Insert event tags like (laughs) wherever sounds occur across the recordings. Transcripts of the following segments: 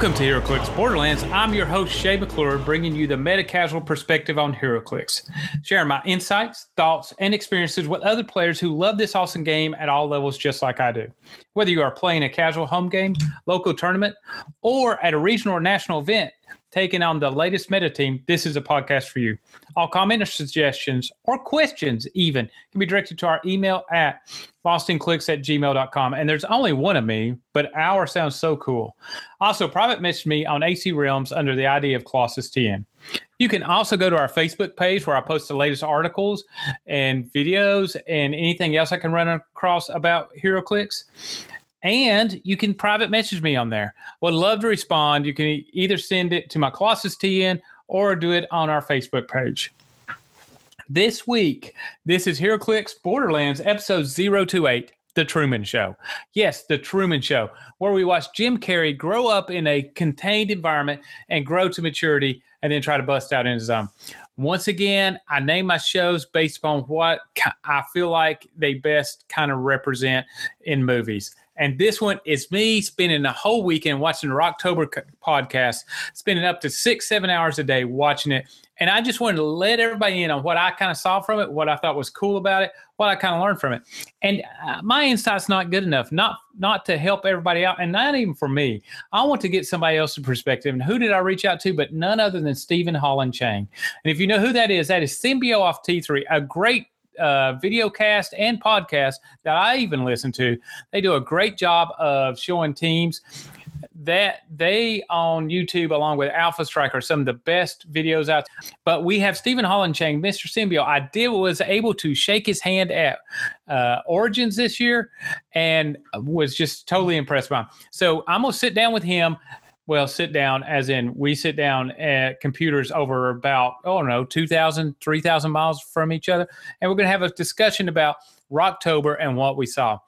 Welcome to HeroClix Borderlands. I'm your host, Shay McClure, bringing you the meta casual perspective on HeroClix, sharing my insights, thoughts, and experiences with other players who love this awesome game at all levels, just like I do. Whether you are playing a casual home game, local tournament, or at a regional or national event, taking on the latest meta team, this is a podcast for you. All comment or suggestions or questions, even, can be directed to our email at bostonclicks at gmail.com. And there's only one of me, but our sounds so cool. Also, private message me on HCRealms under the ID of Colossus TN. You can also go to our Facebook page where I post the latest articles and videos and anything else I can run across about HeroClix and you can private message me on there. Would love to respond. You can either send it to my Colossus TN or do it on our Facebook page. This week, this is HeroClix Borderlands episode 028, The Truman Show. Yes, The Truman Show, where we watch Jim Carrey grow up in a contained environment and grow to maturity and then try to bust out in his own. Once again, I name my shows based upon what I feel like they best kind of represent in movies. And this one is me spending the whole weekend watching the Rocktober podcast, spending up to six, seven hours a day watching it. And I just wanted to let everybody in on what I kind of saw from it, what I thought was cool about it, what I kind of learned from it. And uh, my insight's not good enough, not not to help everybody out, and not even for me. I want to get somebody else's perspective. And who did I reach out to? But none other than Stephen Holland Chang. And if you know who that is, that is Symbio off T3, a great uh, video cast and podcast that I even listen to. They do a great job of showing teams that they on YouTube along with Alpha Strike, are some of the best videos out. But we have Stephen Holland Chang, Mr. Symbio. I did was able to shake his hand at uh, Origins this year and was just totally impressed by him. So I'm gonna sit down with him well, sit down, as in we sit down at computers over about, oh, I don't know, 2,000, 3,000 miles from each other. And we're going to have a discussion about Rocktober and what we saw.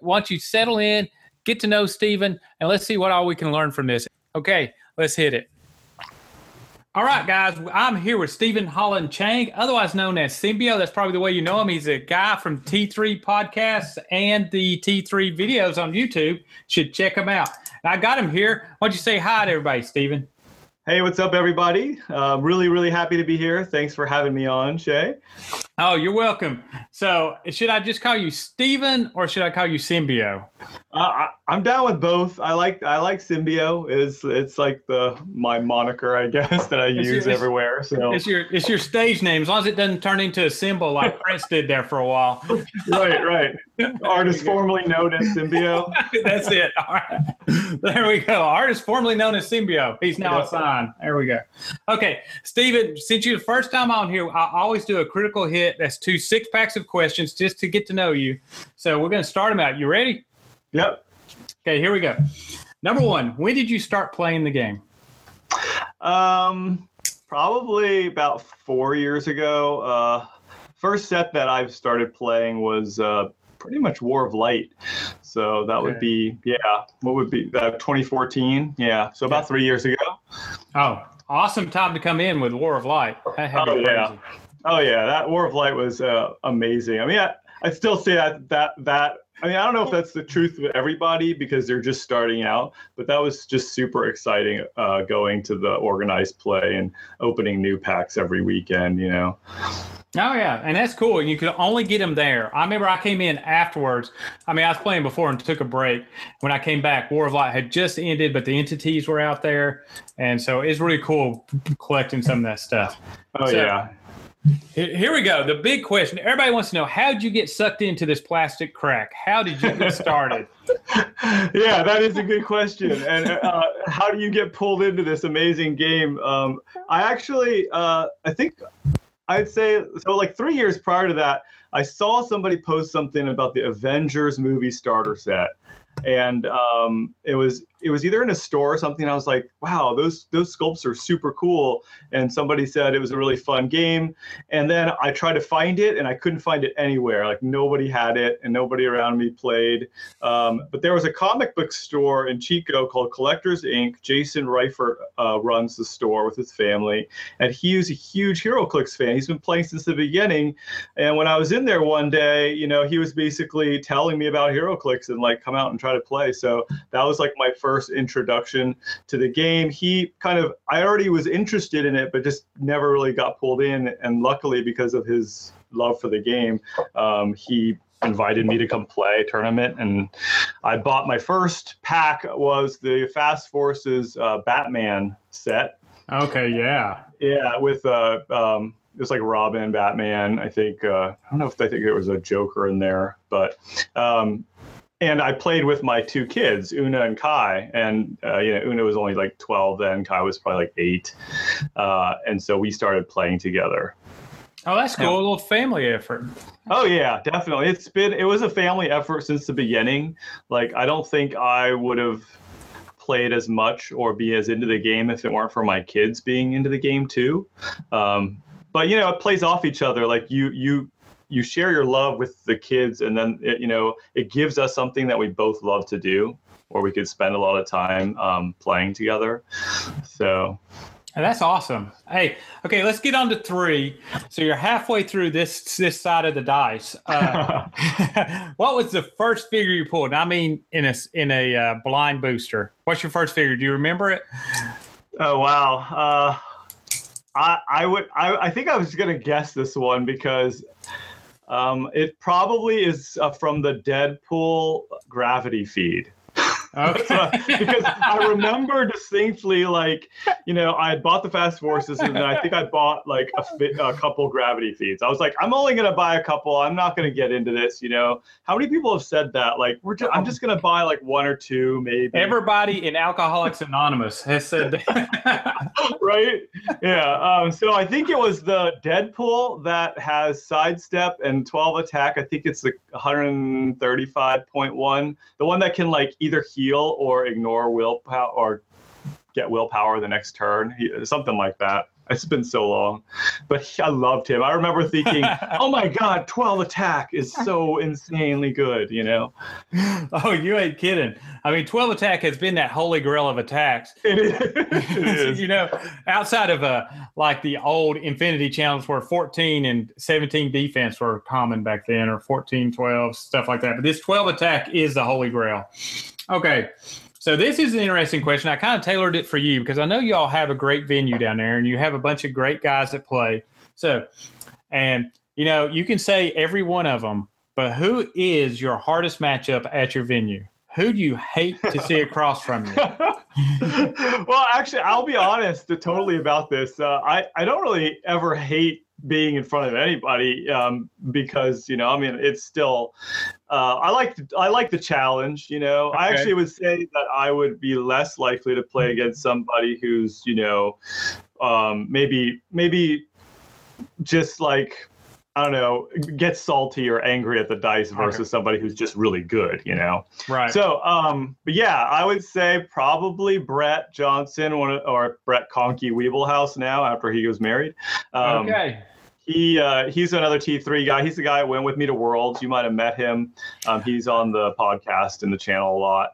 Once you settle in, get to know Stephen, and let's see what all we can learn from this. Okay, let's hit it. All right, guys, I'm here with Stephen Holland Chang, otherwise known as Symbio. That's probably the way you know him. He's a guy from T3 podcasts and the T3 videos on YouTube. Should check him out. I got him here. Why don't you say hi to everybody, Stephen? Hey, what's up, everybody? Uh, really, really happy to be here. Thanks for having me on, Shay. Oh, you're welcome. So, should I just call you Steven or should I call you Symbio? Uh, I, am down with both. I like I like Symbio. Is it's like the my moniker, I guess, that I it's use your, everywhere. So it's your it's your stage name, as long as it doesn't turn into a symbol like Prince did there for a while. (laughs) right, right. Artist formerly known as Symbio. (laughs) That's it. All right. There we go. Artist formerly known as Symbio. He's now a sign. There we go. Okay, Steven, since you're the first time on here, I always do a critical hit That's two six packs of questions just to get to know you. So we're going to start them out. You ready? Yep. Okay, here we go. Number one, when did you start playing the game? Um, probably about four years ago. Uh, first set that I've started playing was uh, pretty much War of Light. So that okay. would be, yeah, what would be that 2014? Yeah, so about three years ago. Oh, awesome time to come in with War of Light. oh, yeah. Oh yeah, that War of Light was uh, amazing. I mean, I, I still say that that that. I mean, I don't know if that's the truth with everybody because they're just starting out, but that was just super exciting uh, going to the organized play and opening new packs every weekend. You know. Oh yeah, and that's cool. You could only get them there. I remember I came in afterwards. I mean, I was playing before and took a break. When I came back, War of Light had just ended, but the entities were out there, and so it's really cool collecting some of that stuff. Oh so, yeah. Here we go. The big question. Everybody wants to know how did you get sucked into this plastic crack? How did you get started? (laughs) yeah, that is a good question. And uh, how do you get pulled into this amazing game? Um, I actually, uh, I think I'd say so. Like three years prior to that, I saw somebody post something about the Avengers movie starter set, and um, it was it was either in a store or something. I was like, wow, those those sculpts are super cool. And somebody said it was a really fun game. And then I tried to find it and I couldn't find it anywhere. Like nobody had it and nobody around me played. Um, but there was a comic book store in Chico called Collectors Inc. Jason Reifert uh, runs the store with his family, and he was a huge HeroClix fan. He's been playing since the beginning. And when I was in there one day, you know, he was basically telling me about HeroClix and like come out and try to play. So that was like my first first introduction to the game. He kind of, I already was interested in it, but just never really got pulled in. And luckily, because of his love for the game, um, he invited me to come play tournament and i bought my first pack was the fast forces uh, batman set okay yeah yeah with uh um it was like robin batman i think uh i don't know if i think it was a joker in there but um and I played with my two kids, Una and Kai, and uh, you know Una was only like 12 then, Kai was probably like eight, uh, and so we started playing together. Oh, that's cool. Yeah. A little family effort. Oh yeah, definitely. It's been it was a family effort since the beginning. Like I don't think I would have played as much or be as into the game if it weren't for my kids being into the game too. Um, but you know, it plays off each other. Like you you you share your love with the kids, and then it, you know it gives us something that we both love to do, or we could spend a lot of time um, playing together. So that's awesome. Hey, okay, let's get on to three. So you're halfway through this this side of the dice. Uh, (laughs) (laughs) what was the first figure you pulled? I mean, in a in a uh, blind booster. What's your first figure? Do you remember it? Oh wow. Uh, I I would I I think I was gonna guess this one because um, it probably is uh, from the Deadpool gravity feed. Okay. because I remember distinctly, like, you know, I had bought the Fast Forces and then I think I bought like a, fi- a couple gravity feeds. I was like, I'm only going to buy a couple. I'm not going to get into this, you know. How many people have said that? Like, we're just, I'm just going to buy like one or two, maybe. Everybody in Alcoholics Anonymous has said that. (laughs) right? Yeah. Um, so I think it was the Deadpool that has sidestep and 12 attack. I think it's the 135.1, the one that can like either heal heal or ignore willpower or get willpower the next turn, something like that. It's been so long, but I loved him. I remember thinking, (laughs) "Oh my God, twelve attack is so insanely good," you know. (laughs) Oh, you ain't kidding. I mean, twelve attack has been that holy grail of attacks. (laughs) It is. It is. you know, outside of uh, like the old Infinity challenge where fourteen and seventeen defense were common back then, or 14, 12, stuff like that. But this twelve attack is the holy grail. Okay. So this is an interesting question. I kind of tailored it for you because I know y'all have a great venue down there and you have a bunch of great guys that play. So, and you know, you can say every one of them, but who is your hardest matchup at your venue? Who do you hate to see (laughs) across from you? well, actually, I'll be honest totally about this. Uh, I, I don't really ever hate being in front of anybody um, because you know I mean it's still uh, I like the, I like the challenge you know okay. I actually would say that I would be less likely to play against somebody who's you know um, maybe maybe just like I don't know, get salty or angry at the dice versus okay. somebody who's just really good, you know? Right. So, um, but yeah, I would say probably Brett Johnson one, or Brett Conkey Weeblehouse now after he was married. Um, okay. He uh, he's another T3 guy. He's the guy that went with me to Worlds. You might have met him. Um, he's on the podcast and the channel a lot.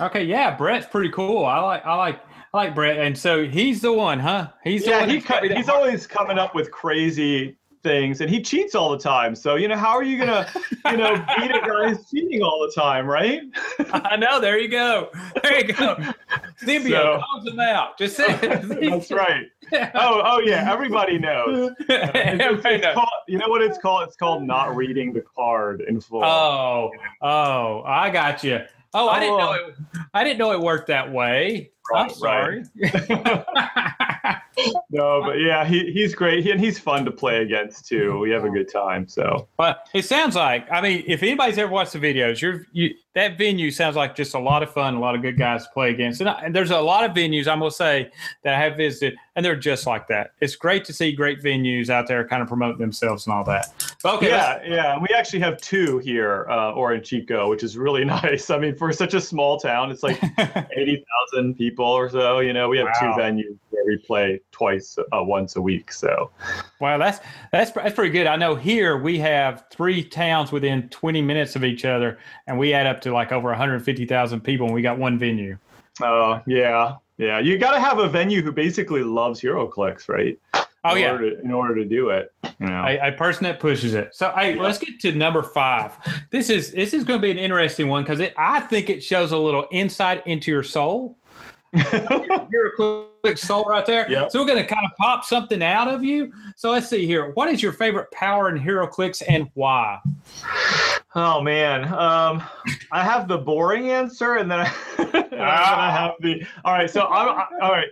Okay, yeah, Brett's pretty cool. I like I like I like Brett, and so he's the one, huh? He's yeah. He, he's always coming up with crazy things and he cheats all the time. So, you know, how are you going to, you know, (laughs) beat a guy who's cheating all the time, right? I know. There you go. There you go. (laughs) Symbio so, calls him out. Just say. (laughs) That's right. (laughs) Oh, oh yeah. Everybody knows. Uh, (laughs) it's, it's, it's called, you know what it's called? It's called not reading the card in full. Oh, oh, I got you. Oh, I didn't know it. I didn't know it worked that way. Right, I'm sorry. Right. (laughs) no, but yeah, he, he's great, he, and he's fun to play against too. We have a good time. So, but it sounds like I mean, if anybody's ever watched the videos, you're you that venue sounds like just a lot of fun, a lot of good guys to play against. And, I, and, there's a lot of venues I'm gonna say that I have visited, and they're just like that. It's great to see great venues out there kind of promote themselves and all that. But okay, yeah, yeah. We actually have two here, uh, or in Chico, which is really (laughs) nice. I mean, for such a small town, it's like (laughs) eighty thousand people or so. You know, we have wow. two venues where we play twice, uh, once a week. So, wow, that's that's that's pretty good. I know here we have three towns within 20 minutes of each other, and we add up to like over 150,000 people, and we got one venue. Oh, uh, yeah. Yeah. You got to have a venue who basically loves HeroClix, right? Oh in yeah. order to, in order to do it. You know? A, a person that pushes it. So hey, Yeah. let's get to number five. This is this is going to be an interesting one because I think it shows a little insight into your soul. (laughs) You're a quick soul right there. Yep. So we're going to kind of pop something out of you. So let's see here. What is your favorite power in HeroClix and why? Oh man, um, I have the boring answer, and then I, (laughs) and then I have the. All right, so I'm I, all right.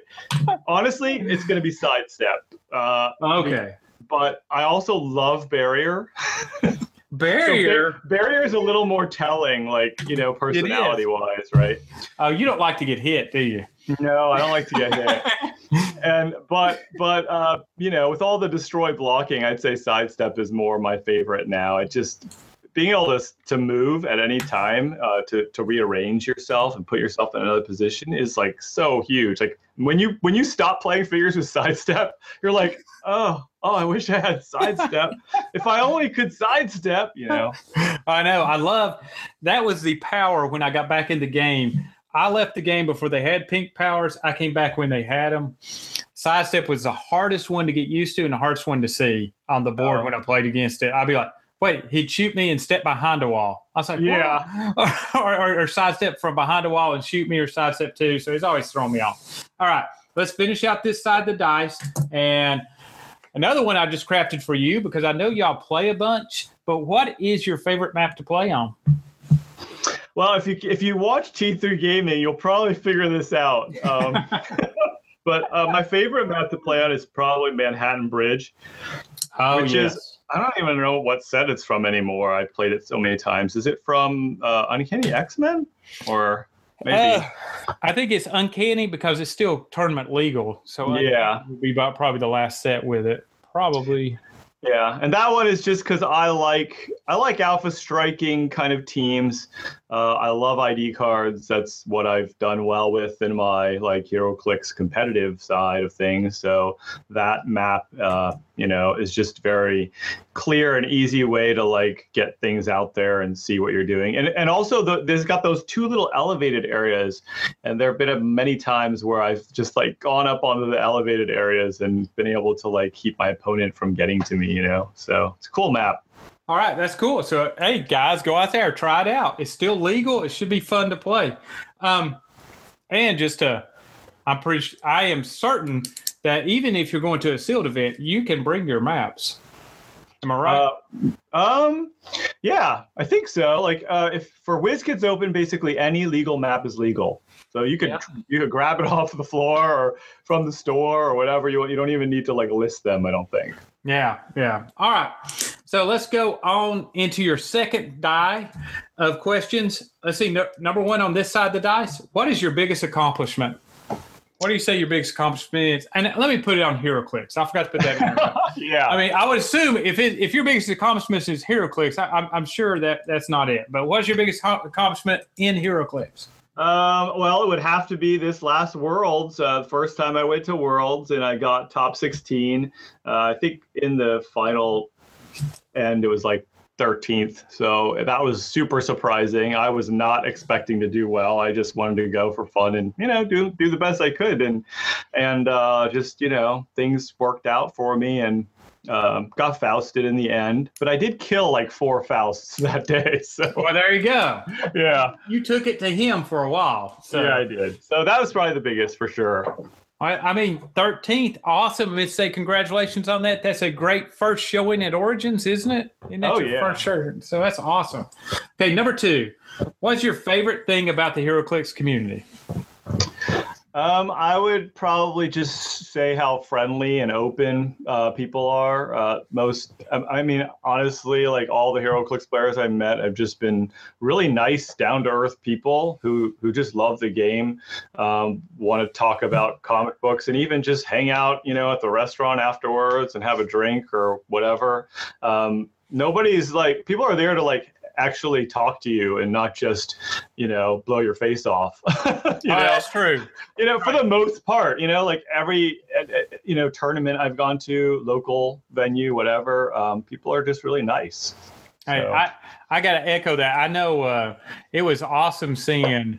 Honestly, it's going to be sidestep, uh, Okay. but I also love barrier. (laughs) So Barrier. Bar- barrier is a little more telling, like you know, personality wise, right? Oh, you don't like to get hit, do you? No, I don't like to get hit. (laughs) and but but uh, you know, with all the destroy blocking, I'd say sidestep is more my favorite now. It just being able to to move at any time uh, to to rearrange yourself and put yourself in another position is like so huge. Like when you when you stop playing figures with sidestep, you're like, oh oh, I wish I had sidestep. if I only could sidestep, you know. (laughs) I know. I love that was the power when I got back in the game. I left the game before they had pink powers. I came back when they had them. Sidestep was the hardest one to get used to and the hardest one to see on the board Oh. when I played against it. I'd be like, wait, he'd shoot me and step behind a wall. I was like, Yeah. (laughs) Or, or, or sidestep from behind a wall and shoot me or sidestep too. So he's always throwing me off. All right, let's finish out this side of the dice. And another one I just crafted for you because I know y'all play a bunch. But what is your favorite map to play on? Well, if you if you watch T3 Gaming, you'll probably figure this out. Um, (laughs) but uh, my favorite map to play on is probably Manhattan Bridge. Oh, Which is- I don't even know what set it's from anymore. I've played it so many times. Is it from uh, Uncanny X Men or maybe? Uh, I think it's uncanny because it's still tournament legal. So Yeah. would be about probably the last set with it. Probably. Yeah, and that one is just because I like I like alpha striking kind of teams. Uh, I love ID cards. That's what I've done well with in my like HeroClix competitive side of things. So that map, uh, you know, is just very clear and easy way to like get things out there and see what you're doing. And and also the, there's got those two little elevated areas, and there have been many times where I've just like gone up onto the elevated areas and been able to like keep my opponent from getting to me. You know, so it's a cool map. All right, that's cool. So, hey, guys, go out there, try it out. It's still legal. It should be fun to play. Um, and just to, I'm pretty, I am certain that even if you're going to a sealed event, you can bring your maps. Am I right? Uh, um, yeah, I think so. Like, uh, if for WizKids Open, basically any legal map is legal. So you could Yeah. you could grab it (laughs) off the floor or from the store or whatever you want. You don't even need to like list them. I don't think. Yeah, yeah. All right. So let's go on into your second die of questions. Let's see. No, number one on this side of the dice. What is your biggest accomplishment? What do you say your biggest accomplishment is? And let me put it on HeroClix. I forgot to put that in there. (laughs) yeah. I mean, I would assume if it, if your biggest accomplishment is HeroClix, I, I'm, I'm sure that that's not it. But what's your biggest co- accomplishment in HeroClix? Um, well, it would have to be this last Worlds. Uh, first time I went to Worlds and I got top 16. Uh, I think in the final end, it was like 13th. So that was super surprising. I was not expecting to do well. I just wanted to go for fun and you know do do the best I could and and uh, just you know things worked out for me and. Um, got Fausted in the end, but I did kill like four Fausts (laughs) that day. So (laughs) Well, there you go. yeah, You took it to him for a while. So yeah, I did. So that was probably the biggest for sure. I, I mean, 13th, awesome. Let's say congratulations on that. That's a great first showing at Origins, isn't it? Isn't Oh, yeah. first shirt? So that's awesome. Okay, number two. What's your favorite thing about the HeroClix community? Um, I would probably just say how friendly and open uh, people are. Uh, most, I, I mean, honestly, like all the HeroClix players I met have just been really nice, down to earth people who who just love the game, um, want to talk about comic books, and even just hang out, you know, at the restaurant afterwards and have a drink or whatever. Um, nobody's like people are there to like actually talk to you and not just you know blow your face off (laughs) you Oh, know that's true. you know for the most part you know like every you know tournament i've gone to local venue whatever um, people are just really nice Hey, So- I, I got to echo that. I know uh, it was awesome seeing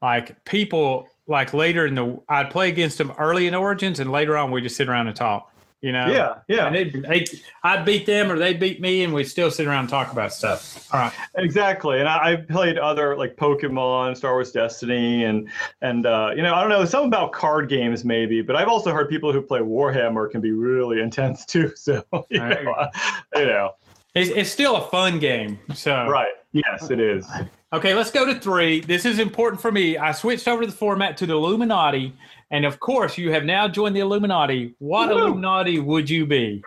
like people like later in the, I'd play against them early in Origins and later on we just sit around and talk. You know. Yeah, yeah. And they, they, I'd beat them or they beat me, and we'd still sit around and talk about stuff. All right. Exactly, and I, I played other like Pokemon, Star Wars Destiny, and and uh, you know I don't know something about card games maybe, but I've also heard people who play Warhammer can be really (laughs) intense too. So (laughs) you Right. know, you know. It's, it's still a fun game. So right? Yes, it is. Okay, let's go to three. This is important for me. I switched over the format to the Illuminati, and of course, you have now joined the Illuminati. What Woo! Illuminati would you be?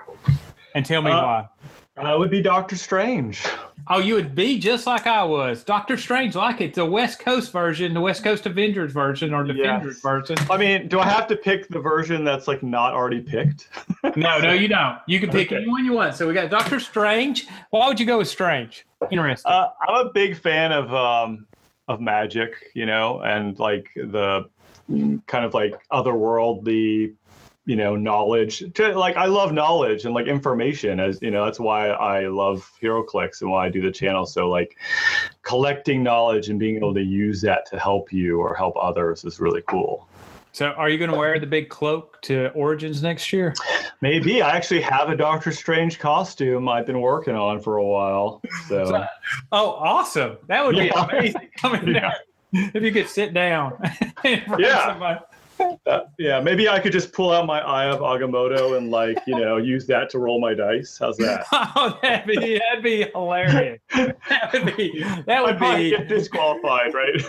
And tell me Uh, why. It would be Doctor Strange. Oh, you would be just like I was. Doctor Strange, like it. The West Coast version, the West Coast Avengers version, or Defenders Yes. version. I mean, do I have to pick the version that's like not already picked? No, no, you don't. You can pick Okay. anyone you want. So we got Doctor Strange. Why would you go with Strange? Interesting. Uh, I'm a big fan of um, of magic, you know, and like the kind of like otherworldly, you know, knowledge. To, like I love knowledge and like information, as you know, that's why I love HeroClix and why I do the channel. So like collecting knowledge and being able to use that to help you or help others is really cool. so are you going to wear the big cloak to Origins next year? Maybe I actually have a Doctor Strange costume I've been working on for a while. So (laughs) Oh, awesome! That would be Yeah. amazing. Coming (laughs) Yeah. down, if you could sit down. (laughs) in front of Yeah. Uh, yeah, maybe I could just pull out my Eye of Agamotto and like you know use that to roll my dice. How's that? (laughs) Oh, that'd be that'd be hilarious. That would be that would be get disqualified, right?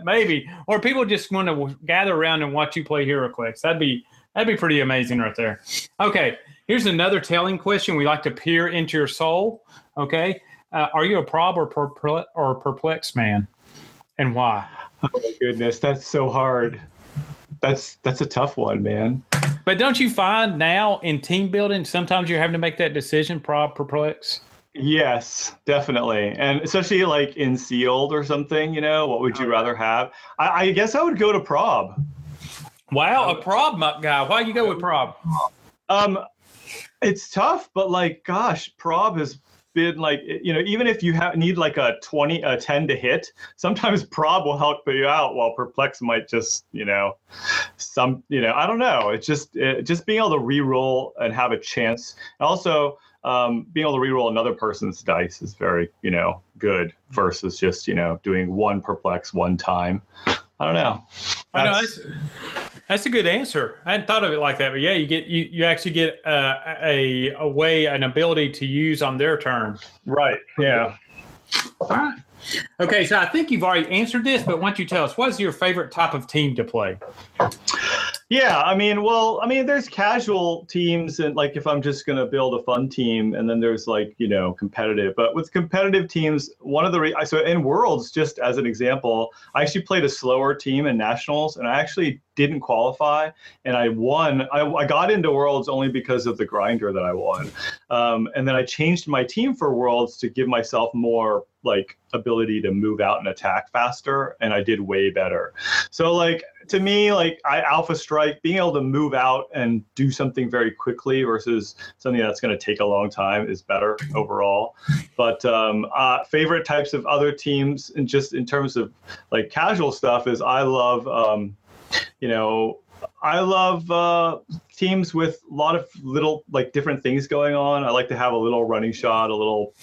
(laughs) maybe, or people just want to gather around and watch you play HeroClix. That'd be that'd be pretty amazing right there. Okay, here's another telling question. We like to peer into your soul. Okay, uh, are you a prob or perple- or perplexed man, and why? Oh my goodness, that's so hard. That's that's a tough one, man. But don't you find now in team building sometimes you're having to make that decision, prob, perplex? Yes, definitely, and especially like in sealed or something. You know, what would you rather have? I, I guess I would go to prob. Wow, a prob guy. Why you go with prob? Um, it's tough, but like, gosh, prob has been like, you know, even if you have need like a twenty, a ten to hit, sometimes (laughs) prob will help you out, while perplex might just, you know, some, you know, I don't know. It's just, it, just being able to re-roll and have a chance. And also, um, being able to re-roll another person's dice is very, you know, good versus just, you know, doing one perplex one time. I don't know. I know That's- that's, a good answer. I hadn't thought of it like that, but yeah, you get you, you actually get uh, a a way an ability to use on their turn. right. Yeah. All right. Okay, so I think you've already answered this, but why don't you tell us what is your favorite type of team to play? Yeah, I mean, well, I mean, there's casual teams, and like if I'm just gonna build a fun team, and then there's like you know competitive. But with competitive teams, one of the re- so in Worlds, just as an example, I actually played a slower team in nationals, and I actually didn't qualify, and I won. I, I got into Worlds only because of the grinder that I won, um, and then I changed my team for Worlds to give myself more like ability to move out and attack faster, and I did way better. So like to me, like I Alpha Strike, being able to move out and do something very quickly versus something that's going to take a long time is better overall. But um, uh, favorite types of other teams, and just in terms of like casual stuff, is I love, um, you know, I love uh, teams with a lot of little like different things going on. I like to have a little running shot, a little,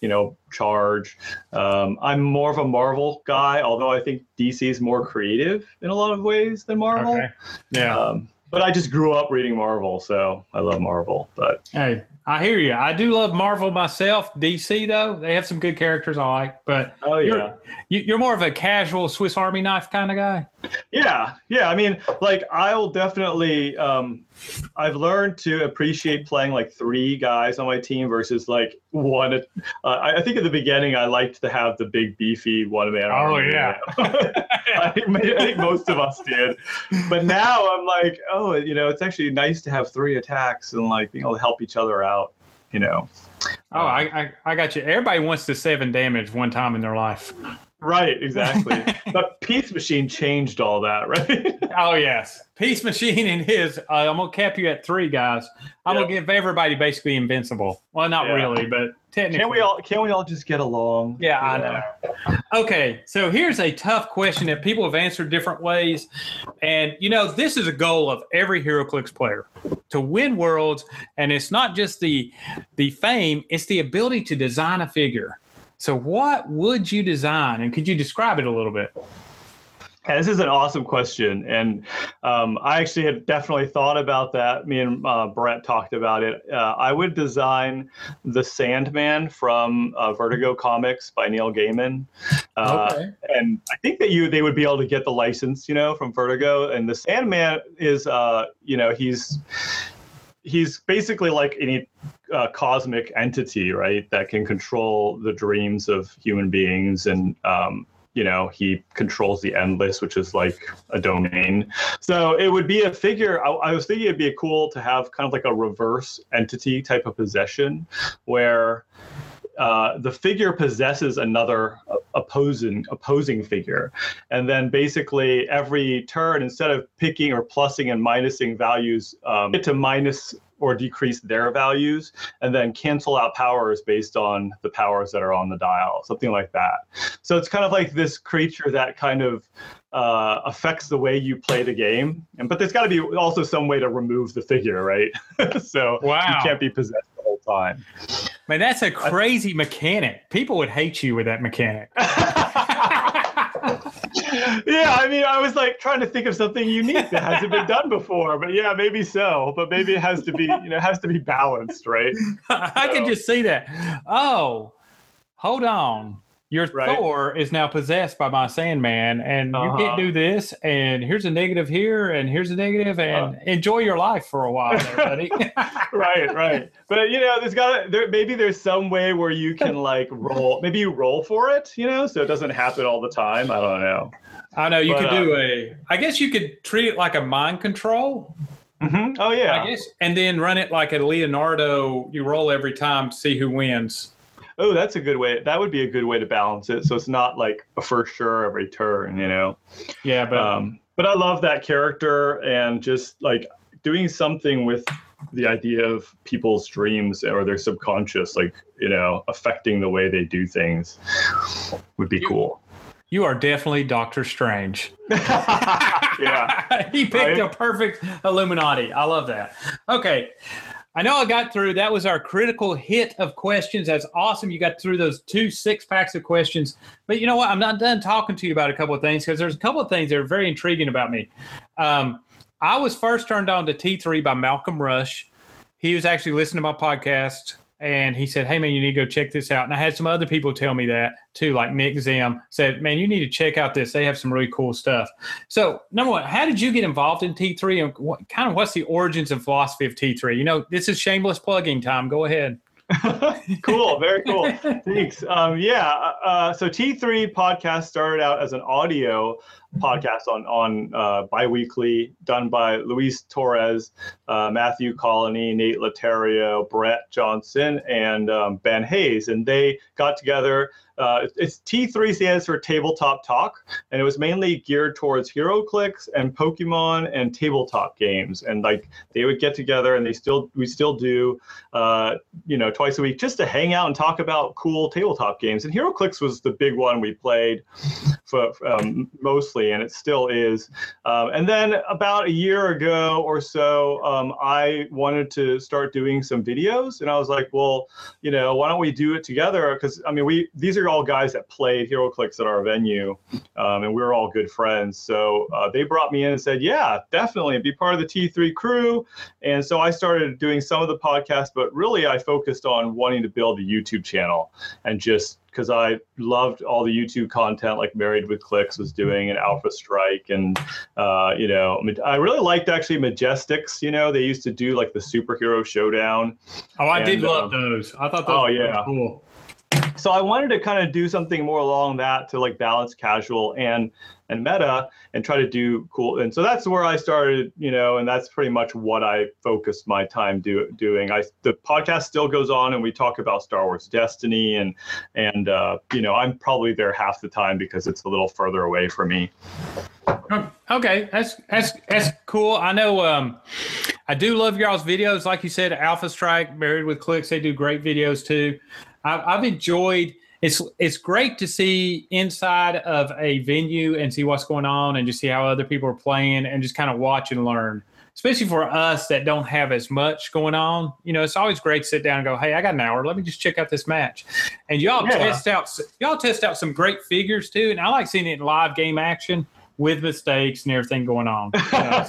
you know, charge. Um, I'm more of a Marvel guy, although I think DC is more creative in a lot of ways than Marvel. Okay. Yeah. Um, but I just grew up reading Marvel, so I love Marvel. But Hey, I hear you. I do love Marvel myself. DC though, they have some good characters I like, but oh you're yeah, you're more of a casual Swiss Army knife kind of guy. Yeah, yeah. I mean, like I'll definitely. Um, I've learned to appreciate playing like three guys on my team versus like one. Uh, I, I think at the beginning I liked to have the big beefy one man. Oh, yeah. (laughs) I think, I think most of us did, but now I'm like, oh, you know, it's actually nice to have three attacks and like being able to help each other out. You know. Oh, I, I I got you. Everybody wants to seven damage one time in their life. Right, exactly. (laughs) but Peace Machine changed all that, right? (laughs) oh yes, Peace Machine and his. Uh, I'm gonna cap you at three guys. I'm yep. gonna give everybody basically invincible. Well, not yeah. really, but technically. Can we all? Can we all just get along? Yeah, I know. Okay, so here's a tough question that people have answered different ways, and you know this is a goal of every HeroClix player to win worlds, and it's not just the the fame; it's the ability to design a figure so, what would you design, and could you describe it a little bit? Yeah, this is an awesome question, and um, I actually had definitely thought about that. Me and uh, Brett talked about it. Uh, I would design the Sandman from uh, Vertigo Comics by Neil Gaiman, uh, okay. and I think that you they would be able to get the license, you know, from Vertigo. And the Sandman is, uh, you know, he's he's basically like any uh, cosmic entity, right, that can control the dreams of human beings and um, you know he controls the endless which is like a domain. So it would be a figure I, I, was thinking it'd be cool to have kind of like a reverse entity type of possession where uh, the figure possesses another opposing opposing figure, and then basically every turn, instead of picking or plussing and minusing values, um, get to minus or decrease their values, and then cancel out powers based on the powers that are on the dial, something like that. So it's kind of like this creature that kind of uh, affects the way you play the game. And but there's got to be also some way to remove the figure, right? (laughs) so wow. you can't be possessed the whole time. Man, that's a crazy mechanic. People would hate you with that mechanic. (laughs) (laughs) yeah, I mean, I was like trying to think of something unique that hasn't been done before, but yeah, maybe so. But maybe it has to be, you know, it has to be balanced, right? (laughs) I so. can just see that. Oh, hold on your right. Thor is now possessed by my Sandman, and uh-huh. you can't uh-huh. do this. And here's a negative here, and here's a negative, and uh, enjoy your life for a while, there, buddy. (laughs) (laughs) right, right. But you know, there's got there maybe there's some way where you can (laughs) like roll. Maybe you roll for it, you know, so it doesn't happen all the time. I don't know. I know you but, could do uh, a. I guess you could treat it like a mind control. Mm-hmm. Oh yeah. I guess, and then run it like a Leonardo. You roll every time to see who wins oh, that's a good way. That would be a good way to balance it. So it's not like a for sure every turn, you know? Yeah, but um, but I love that character and just like doing something with the idea of people's dreams or their subconscious, like you know, affecting the way they do things, would be cool. You are definitely Doctor Strange. (laughs) (laughs) yeah. he picked right? a perfect Illuminati. I love that. Okay. I know I got through. That was our critical hit of questions. That's awesome. You got through those two six packs of questions. But you know what? I'm not done talking to you about a couple of things because there's a couple of things that are very intriguing about me. Um, I was first turned on to T3 by Malcolm Rush. He was actually listening to my podcast and he said, "Hey man, you need to go check this out." And I had some other people tell me that too, like Nick Zim said, "Man, you need to check out this. They have some really cool stuff." So, number one, how did you get involved in T3, and what, kind of what's the origins and philosophy of T3? You know, this is shameless plugging time. Go ahead. (laughs) cool, very cool. Thanks. Um, yeah, uh, so T3 podcast started out as an audio podcast on on uh, biweekly, done by Luis Torres, uh, Matthew Colony, Nate Laterio, Brett Johnson, and um, Ben Hayes, and they got together uh, it's T3 stands for Tabletop Talk, and it was mainly geared towards HeroClix and Pokemon and tabletop games. And like they would get together, and they still we still do, uh, you know, twice a week just to hang out and talk about cool tabletop games. And HeroClix was the big one we played for um, mostly, and it still is. Um, and then about a year ago or so, um, I wanted to start doing some videos, and I was like, well, you know, why don't we do it together? Because I mean, we these are all guys that played HeroClix at our venue, um, and we were all good friends. So uh, they brought me in and said, "Yeah, definitely be part of the T3 crew." And so I started doing some of the podcasts, but really I focused on wanting to build a YouTube channel and just because I loved all the YouTube content like Married with Clicks was doing and Alpha Strike and uh, you know I really liked actually Majestics. You know they used to do like the superhero showdown. Oh, I and, did love um, those. I thought those oh, yeah. cool so I wanted to kind of do something more along that to like balance casual and and meta and try to do cool. And so that's where I started, you know, and that's pretty much what I focused my time do, doing. I the podcast still goes on, and we talk about Star Wars Destiny, and and uh, you know, I'm probably there half the time because it's a little further away from me. Okay, that's that's that's cool. I know. Um, I do love y'all's videos. Like you said, Alpha Strike, Married with Clicks, they do great videos too. I've, I've enjoyed. It's it's great to see inside of a venue and see what's going on and just see how other people are playing and just kind of watch and learn. Especially for us that don't have as much going on, you know, it's always great to sit down and go, "Hey, I got an hour. Let me just check out this match." And y'all yeah. test out y'all test out some great figures too, and I like seeing it in live game action with mistakes and everything going on. (laughs)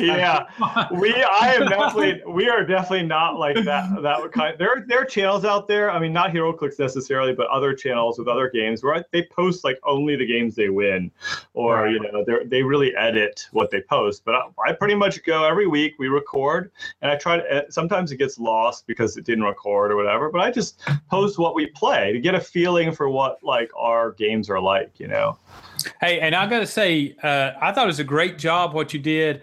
You (laughs) know, yeah, we I am (laughs) definitely we are definitely not like that. That kind. There there are channels out there. I mean, not HeroClix necessarily, but other channels with other games where they post like only the games they win, or right. you know they they really edit what they post. But I, I, pretty much go every week. We record, and I try to. Eh, sometimes it gets lost because it didn't record or whatever. But I just post what we play to get a feeling for what like our games are like. You know. Hey, and I got to say, uh, I thought it was a great job what you did.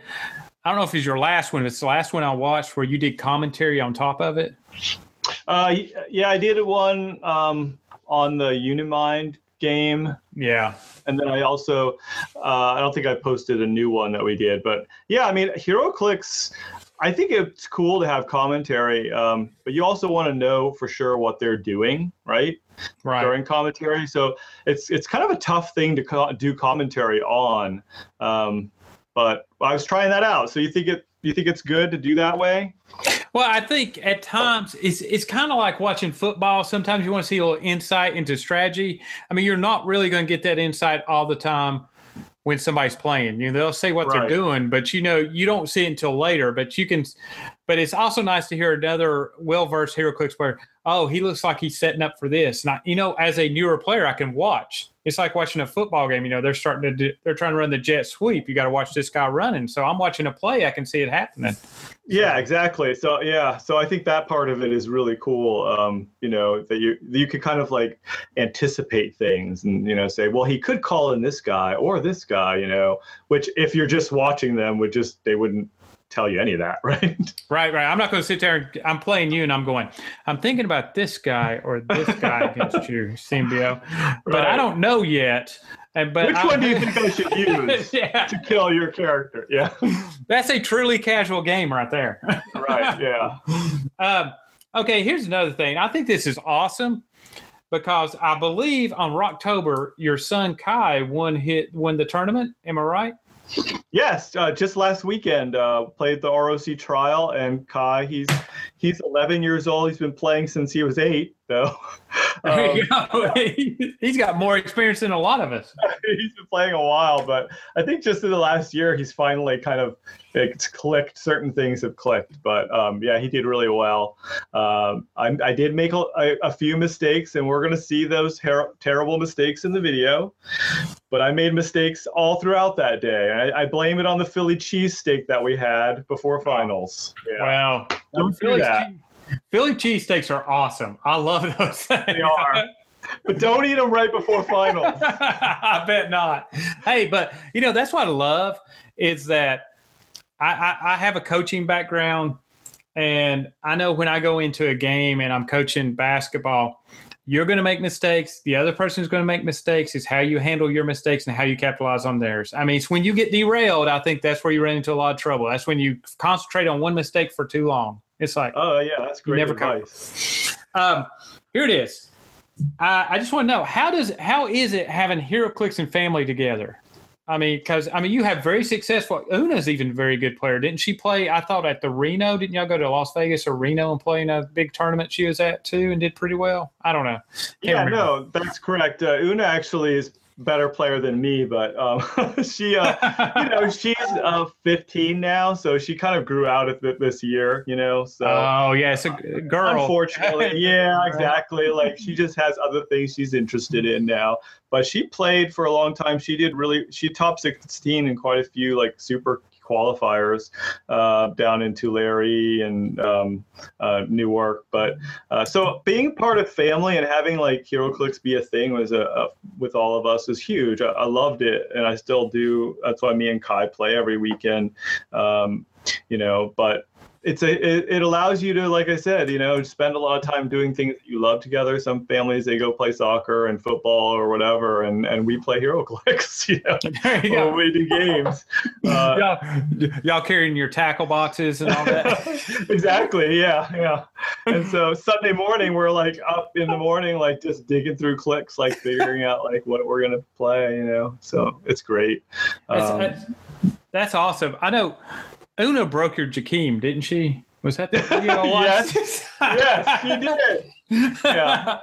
I don't know if it's your last one. It's the last one I watched where you did commentary on top of it. Uh, yeah, I did one um, on the Unimind game. Yeah. And then I also, uh, I don't think I posted a new one that we did, but yeah, I mean, HeroClix. I think it's cool to have commentary, um, but you also want to know for sure what they're doing, right? Right. During commentary, so it's it's kind of a tough thing to co- do commentary on. Um, but I was trying that out. So you think it you think it's good to do that way? Well, I think at times it's it's kind of like watching football. Sometimes you want to see a little insight into strategy. I mean, you're not really going to get that insight all the time when somebody's playing. You know, they'll say what right. they're doing, but you know, you don't see it until later. But you can, but it's also nice to hear another well-versed hero, HeroClix player. Oh, he looks like he's setting up for this. And I, you know, as a newer player, I can watch. It's like watching a football game. You know, they're starting to do, they're trying to run the jet sweep. You got to watch this guy running. So I'm watching a play. I can see it happening. Yeah, exactly. So yeah, so I think that part of it is really cool. Um, you know that you you could kind of like anticipate things and you know say, well, he could call in this guy or this guy. You know, which if you're just watching them, would just they wouldn't tell you any of that, (laughs) right? Right, right. I'm not going to sit there and I'm playing you and I'm going, I'm thinking about this guy or this guy (laughs) against you, Symbio, but right. I don't know yet. And but which I, one do you (laughs) think I should use (laughs) yeah. to kill your character? Yeah, that's a truly casual game right there. (laughs) right. Yeah. Um, okay. Here's another thing. I think this is awesome because I believe on Rocktober your son Kai won hit won the tournament. Am I right? Yes, uh, just last weekend uh, played the ROC trial, and Kai he's he's 11 years old. He's been playing since he was eight, though. (laughs) Um, (laughs) he's got more experience than a lot of us. (laughs) he's been playing a while, but I think just in the last year, he's finally kind of it's clicked. Certain things have clicked, but um, yeah, he did really well. Um, I, I, did make a, a, few mistakes, and we're going to see those ter- terrible mistakes in the video. But I made mistakes all throughout that day. I, I blame it on the Philly cheesesteak that we had before finals. Yeah. Wow. Don't do that. Philly cheesesteaks are awesome. I love those. Things. They are. but don't eat them right before finals. (laughs) I bet not. Hey, but you know that's what I love is that I, I, I have a coaching background, and I know when I go into a game and I'm coaching basketball, you're going to make mistakes. The other person is going to make mistakes. Is how you handle your mistakes and how you capitalize on theirs. I mean, it's when you get derailed. I think that's where you run into a lot of trouble. That's when you concentrate on one mistake for too long. It's like, oh yeah, that's great never advice. Um, here it is. I, I just want to know how does how is it having HeroClix and family together? I mean, because I mean, you have very successful. Una's even a very good player, didn't she play? I thought at the Reno. Didn't y'all go to Las Vegas or Reno and play in a big tournament she was at too and did pretty well? I don't know. Can't yeah, remember. no, that's correct. Uh, Una actually is better player than me, but um, (laughs) she, uh, you know, (laughs) she's uh, 15 now, so she kind of grew out of it this year, you know. So oh yeah, it's a girl. Unfortunately, (laughs) yeah, exactly. Like she just has other things she's interested in now. But she played for a long time. She did really. She top 16 in quite a few like super qualifiers uh, down in Tulare and um, uh, Newark. But uh, so being part of family and having like HeroClix be a thing was a, a with all of us is huge. I, I, loved it, and I still do. That's why me and Kai play every weekend. Um, you know, but it's a it, it, allows you to like i said you know spend a lot of time doing things that you love together. Some families they go play soccer and football or whatever and and we play HeroClix (laughs) you know (laughs) you we do games. Uh, (laughs) y'all, y'all carrying your tackle boxes and all that. Exactly yeah yeah. And so sunday morning we're like up in the morning like just digging through clicks like figuring out like what we're gonna play you know so it's great. Um, that's, that's awesome. I know Una broke your Jakeem, didn't she? Was that the video (laughs) yes, yes, she did yeah,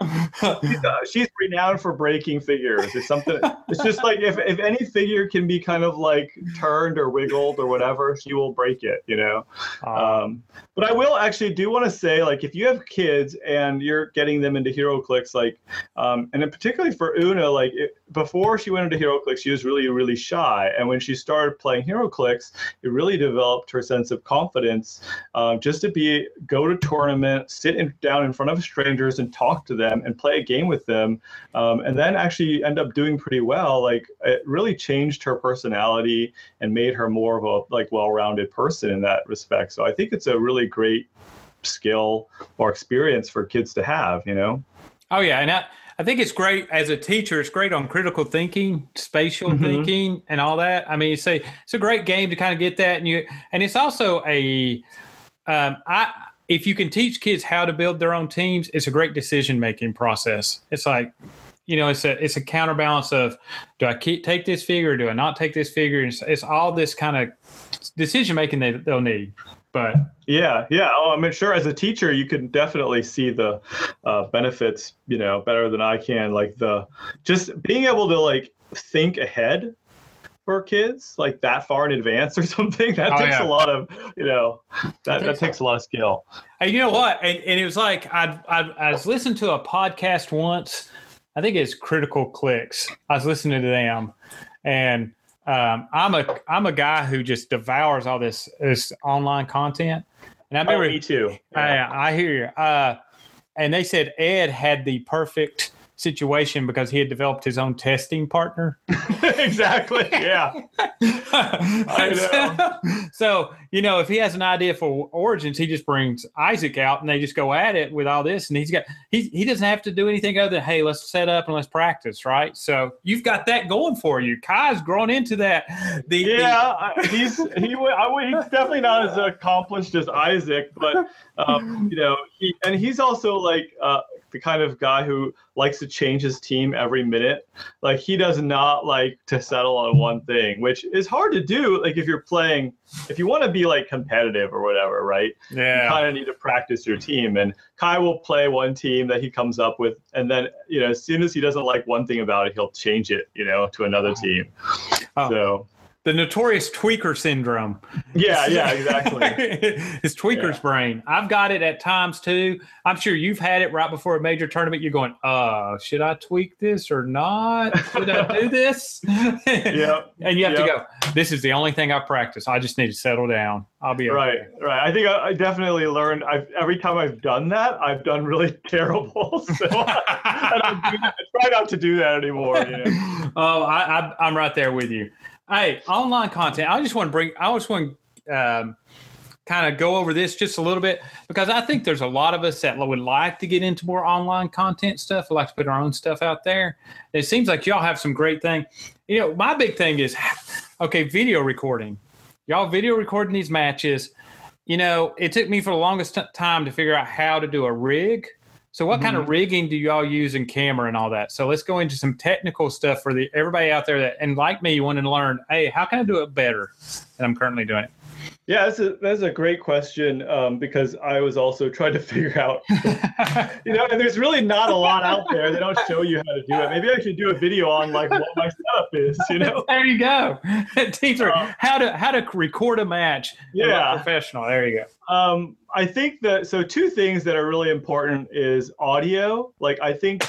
she's, (laughs) uh, she's, renowned for breaking figures. It's something. It's just like if if any figure can be kind of like turned or wiggled or whatever, she will break it. You know. Um, but I will actually do want to say, like, if you have kids and you're getting them into HeroClix, like, um, and particularly for Una, like, it, before she went into HeroClix, she was really really shy, and when she started playing HeroClix, it really developed her sense of confidence. Um, just to be go to tournament, sit in, down in front of strangers and talk to them and play a game with them, um, and then actually end up doing pretty well. Like it really changed her personality and made her more of a like well-rounded person in that respect. So I think it's a really great skill or experience for kids to have. You know. Oh yeah, and I, I think it's great as a teacher. It's great on critical thinking, spatial mm-hmm. thinking, and all that. I mean, it's a it's a great game to kind of get that, and you and it's also a um, I if you can teach kids how to build their own teams, it's a great decision making process. It's like, you know, it's a it's a counterbalance of do I keep, take this figure or do I not take this figure? It's, it's all this kind of decision making they they'll need. But yeah, yeah. Oh, I mean, sure. As a teacher, you can definitely see the uh, benefits, you know, better than I can. Like the just being able to like think ahead for kids like that far in advance or (laughs) something that oh, takes yeah. a lot of you know that, that takes a lot of skill and you know what and, and it was like I, I i was listening to a podcast once i think it's critical clicks i was listening to them and um, i'm a i'm a guy who just devours all this this online content. And i oh, remember oh, me too. Yeah. I, I hear you. Uh, and they said ed had the perfect situation because he had developed his own testing partner. (laughs) (laughs) exactly. Yeah. (laughs) I know. so, you know, if he has an idea for origins, he just brings Isaac out and they just go at it with all this. And he's got, he, he doesn't have to do anything other than, hey, let's set up and let's practice. Right. So you've got that going for you. Kai's grown into that. The, yeah. The, he's, he, I, he's definitely not as accomplished as Isaac, but, um, you know, he, and he's also like, uh, the kind of guy who likes to change his team every minute. Like he does not like to settle on one thing, which is hard to do. Like if you're playing, if you want to be like competitive or whatever, right? Yeah. You kind of need to practice your team. And Kai will play one team that he comes up with, and then you know as soon as he doesn't like one thing about it, he'll change it, you know, to another team. Oh. So the notorious tweaker syndrome. Yeah, (laughs) yeah, exactly. it's tweaker's yeah. brain. I've got it at times too. I'm sure you've had it right before a major tournament. You're going, uh, should I tweak this or not? Should I do this? (laughs) yeah. (laughs) and you have yep. to go, this is the only thing I practice. I just need to settle down. I'll be right. Right. I think I, I definitely learned. I've every time I've done that, I've done really terrible. So I, I, try not to do that anymore. You know? Oh, I, I, I'm right there with you. Hey, online content. I just want to bring. I just want to um, kind of go over this just a little bit because I think there's a lot of us that would like to get into more online content stuff. We like to put our own stuff out there. It seems like y'all have some great thing. You know, my big thing is (sighs) okay, video recording. Y'all video recording these matches. You know, it took me for the longest t- time to figure out how to do a rig so, what mm-hmm. kind of mm-hmm. rigging do y'all use in camera and all that? So, let's go into some technical stuff for the everybody out there that, and like me, you want to learn. Hey, how can I do it better than I'm currently doing it? Yeah, that's a, that's a great question um, because I was also (laughs) trying to figure out, you know, and there's really not a lot out there. They don't show you how to do it. Maybe I should do a video on like what my setup is, you know? (laughs) There you go. (laughs) Teacher, um, how to how to record a match. Yeah, professional. There you go. Um, I think that so two things that are really important is audio. Like I think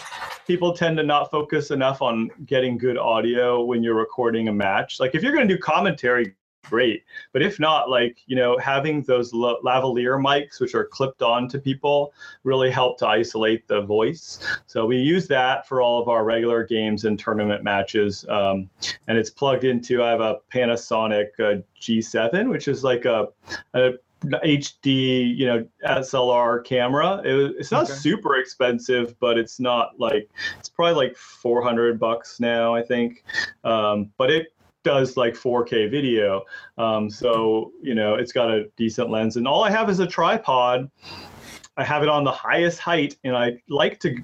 people tend to not focus enough on getting good audio when you're recording a match. Like if you're going to do commentary, great. But if not, like, you know, having those lavalier mics, which are clipped on to people, really help to isolate the voice. So we use that for all of our regular games and tournament matches. Um, and it's plugged into, I have a Panasonic uh, G7, which is like a, a HD, you know, SLR camera. It, it's not okay. super expensive, but it's not like it's probably like 400 bucks now, I think. Um, but it does like 4K video. Um, so, you know, it's got a decent lens. And all I have is a tripod. I have it on the highest height, and I like to,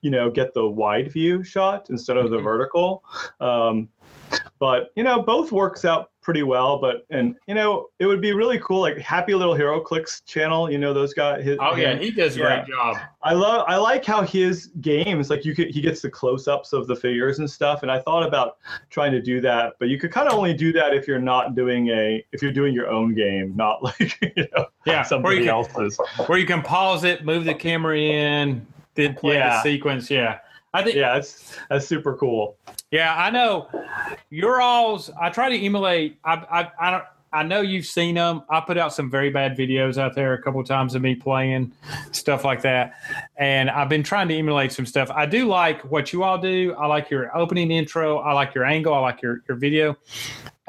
you know, get the wide view shot instead of the mm-hmm. vertical. Um, but you know, both works out pretty well. But and you know, it would be really cool, like Happy Little HeroClix channel. You know those guys. His, oh yeah, he does a yeah. great job. I love. I like how his games, like you could, he gets the close-ups of the figures and stuff. And I thought about trying to do that, but you could kind of only do that if you're not doing a, if you're doing your own game, not (laughs) like you know, yeah, somebody where else's. Where you can pause it, move the camera in, then play yeah. the sequence. Yeah. I think yeah, that's that's super cool. Yeah, I know. Your alls. I try to emulate. I I I don't. I know you've seen them. I put out some very bad videos out there a couple of times of me playing stuff like that, and I've been trying to emulate some stuff. I do like what you all do. I like your opening intro. I like your angle. I like your your video.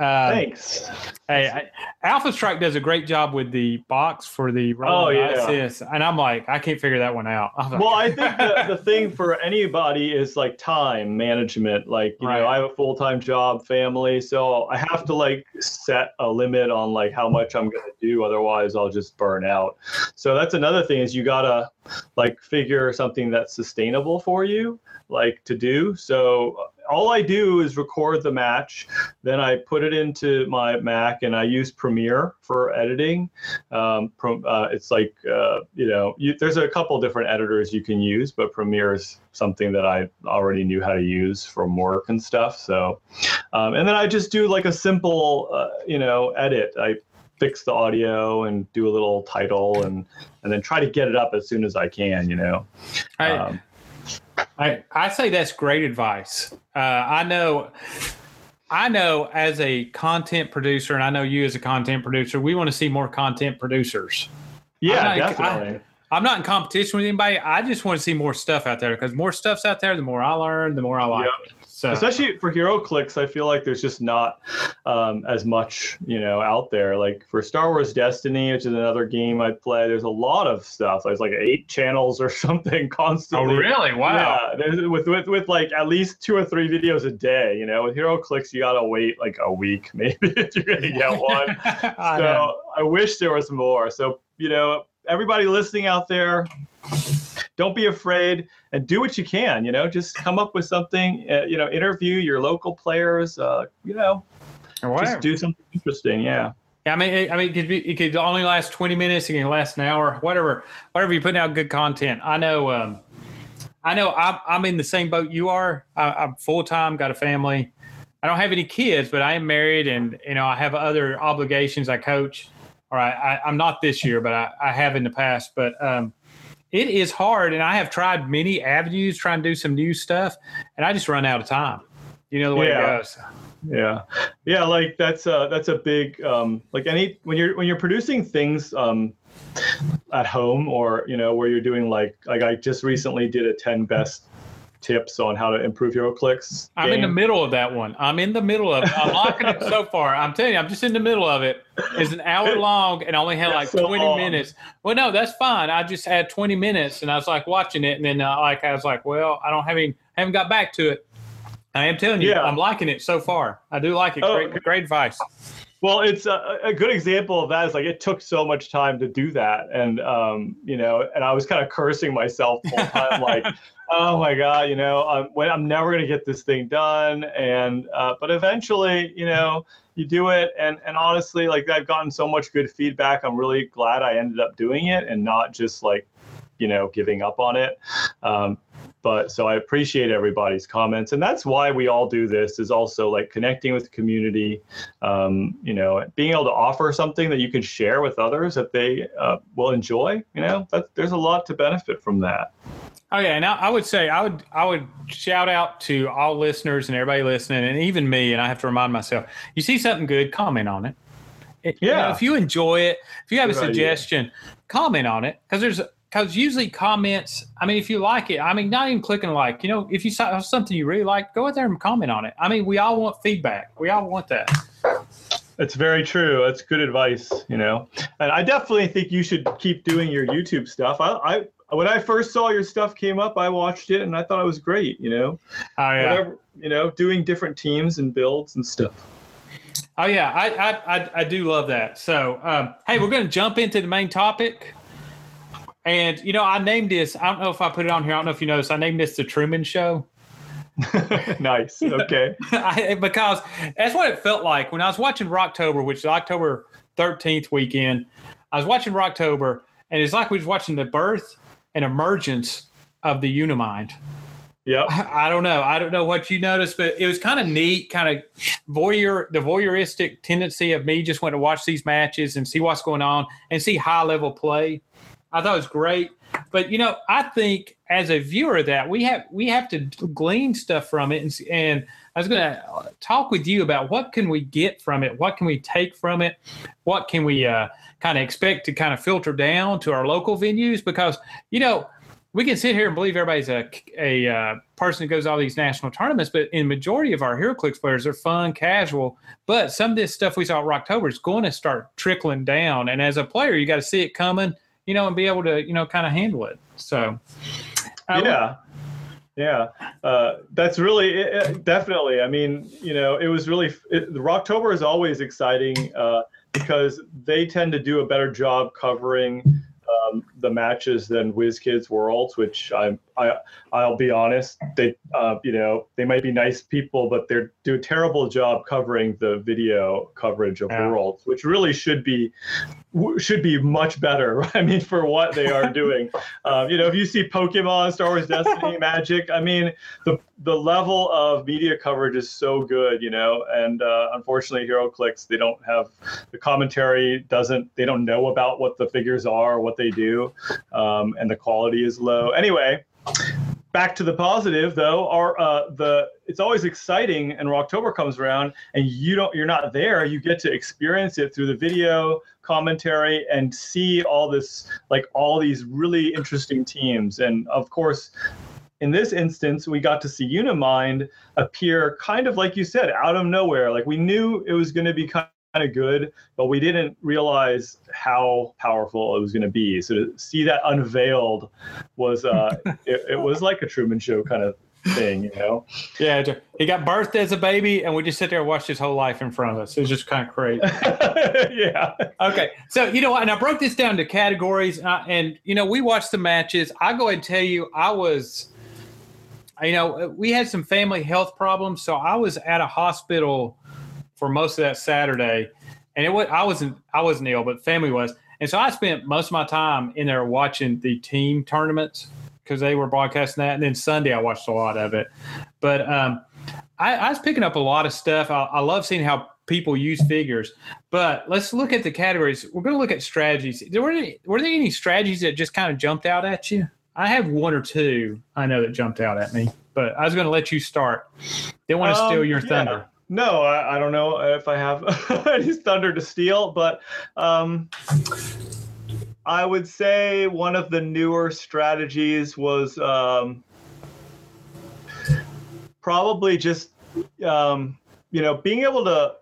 Uh, Thanks. Hey, I, Alpha Strike does a great job with the box for the oh yeah, assist, and I'm like, I can't figure that one out. (laughs) Like, well, I think the, the (laughs) thing for anybody is like time management. Like, you right. know, I have a full time job, family, so I have to like set a limit on like how much I'm going to do. Otherwise, I'll just burn out. So that's another thing is you gotta like figure something that's sustainable for you, like to do. So all I do is record the match, then I put it into my Mac and I use Premiere for editing. Um, uh, it's like uh, you know, you, there's a couple different editors you can use, but Premiere is something that I already knew how to use from work and stuff. So, um, and then I just do like a simple, uh, you know, edit. I fix the audio and do a little title and and then try to get it up as soon as I can. You know. I, um, I, I say that's great advice. Uh, I know, I know as a content producer, and I know you as a content producer, we want to see more content producers. Yeah, definitely. I, am not in competition with anybody. I just want to see more stuff out there because more stuff's out there. The more I learn, the more I like yep. So especially for HeroClix, I feel like there's just not um, as much, you know, out there. Like for Star Wars Destiny, which is another game I play, there's a lot of stuff. There's like eight channels or (laughs) something constantly. Oh, really? Wow. Yeah, with with with like at least two or three videos a day. You know, with HeroClix, you gotta wait like a week (laughs) maybe if you're gonna get one. (laughs) I so know. I wish there was more. So you know, everybody listening out there don't be afraid and do what you can. You know, just come up with something. Uh, you know, interview your local players. Uh, you know, just do something interesting. Yeah. Yeah, I mean, it, I mean, it could, be, it could only last twenty minutes. It can last an hour. Whatever, whatever. You're putting out good content. I know. Um, I know. I'm, I'm in the same boat you are. I, I'm full time. Got a family. I don't have any kids, but I am married, and you know, I have other obligations. I coach. All right, I, am not this year, but I, I have in the past. But um, it is hard, and I have tried many avenues trying to do some new stuff, and I just run out of time. You know the way yeah. it goes. Yeah, yeah, like that's a that's a big um, like any when you're when you're producing things um, at home or you know where you're doing like like I just recently did a ten best tips on how to improve HeroClix. I'm game. in the middle of that one. I'm in the middle of it. I'm locking it so far. I'm telling you, I'm just in the middle of it. It's an hour long and I only had like so 20 long. minutes. Well, no, that's fine. I just had 20 minutes and I was like watching it. And then uh, like, I was like, well, I don't have any, haven't got back to it. I am telling you, yeah. I'm liking it so far. I do like it. Oh, great, great advice. Well, it's a, a, good example of that. Is like it took so much time to do that, and um, you know, and I was kind of cursing myself the whole time, like, (laughs) oh my god, you know, I'm, I'm never gonna get this thing done. And uh, but eventually, you know, you do it, and and honestly, like I've gotten so much good feedback. I'm really glad I ended up doing it and not just like, you know, giving up on it. Um, but so i appreciate everybody's comments and that's why we all do this is also like connecting with the community um, you know being able to offer something that you can share with others that they uh, will enjoy you know that, there's a lot to benefit from that Oh yeah, and I, would say I would I would shout out to all listeners and everybody listening, and even me. And I have to remind myself: you see something good, comment on it. It, you Yeah. know, if you enjoy it, if you have a Good idea. suggestion, comment on it because there's because usually comments. I mean, if you like it, I mean, not even clicking like. You know, if you saw something you really like, go out there and comment on it. I mean, we all want feedback. We all want that. It's very true. That's good advice, you know. And I definitely think you should keep doing your YouTube stuff. I, I when I first saw your stuff came up, I watched it and I thought it was great, you know. Oh yeah. Whatever, you know, doing different teams and builds and stuff. Oh yeah, I I I, I do love that. So, um, hey, we're going to jump into the main topic, and you know, I named this. I don't know if I put it on here. I don't know if you noticed. I named this the Truman Show (laughs) nice. Okay. (laughs) I, because that's what it felt like when I was watching Rocktober, which is October thirteenth weekend. I was watching Rocktober, and it's like we was watching the birth and emergence of the Unimind. Yep. (laughs) I don't know. I don't know what you noticed, but it was kind of neat, kind of voyeur, the voyeuristic tendency of me just want to watch these matches and see what's going on and see high level play. I thought it was great, but you know, I think as a viewer of that we have we have to glean stuff from it, and, and I was going to talk with you about what can we get from it, what can we take from it, what can we uh, kind of expect to kind of filter down to our local venues? Because you know we can sit here and believe everybody's a, a uh, person who goes all these national tournaments, but in majority of our HeroClix players are fun, casual. But some of this stuff we saw at Rocktober is going to start trickling down, and as a player, you got to see it coming, you know, and be able to, you know, kind of handle it. So, uh, yeah. Yeah. Uh, that's really it, it- definitely. I mean you know it was really it, the rocktober is always exciting uh, because they tend to do a better job covering um, the matches than WizKids Worlds, which I'm, I, I'll be honest, they, uh, you know, they might be nice people, but they do a terrible job covering the video coverage of Yeah. Worlds, which really should be, should be much better. (laughs) I mean, for what they are doing. Um, (laughs) you know, if you see Pokemon, Star Wars Destiny, (laughs) Magic, I mean, the the level of media coverage is so good, you know. And uh, unfortunately, HeroClix they don't have the commentary doesn't they don't know about what the figures are, what they do, um, and the quality is low. Anyway. Back to the positive, though, are uh, the it's always exciting, and October comes around, and you don't you're not there. You get to experience it through the video commentary and see all this like all these really interesting teams, and of course, in this instance, we got to see Unimind appear kind of like you said, out of nowhere. Like we knew it was going to be kind of good, but we didn't realize how powerful it was going to be. So to see that unveiled was, uh, (laughs) it, it was like a Truman Show kind of thing, you know? yeah, he got birthed as a baby, and we just sit there and watched his whole life in front of us. It was just kind of crazy. (laughs) yeah. Okay, so you know and I broke this down to categories, and, I, and you know we watched the matches. I go ahead and tell you, I was, you know, we had some family health problems, so I was at a hospital for most of that Saturday, and it was I wasn't I wasn't ill, but family was, and so I spent most of my time in there watching the team tournaments because they were broadcasting that, and then Sunday I watched a lot of it, but um, I, I was picking up a lot of stuff. I, I love seeing how people use figures. But let's look at the categories. We're going to look at strategies. There were any, were there any strategies that just kind of jumped out at you? I have one or two I know that jumped out at me, but I was going to let you start. Didn't want to steal Um, your yeah. thunder. No, I, I don't know if I have (laughs) any thunder to steal, but um, I would say one of the newer strategies was um, probably just um, you know being able to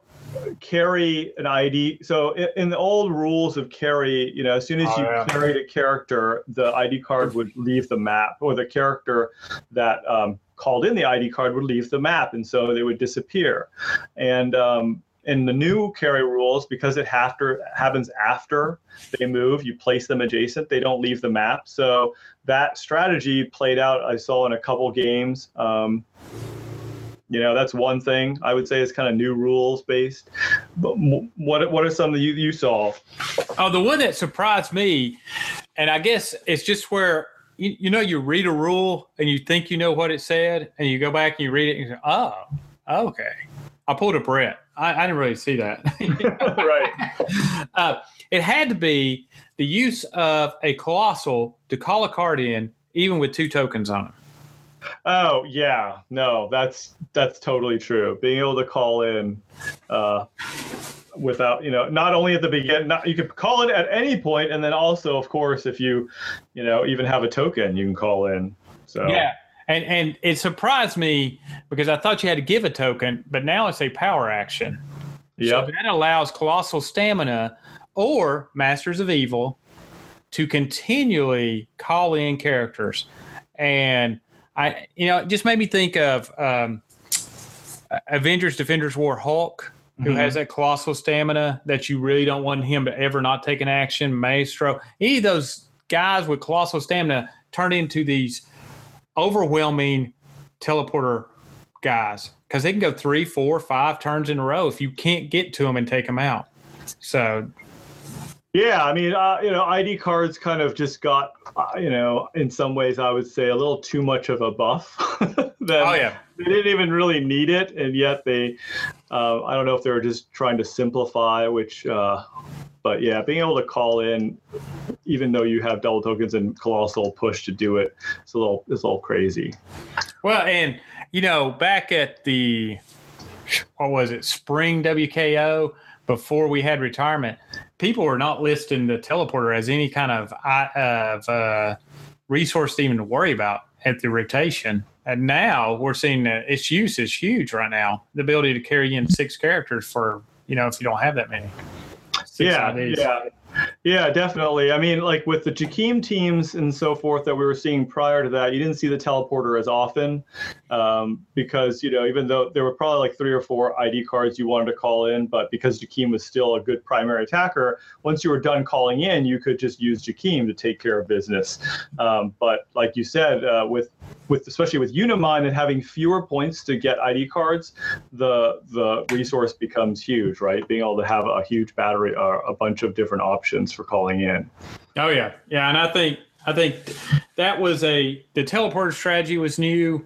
carry an ID. So i- in the old rules of carry, you know, as soon as Oh, you yeah. carried a character, the ID card would leave the map, or the character that um, called in the ID card would leave the map, and so they would disappear. And um, in the new carry rules, because it after happens after they move, you place them adjacent. They don't leave the map. So that strategy played out. I saw in a couple games. Um, you know, that's one thing I would say is kind of new rules based. But what what are some that you you saw? Oh, the one that surprised me, and I guess it's just where you, you know you read a rule and you think you know what it said, and you go back and you read it and you say, "Oh, okay." I pulled a Brett. I, I didn't really see that. (laughs) (laughs) right. (laughs) uh, it had to be the use of a colossal to call a card in, even with two tokens on it. Oh yeah, no, that's that's totally true. Being able to call in uh, without, you know, not only at the beginning, not you could call it at any point, and then also, of course, if you, you know, even have a token, you can call in. So Yeah. And and it surprised me because I thought you had to give a token, but now it's a power action. Yep. So that allows Colossal Stamina or Masters of Evil to continually call in characters. And I, you know, it just made me think of um, Avengers Defenders War Hulk, who Mhm. has that colossal stamina that you really don't want him to ever not take an action. Maestro, any of those guys with colossal stamina turn into these overwhelming teleporter guys because they can go three, four, five turns in a row if you can't get to them and take them out. So Yeah, I mean, uh, you know, ID cards kind of just got, uh, you know, in some ways, I would say a little too much of a buff. (laughs) then oh yeah, they didn't even really need it, and yet they, uh, I don't know if they were just trying to simplify, which, uh, but yeah, being able to call in, even though you have double tokens and colossal push to do it, it's a little, it's a little crazy. Well, and you know, back at the what was it, spring WKO before we had retirement, people were not listing the teleporter as any kind of of uh, resource to even to worry about at the rotation. And now we're seeing that its use is huge right now. The ability to carry in six characters for you know if you don't have that many. Six yeah, IDs. yeah, yeah, definitely. I mean, like with the Jakeem teams and so forth that we were seeing prior to that, you didn't see the teleporter as often um, because you know even though there were probably like three or four ID cards you wanted to call in, but because Jakeem was still a good primary attacker, once you were done calling in, you could just use Jakeem to take care of business. Um, but like you said, uh, with with especially with Unimind and having fewer points to get ID cards, the the resource becomes huge, right? Being able to have a huge battery, or a bunch of different options for calling in. Oh yeah, yeah, and I think I think that was a the teleporter strategy was new,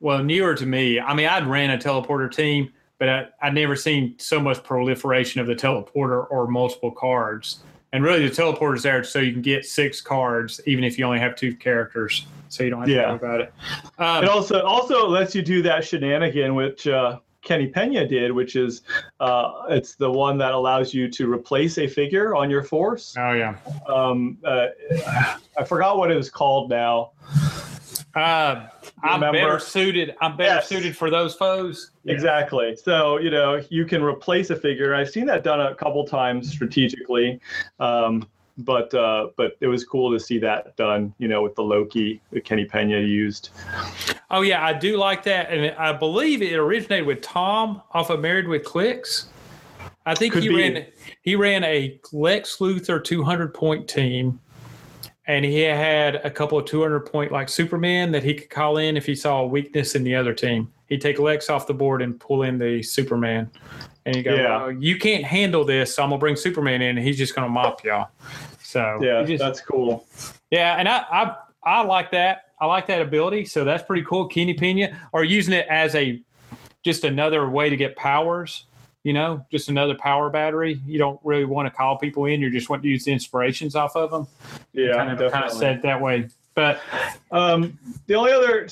well newer to me. I mean, I'd ran a teleporter team, but I, I'd never seen so much proliferation of the teleporter or multiple cards. And really, the teleporter's there so you can get six cards, even if you only have two characters, so you don't have to Yeah. worry about it. Um, It also also lets you do that shenanigan, which uh, Kenny Pena did, which is uh, it's the one that allows you to replace a figure on your force. oh yeah, Um, uh, I forgot what it was called now. uh, I'm Remember? better suited. I'm better Yes. suited for those foes. Yeah. Exactly. So you know you can replace a figure. I've seen that done a couple times strategically, um, but uh, but it was cool to see that done. You know, with the Loki that Kenny Pena used. Oh yeah, I do like that, and I believe it originated with Tom off of Married with Clicks. I think Could he be. ran he ran a Lex Luthor 200 point team, and he had a couple of 200 point like Superman that he could call in if he saw a weakness in the other team. He'd take Lex off the board and pull in the Superman, and you go, Yeah. "Well, "You can't handle this, so I'm gonna bring Superman in, and he's just gonna mop y'all." So Yeah, just- that's cool. yeah, and I, I I like that. I like that ability. So that's pretty cool. Kenny Pena or using it as a just another way to get powers. You know, just another power battery. You don't really want to call people in. You just want to use the inspirations off of them. Yeah, kind of kind of it that way. But Um, the only other,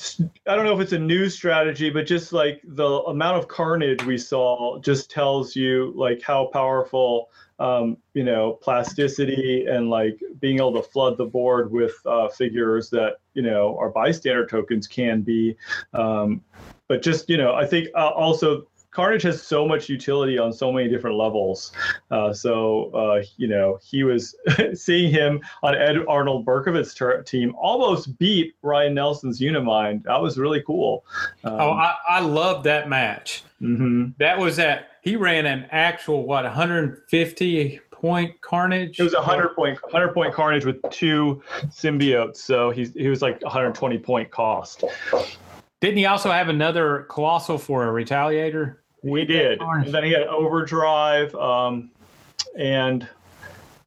I don't know if it's a new strategy, but just like the amount of carnage we saw just tells you like how powerful, um, you know, plasticity and like being able to flood the board with uh, figures that, you know, are bystander tokens can be. Um, but just, you know, I think uh, also Carnage has so much utility on so many different levels. Uh, so, uh, you know, he was (laughs) seeing him on Ed Arnold Berkovitz's ter- team almost beat Ryan Nelson's Unimind. That was really cool. Um, oh, I, I love that match. mhm. That was that he ran an actual what 150 point carnage. It was a hundred point, hundred point Carnage with two symbiotes. So he's he was like 120 point cost. Didn't he also have another colossal for a retaliator? We did. And then he had Overdrive, um, and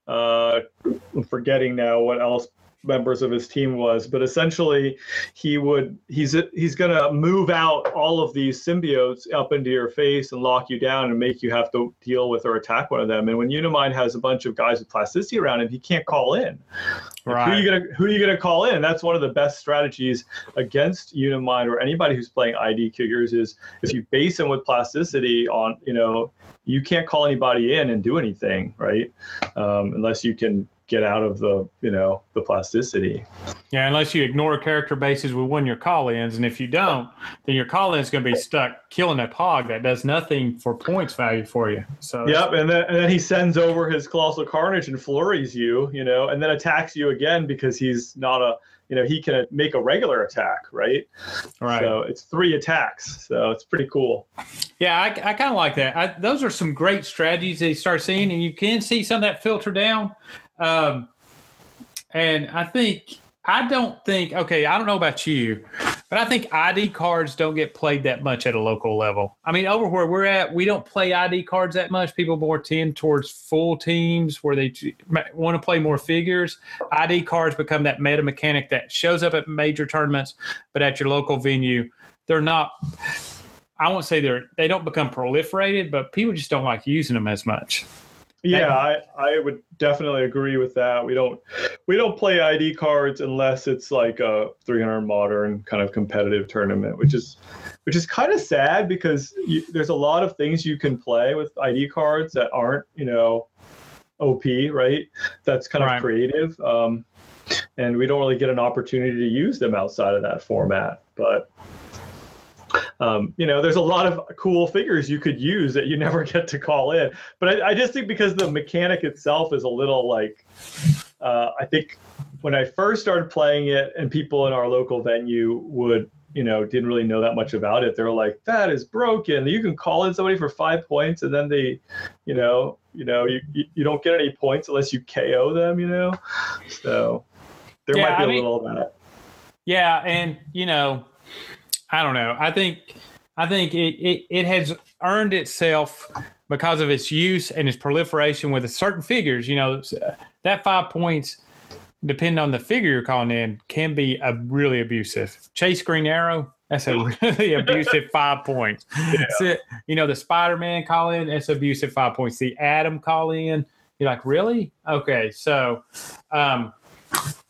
uh, I'm forgetting now what else members of his team was, but essentially he would he's he's going to move out all of these symbiotes up into your face and lock you down and make you have to deal with or attack one of them. And when Unimind has a bunch of guys with plasticity around him, he can't call in. Right. Who are you gonna Who are you gonna call in? That's one of the best strategies against Unimind or anybody who's playing ID cards is if you base them with plasticity on you know you can't call anybody in and do anything right um, unless you can get out of the you know the plasticity. Yeah unless you ignore character bases with one of your call-ins and if you don't then your call-in is going to be stuck killing a Pog that does nothing for points value for you. So yep and then, and then he sends over his colossal carnage and flurries you you know and then attacks you again because he's not a you know he can make a regular attack right? Right. So it's three attacks so it's pretty cool. Yeah i, I kind of like that. I, those are some great strategies that you start seeing and you can see some of that filter down um, and I think I don't think okay, I don't know about you, but I think ID cards don't get played that much at a local level. I mean, over where we're at, we don't play ID cards that much. People more tend towards full teams where they want to play more figures. ID cards become that meta mechanic that shows up at major tournaments, but at your local venue, they're not. I won't say they're they don't become proliferated, but people just don't like using them as much. Yeah, I, I would definitely agree with that. We don't we don't play ID cards unless it's like a 300 modern kind of competitive tournament, which is which is kind of sad because you, there's a lot of things you can play with ID cards that aren't you know OP, right? That's kind right. of creative, um, and we don't really get an opportunity to use them outside of that format, but um, you know, there's a lot of cool figures you could use that you (laughs) never get to call in. But I, I just think because the mechanic itself is a little like, uh, I think when I first started playing it and people in our local venue would, you know, didn't really know that much about it. They were like, that is broken. You can call in somebody for five points and then they, you know, you know, you, you don't get any points unless you KO them, you know? So there yeah, might be I a mean, little of that. Yeah. And, you know, I don't know. I think I think it, it, it has earned itself because of its use and its proliferation with certain figures. You know, that five points, depending on the figure you're calling in, can be a really abusive. Chase Green Arrow, that's a (laughs) really abusive five points. Yeah. you know, the Spider Man call in, that's abusive five points. The Adam call in, you're like, really? Okay. So um,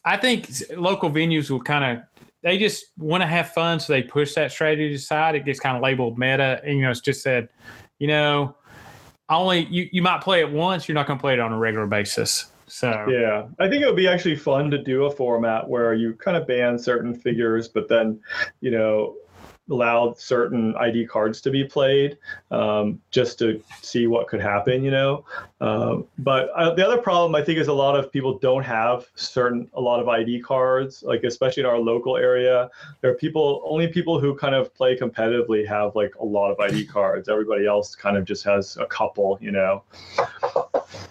I think local venues will kind of they just want to have fun, so they push that strategy aside. It gets kind of labeled meta, and you know, it's just said, you know, only you you might play it once. You're not going to play it on a regular basis. So yeah, I think it would be actually fun to do a format where you kind of ban certain figures, but then, you know, allowed certain ID cards to be played um, just to see what could happen, you know. Um, but uh, the other problem I think is a lot of people don't have certain a lot of ID cards, like especially in our local area. There are people only people who kind of play competitively have like a lot of ID cards. Everybody else kind of just has a couple, you know.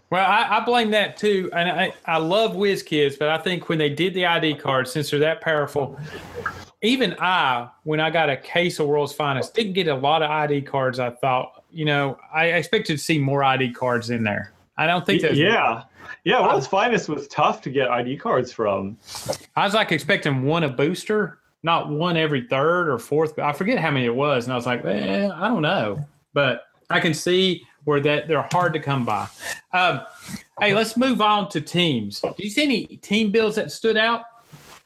Well, I, I, blame that too, and I, I love WizKids, but I think when they did the ID cards, since they're that powerful, even I, when I got a case of World's Finest, didn't get a lot of ID cards. I thought, you know, I expected to see more ID cards in there. I don't think that. Yeah. Yeah, World's I, Finest was tough to get ID cards from. I was like expecting one a booster, not one every third or fourth. I forget how many it was, and I was like, eh, I don't know, but I can see where that they're hard to come by. Um, hey, let's move on to teams. Did you see any team builds that stood out?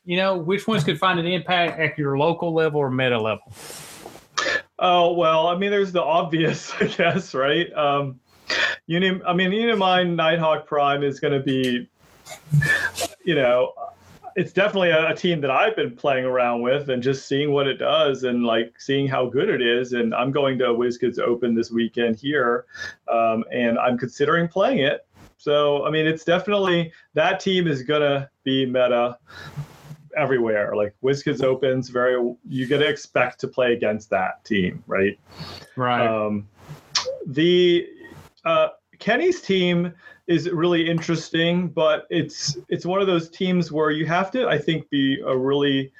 You know, which ones could find an impact at your local level or meta level? Oh well, I mean, there's the obvious, (laughs) I guess, right? Um, Uni, I mean, Unimind Nighthawk Prime is going to be, you know, it's definitely a, a, team that I've been playing around with and just seeing what it does and like seeing how good it is. And I'm going to WizKids Open this weekend here, um, and I'm considering playing it. So I mean, it's definitely that team is gonna be meta everywhere. Like WizKids opens, very you get to expect to play against that team, right? Right. Um, the uh, Kenny's team is really interesting, but it's it's one of those teams where you have to, I think, be a really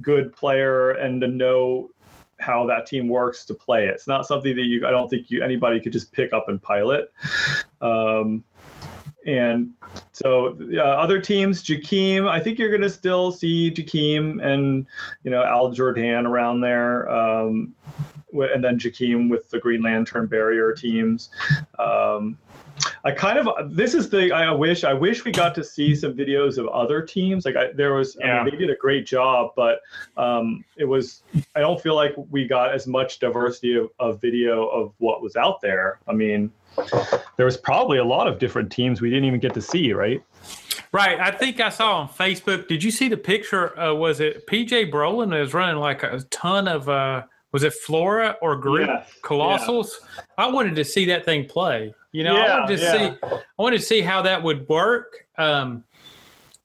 good player and to know how that team works to play it. It's not something that you I don't think you anybody could just pick up and pilot. Um, and so uh, other teams, Jakeem, I think you're going to still see Jakeem and you know Hal Jordan around there. Um, and then Jakeem with the Green Lantern barrier teams. Um, I kind of this is the I wish I wish we got to see some videos of other teams. Like I, there was, yeah. I mean, they did a great job, but um, it was I don't feel like we got as much diversity of, of video of what was out there. I mean, there was probably a lot of different teams we didn't even get to see, right? Right. I think I saw on Facebook. Did you see the picture? Uh, was it PJ Brolin was running like a ton of uh, was it Flora or Groot yes. Colossals? Yeah. I wanted to see that thing play. You know, yeah, I wanted to yeah. see I wanted to see how that would work. Um,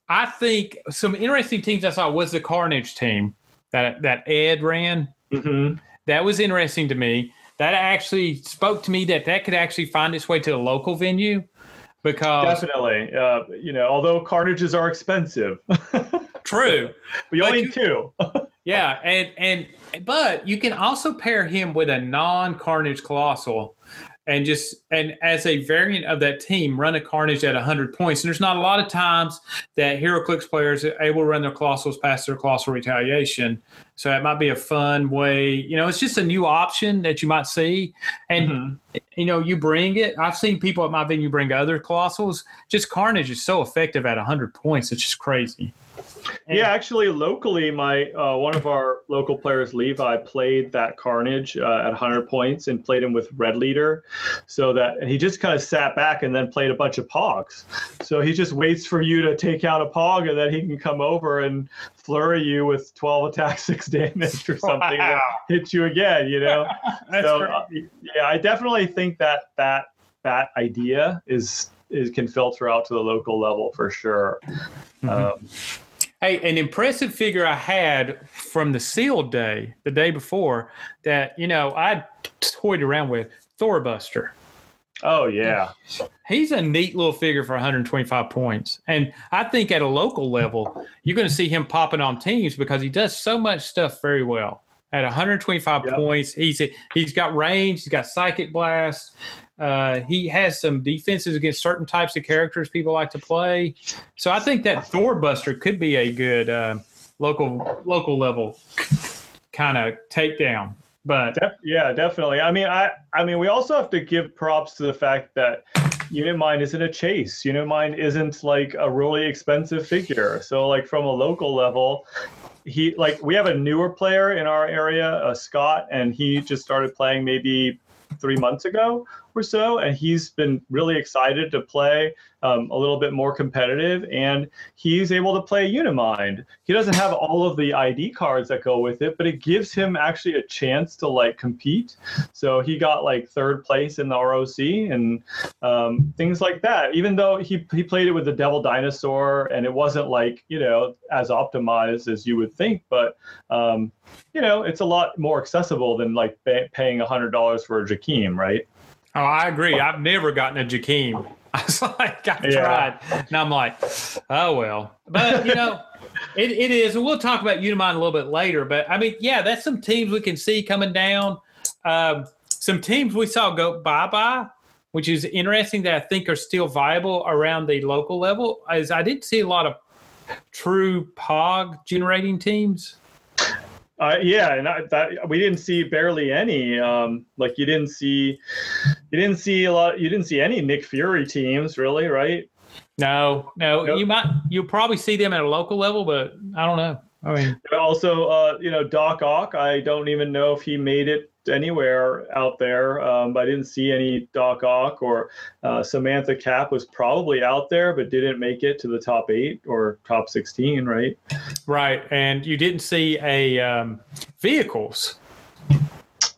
I think some interesting teams I saw was the Carnage team that that Ed ran. Mm-hmm. That was interesting to me. That actually spoke to me that that could actually find its way to the local venue because definitely, uh, you know, although carnages are expensive. (laughs) true, we only need two. (laughs) yeah, and and but you can also pair him with a non-carnage colossal and just and as a variant of that team run a carnage at 100 points. And there's not a lot of times that HeroClix players are able to run their colossals past their colossal retaliation. So that might be a fun way you know it's just a new option that you might see. And mm-hmm. you know you bring it. I've seen people at my venue bring other colossals just carnage is so effective at 100 points. It's just crazy yeah, actually, locally, my uh, one of our local players, Levi, played that Carnage uh, at 100 points and played him with Red Leader, so that and he just kind of sat back and then played a bunch of Pogs. So he just waits for you to take out a Pog, and then he can come over and flurry you with 12 attack, (laughs) six damage or something, wow. hit you again. You know. (laughs) so uh, yeah, I definitely think that that that idea is is can filter out to the local level for sure. Mm-hmm. Um, Hey, an impressive figure I had from the sealed day, the day before, that you know I toyed around with Thorbuster. Oh yeah, he's a neat little figure for 125 points, and I think at a local level, you're going to see him popping on teams because he does so much stuff very well. At 125 yep. points, he's he's got range, he's got psychic blast, uh, he has some defenses against certain types of characters people like to play. So I think that Thorbuster could be a good uh, local local level kind of takedown. But yeah, definitely. I mean, I I mean, we also have to give props to the fact that Unimind isn't a chase. Unimind isn't like a really expensive figure. So like from a local level, he like we have a newer player in our area, uh, Scott, and he just started playing maybe three months ago or so, and he's been really excited to play um, a little bit more competitive, and he's able to play Unimind. He doesn't have all of the ID cards that go with it, but it gives him actually a chance to like compete. So he got like third place in the ROC and um, things like that. Even though he he played it with the Devil Dinosaur, and it wasn't like you know as optimized as you would think, but um, you know it's a lot more accessible than like paying a hundred dollars for a Jakeem, right? Oh, I agree. I've never gotten a Jakeem. (laughs) I was like, I yeah. tried. And I'm like, oh, well. But, you know, (laughs) it, it is. And we'll talk about Unimind a little bit later. But, I mean, yeah, that's some teams we can see coming down. Um, some teams we saw go bye bye, which is interesting that I think are still viable around the local level. As I didn't see a lot of true POG generating teams. Uh, yeah, and I, that we didn't see barely any. Um, like you didn't see, you didn't see a lot. You didn't see any Nick Fury teams, really, right? No, no. Nope. You might, You'll probably see them at a local level, but I don't know. I mean, also, uh, you know, Doc Ock. I don't even know if he made it anywhere out there. Um, I didn't see any Doc Ock or uh, Samantha Cap was probably out there, but didn't make it to the top eight or top 16, right? Right. And you didn't see a um, vehicles.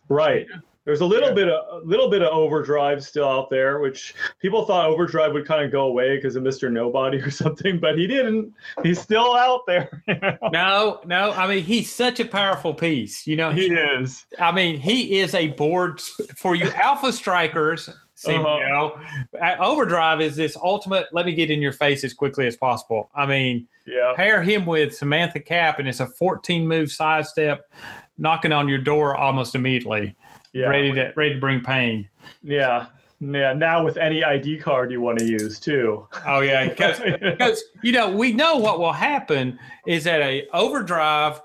Right. There's a little yeah. bit of a little bit of overdrive still out there, which people thought overdrive would kind of go away because of Mr. Nobody or (laughs) something, but he didn't. He's still out there. (laughs) no, no. I mean, he's such a powerful piece. You know, he, he is. I mean, he is a board for you alpha strikers. See, (laughs) uh-huh. you know, overdrive is this ultimate. Let me get in your face as quickly as possible. I mean, yeah. Pair him with Samantha Cap, and it's a 14 move sidestep, knocking on your door almost immediately yeah. ready to ready to bring pain. Yeah. Yeah, now with any ID card you want to use too. Oh yeah, because you know we know what will happen is that a overdrive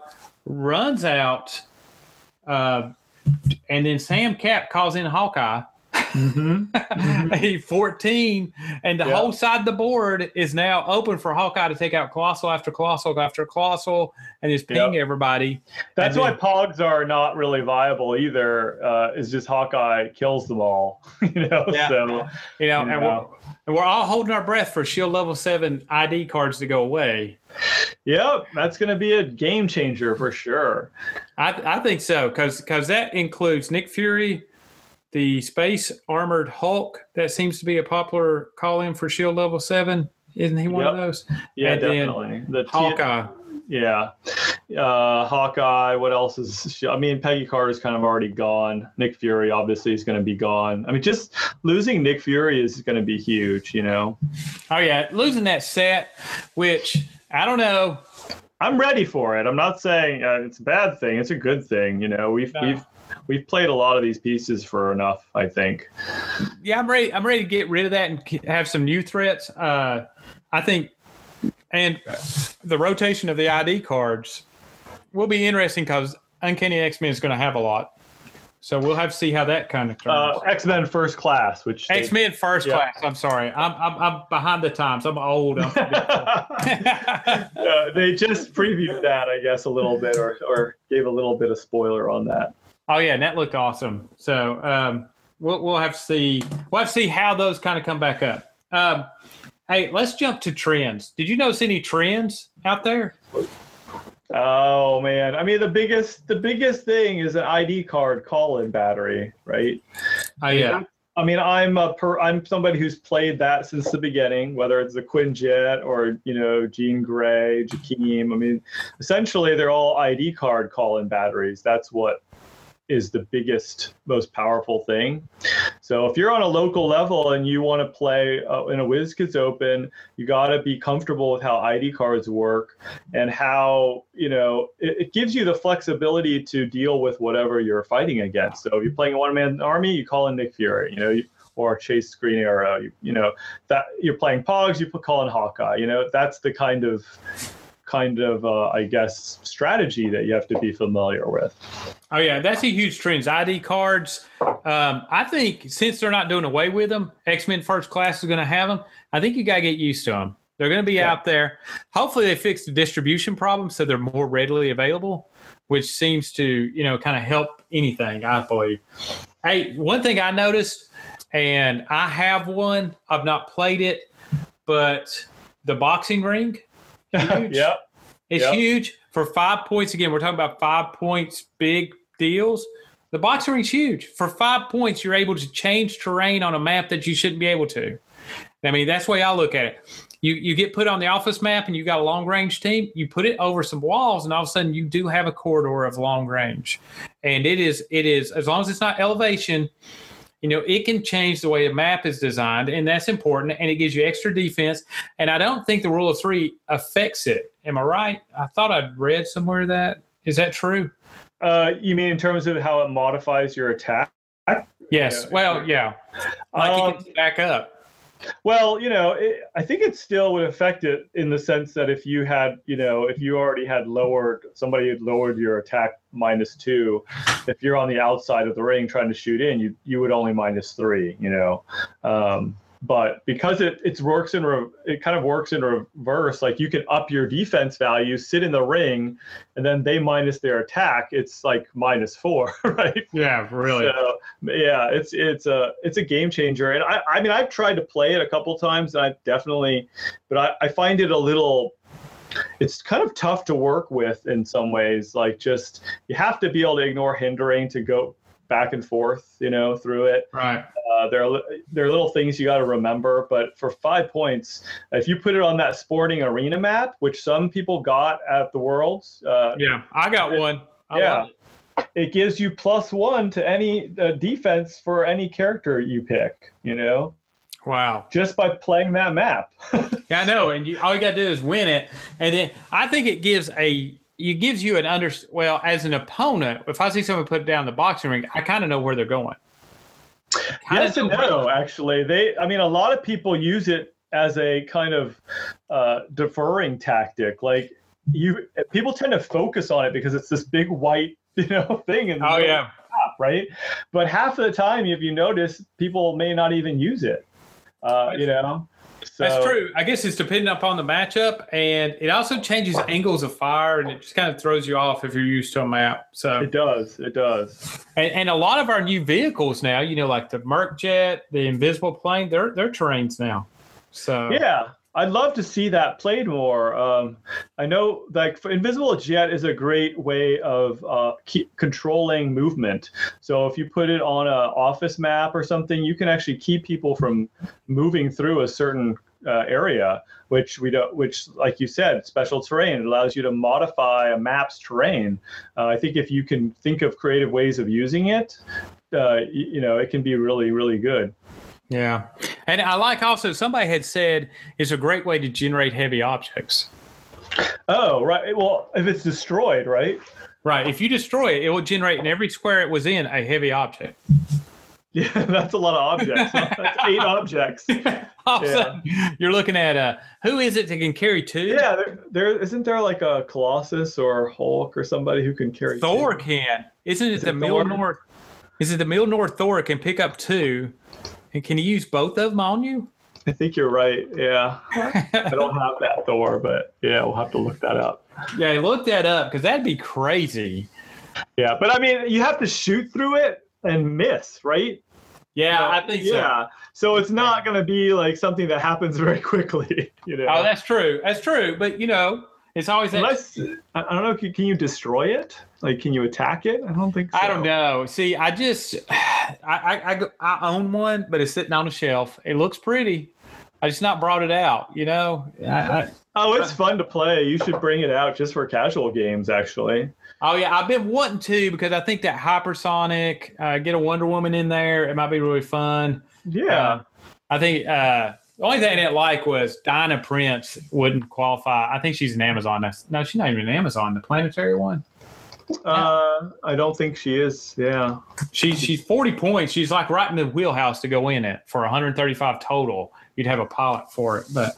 runs out, uh, and then Sam Cap calls in Hawkeye. Mm-hmm. (laughs) a 14 and the Yeah. whole side of the board is now open for Hawkeye to take out Colossal after Colossal after Colossal and just ping everybody. That's And why then- Pogs are not really viable either. Uh, is just Hawkeye kills them all. (laughs) you know, Yeah. so You know, and we're, and we're all holding our breath for Shield Level 7 ID cards to go away. yep, that's going to be a game changer for sure. I, I think so because because that includes Nick Fury, the Space Armored Hulk. That seems to be a popular call in for Shield Level Seven. Isn't he one of those? Yeah, And definitely. The T- Hawkeye. Yeah. Uh, Hawkeye, what else is I mean, Peggy Carter's kind of already gone. Nick Fury obviously is going to be gone. I mean, just losing Nick Fury is going to be huge, you know. Oh yeah, losing that set, which I don't know. I'm ready for it. I'm not saying uh, it's a bad thing. It's a good thing, you know. We've No. we've we've played a lot of these pieces for enough, I think. Yeah, I'm ready. I'm ready to get rid of that and have some new threats. Uh, I think, and the rotation of the ID cards will be interesting because Uncanny X Men is going to have a lot. So we'll have to see how that kind of turns. Uh, X-Men First Class, which X Men First yeah. Class. I'm sorry. I'm, I'm I'm behind the times. I'm old. I'm. (laughs) Uh, (laughs) they just previewed that, I guess, a little bit, or or gave a little bit of spoiler on that. Oh yeah, and that looked awesome. So um, we'll we'll have to see. We'll have to see how those kind of come back up. Um, hey, let's jump to trends. Did you notice any trends out there? Oh man, I mean the biggest the biggest thing is an ID card call-in battery, right? Oh yeah. I mean, I'm a per, I'm somebody who's played that since the beginning, whether it's the Quinjet or you know Jean Grey, Jakeem. I mean, essentially they're all ID card call-in batteries. That's what is the biggest, most powerful thing. So if you're on a local level and you want to play uh, in a WizKids Open, you got to be comfortable with how ID cards work and how you know it, it gives you the flexibility to deal with whatever you're fighting against. So if you're playing a one-man army, you call in Nick Fury, you know, you, or Chase Green Arrow. You, you know that you're playing Pogs, you put call in Hawkeye. You know that's the kind of kind of uh, I guess strategy that you have to be familiar with. Oh yeah, that's a huge trend. ID cards. Um, I think since they're not doing away with them, X Men First Class is going to have them. I think you got to get used to them. They're going to be Yeah. out there. Hopefully, they fix the distribution problem so they're more readily available, which seems to you know kind of help anything. I believe. Hey, one thing I noticed, and I have one. I've not played it, but the boxing ring. Huge. yep. It's Yep. huge for five points. Again, we're talking about five points, big deals. The boxing ring's huge. For five points, you're able to change terrain on a map that you shouldn't be able to. I mean, that's the way I look at it. You you get put on the office map and you got a long range team, you put it over some walls, and all of a sudden you do have a corridor of long range. And it is it is as long as it's not elevation, you know, it can change the way a map is designed, and that's important. And it gives you extra defense. And I don't think the rule of three affects it. Am I right? I thought I'd read somewhere that is that true? Uh, you mean in terms of how it modifies your attack? Yes. Well, yeah. Like Um, back up. Well, you know, it, I think it still would affect it in the sense that if you had, you know, if you already had lowered, somebody had lowered your attack minus two, if you're on the outside of the ring trying to shoot in, you you would only minus three, you know. Um, but because it it works in re, it kind of works in reverse. Like you can up your defense value, sit in the ring, and then they minus their attack. It's like minus four, (laughs) right? Yeah, really. So, yeah, it's it's a it's a game changer, and I I mean I've tried to play it a couple times, and I definitely, but I, I find it a little. It's kind of tough to work with in some ways. Like just you have to be able to ignore hindering to go back and forth, you know, through it. Right. Uh, there are there are little things you got to remember, but for five points, if you put it on that sporting arena map, which some people got at the Worlds, uh, Yeah, I got one. I Yeah. love it. it gives you plus one to any uh, defense for any character you pick. You know, Wow. just by playing that map. (laughs) Yeah, I know. And you, all you got to do is win it, and then I think it gives a it gives you an under. Well, as an opponent, if I see someone put down the boxing ring, I kind of know where they're going. yes and no, actually. They, I mean, a lot of people use it as a kind of uh, deferring tactic. Like you, people tend to focus on it because it's this big white, (laughs) you know, thing. In oh yeah. Top, right. But half of the time, if you notice, people may not even use it. Uh, you know. So, That's true. I guess it's dependent upon the matchup, and it also changes angles of fire, and it just kind of throws you off if you're used to a map. So it does. It does. And, and a lot of our new vehicles now, you know, like the Merc Jet, the Invisible Plane, they're they're terrains now. So yeah, I'd love to see that played more. Um, I know, like, Invisible Jet is a great way of uh, controlling movement. So if you put it on an office map or something, you can actually keep people from moving through a certain uh, area, which we don't, which, like you said, special terrain. It allows you to modify a map's terrain. Uh, I think if you can think of creative ways of using it, uh, you, you know, it can be really, really good. Yeah. And I like also somebody had said it's a great way to generate heavy objects. Oh, right. Well, if it's destroyed, right? Right. If you destroy it, it will generate in every square it was in a heavy object. (laughs) Yeah, that's a lot of objects. (laughs) that's eight objects. (laughs) yeah. you're looking at uh, who is it that can carry two? Yeah, there, there isn't there like a Colossus or Hulk or somebody who can carry. Thor two? can. Isn't it is the Mjolnir? Is it the Mjolnir Thor can pick up two? And can you use both of them on you? I think you're right. Yeah. I don't have that Thor, but yeah, we'll have to look that up. Yeah, look that up because that'd be crazy. Yeah, but I mean, you have to shoot through it and miss, right? Yeah, I think so. Yeah. So it's not going to be like something that happens (laughs) very quickly, you know. Oh, that's true. That's true. But, you know, it's always. Unless, I don't know, can, can you destroy it? Like, can you attack it? I don't think so. I don't know. See, I just, (sighs) I, I, I own one, but it's sitting on a shelf. It looks pretty. I just not brought it out, you know. I, I, oh, it's fun to play. You should bring it out just for casual games, actually. Oh yeah, I've been wanting to because I think that hypersonic, uh, get a Wonder Woman in there, it might be really fun. Yeah, uh, I think uh, the only thing I didn't like was Diana Prince wouldn't qualify. I think she's an Amazon. No, she's not even an Amazon. The planetary one. Uh, I don't think she is. Yeah, she's she's forty points. She's like right in the wheelhouse to go in it for 135 total. You'd have a pilot for it, but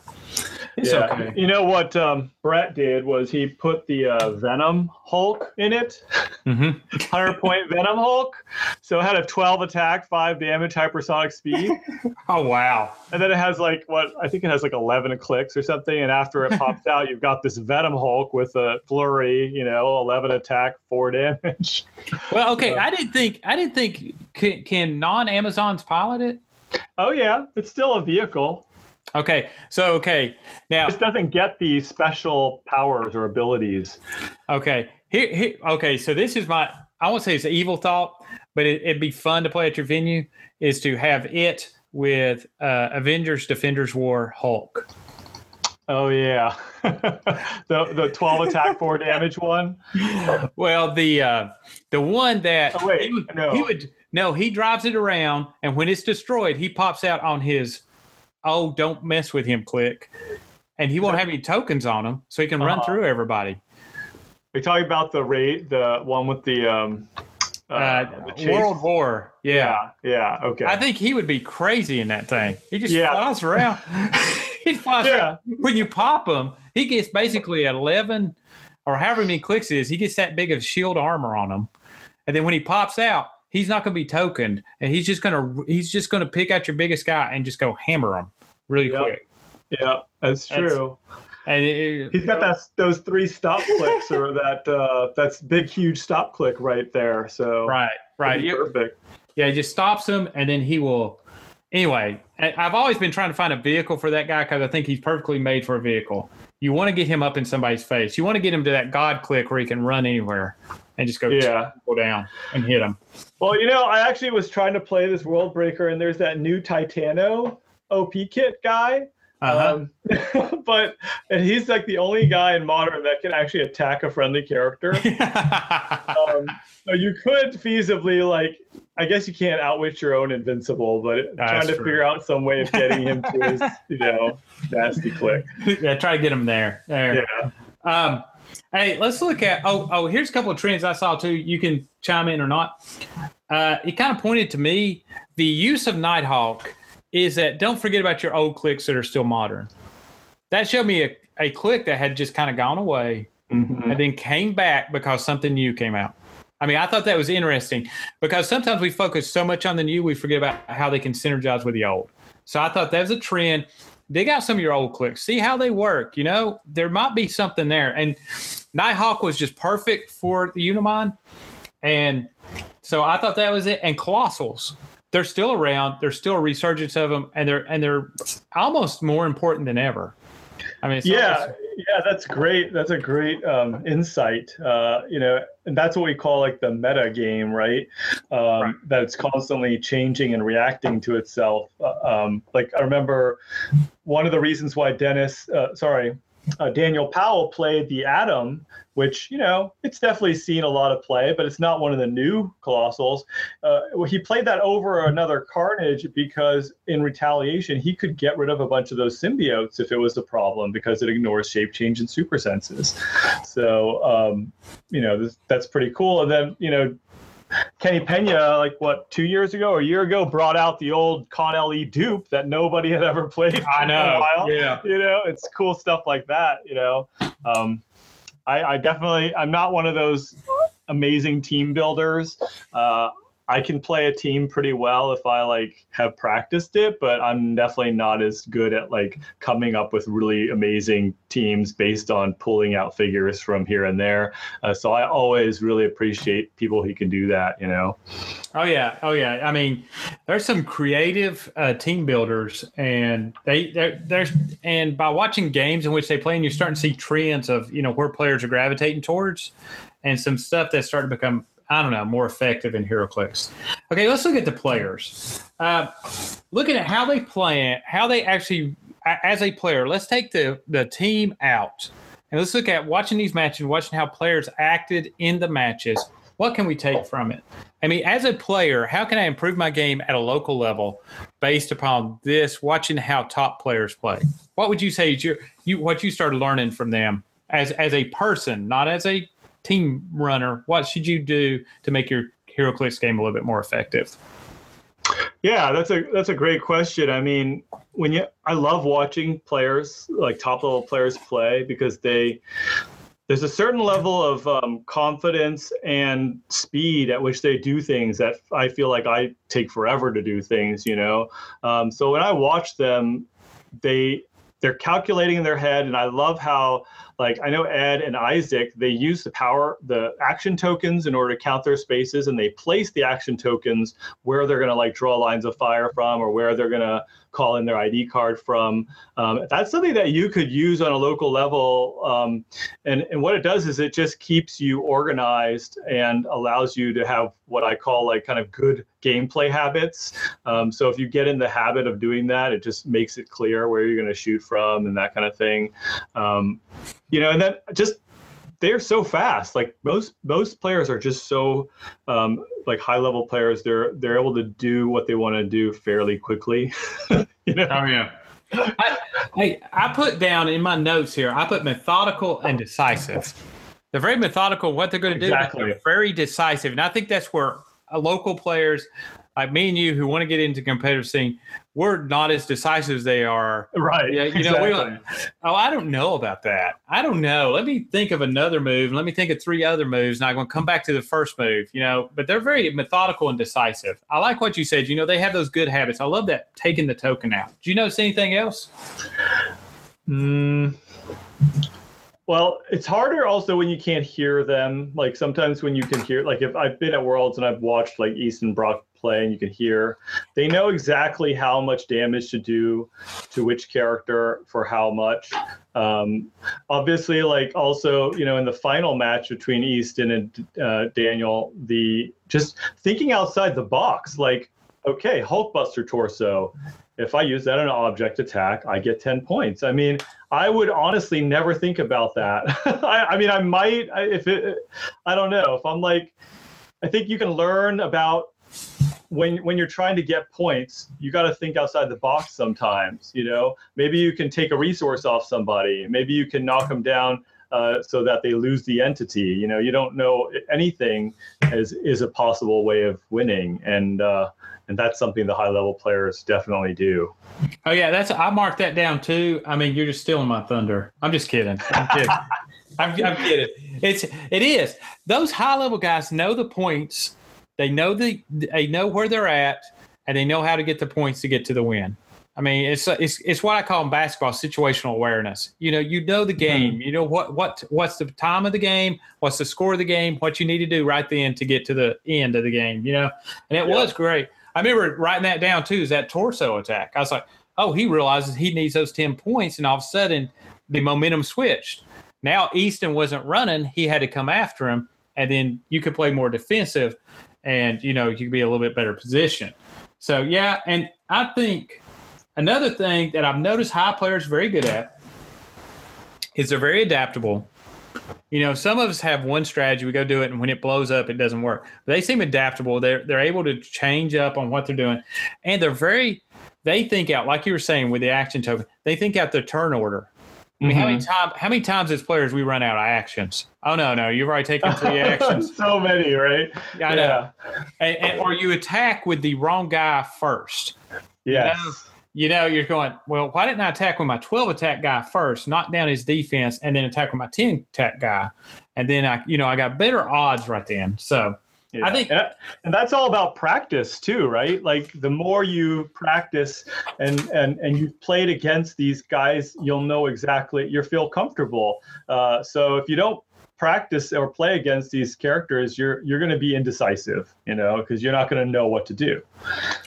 it's yeah. okay. You know what um, Brett did was he put the uh, Venom Hulk in it, mm-hmm. (laughs) 100 point Venom Hulk. So it had a 12 attack, 5 damage, hypersonic speed. (laughs) oh, wow. And then it has like what I think it has like 11 clicks or something. And after it pops out, you've got this Venom Hulk with a flurry, you know, 11 attack, 4 damage. (laughs) Well, okay. I didn't think, I didn't think, can, can non Amazons pilot it? Oh, yeah. It's still a vehicle. Okay, so okay now this doesn't get these special powers or abilities. Okay, here, here okay. So this is my I won't say it's an evil thought, but it, would be fun to play at your venue. Is to have it with uh, Avengers Defenders War Hulk. Oh yeah, (laughs) the the twelve attack four damage one. Well, the uh, the one that oh, wait, he would, no. he would no he drives it around, and when it's destroyed, he pops out on his oh, don't mess with him click. And he won't have any tokens on him, so he can run uh-huh. through everybody. Are talking about the rate, the one with the um uh, uh World War? Yeah. yeah. yeah, okay. I think he would be crazy in that thing. He just yeah. flies around. (laughs) he flies yeah. around. When you pop him, he gets basically eleven or however many clicks it is. He gets that big of shield armor on him, and then when he pops out, he's not going to be tokened, and he's just going to he's just going to pick out your biggest guy and just go hammer him really yep. quick. Yeah, that's true. That's, and it, he's got that those three stop clicks or (laughs) that uh, that's big huge stop click right there. So right, right, perfect. Yeah, he just stops him, and then he will. Anyway, I've always been trying to find a vehicle for that guy because I think he's perfectly made for a vehicle. You want to get him up in somebody's face. You want to get him to that God click where he can run anywhere and just go yeah. go down and hit him. Well, you know, I actually was trying to play this World Breaker, and there's that new Titano OP kit guy. Uh-huh. Um, (laughs) but and he's like the only guy in modern that can actually attack a friendly character. (laughs) um, so you could feasibly like, I guess you can't outwit your own invincible, but That's trying to true. figure out some way of getting him to (laughs) his, you know, nasty click. Yeah, try to get him there. There. Yeah. Um, Hey, let's look at oh oh here's a couple of trends I saw too. You can chime in or not. Uh, it kind of pointed to me the use of Nighthawk is that don't forget about your old clicks that are still modern. That showed me a, a click that had just kind of gone away Mhm. and then came back because something new came out. I mean, I thought that was interesting because sometimes we focus so much on the new, we forget about how they can synergize with the old. So I thought that was a trend. Dig out some of your old clicks, see how they work. You know, there might be something there. And Nighthawk was just perfect for the Unimind. And so I thought that was it. And Colossals, they're still around. There's still a resurgence of them, and they're and they're almost more important than ever. I mean, it's yeah almost- yeah that's great. That's a great um, insight uh, you know and that's what we call like the meta game right, um, Right. that it's constantly changing and reacting to itself. Uh, um, like i remember one of the reasons why dennis uh, sorry uh, daniel powell played the atom which you know it's definitely seen a lot of play but it's not one of the new colossals uh, well, he played that over another Carnage because in retaliation he could get rid of a bunch of those symbiotes if it was a problem because it ignores shape change and super senses. So um, you know this, that's pretty cool. And then you know Kenny Pena, like what two years ago or a year ago, brought out the old Con Le dupe that nobody had ever played. I in a know. while Yeah. you know it's cool stuff like that you know um, I, I definitely i'm not one of those amazing team builders. Uh, i can play a team pretty well if i like have practiced it but i'm definitely not as good at like coming up with really amazing teams based on pulling out figures from here and there. Uh, so i always really appreciate people who can do that you know? Oh yeah, oh yeah. I mean, there's some creative uh, team builders, and they there's and by watching games in which they play, and you're starting to see trends of you know where players are gravitating towards, and some stuff that's starting to become I don't know more effective in HeroClix. Okay, let's look at the players. Uh, looking at how they play it, how they actually as a player. Let's take the the team out, and let's look at watching these matches, watching how players acted in the matches. What can we take from it? I mean, as a player, how can I improve my game at a local level based upon this? Watching how top players play. What would you say is your you what you started learning from them as as a person, not as a team runner? What should you do to make your HeroClix game a little bit more effective? Yeah, that's a that's a great question. I mean, when you I love watching players like top level players play because they there's a certain level of um, confidence and speed at which they do things that I feel like I take forever to do things. You know, um, so when I watch them, they they're calculating in their head, and I love how like I know Ed and Isaac they use the power the action tokens in order to count their spaces, and they place the action tokens where they're going to like draw lines of fire from or where they're going to call in their ID card from. Um, that's something that you could use on a local level. Um, and, and what it does is it just keeps you organized and allows you to have what I call like kind of good gameplay habits. Um, so if you get in the habit of doing that, it just makes it clear where you're going to shoot from and that kind of thing. Um, you know, and then just they're so fast. Like most most players are just so um, like high level players. They're they're able to do what they want to do fairly quickly. (laughs) you know. Oh yeah. I, hey, I put down in my notes here. I put methodical and decisive. They're very methodical what they're going to do. Exactly. They're very decisive, and I think that's where uh, local players like me and you who want to get into competitive scene, we're not as decisive as they are. Right. Yeah, you know, we exactly. Oh, I don't know about that. I don't know. Let me think of another move. Let me think of three other moves, and I'm going to come back to the first move. You know, but they're very methodical and decisive. I like what you said. You know, they have those good habits. I love that taking the token out. Do you notice anything else? Mm. Well, it's harder also when you can't hear them. Like sometimes when you can hear, like if I've been at Worlds and I've watched like East and Brock play and you can hear, they know exactly how much damage to do to which character for how much. Um, obviously, like also, you know, in the final match between Easton and uh, Daniel, the just thinking outside the box, like, okay, Hulkbuster torso. If I use that in an object attack, I get 10 points. I mean, I would honestly never think about that. (laughs) I, I mean, I might if it. I don't know if I'm like. I think you can learn about when when you're trying to get points. You got to think outside the box sometimes. You know, maybe you can take a resource off somebody. Maybe you can knock them down uh, so that they lose the entity. You know, you don't know anything is is a possible way of winning, and uh, and that's something the high level players definitely do. Oh yeah, that's I marked that down too. I mean, you're just stealing my thunder. I'm just kidding. I'm kidding. (laughs) I'm, I'm kidding. It's it is those high level guys know the points. They know the they know where they're at, and they know how to get the points to get to the win. I mean, it's it's it's what I call in basketball situational awareness. You know, you know the game. Mm-hmm. You know what what what's the time of the game, what's the score of the game, what you need to do right then to get to the end of the game. You know, and it yeah. was great. I remember writing that down too. Is that torso attack? I was like, oh, he realizes he needs those ten points, and all of a sudden the momentum switched. Now Easton wasn't running; he had to come after him, and then you could play more defensive, and you know you can be a little bit better position. So yeah, and I think Another thing that I've noticed high players very good at is they're very adaptable. You know, some of us have one strategy, we go do it, and when it blows up, it doesn't work. But they seem adaptable. They're they're able to change up on what they're doing, and they're very. They think out, like you were saying with the action token. They think out their turn order. I mean, mm-hmm. how many mm-hmm. How many times as players we run out of actions? Oh no, no, you've already taken three (laughs) actions. so many, right? Yeah, I know. Yeah. And, and, or you attack with the wrong guy first. Yes. You know? you know, you're going, well, why didn't I attack with my 12 attack guy first, knock down his defense, and then attack with my 10 attack guy? And then I, you know, I got better odds right then. So yeah. I think, and that's all about practice too, right? Like the more you practice and and and you've played against these guys, you'll know exactly. You feel comfortable. Uh, so if you don't practice or play against these characters, you're you're going to be indecisive, you know, because you're not going to know what to do.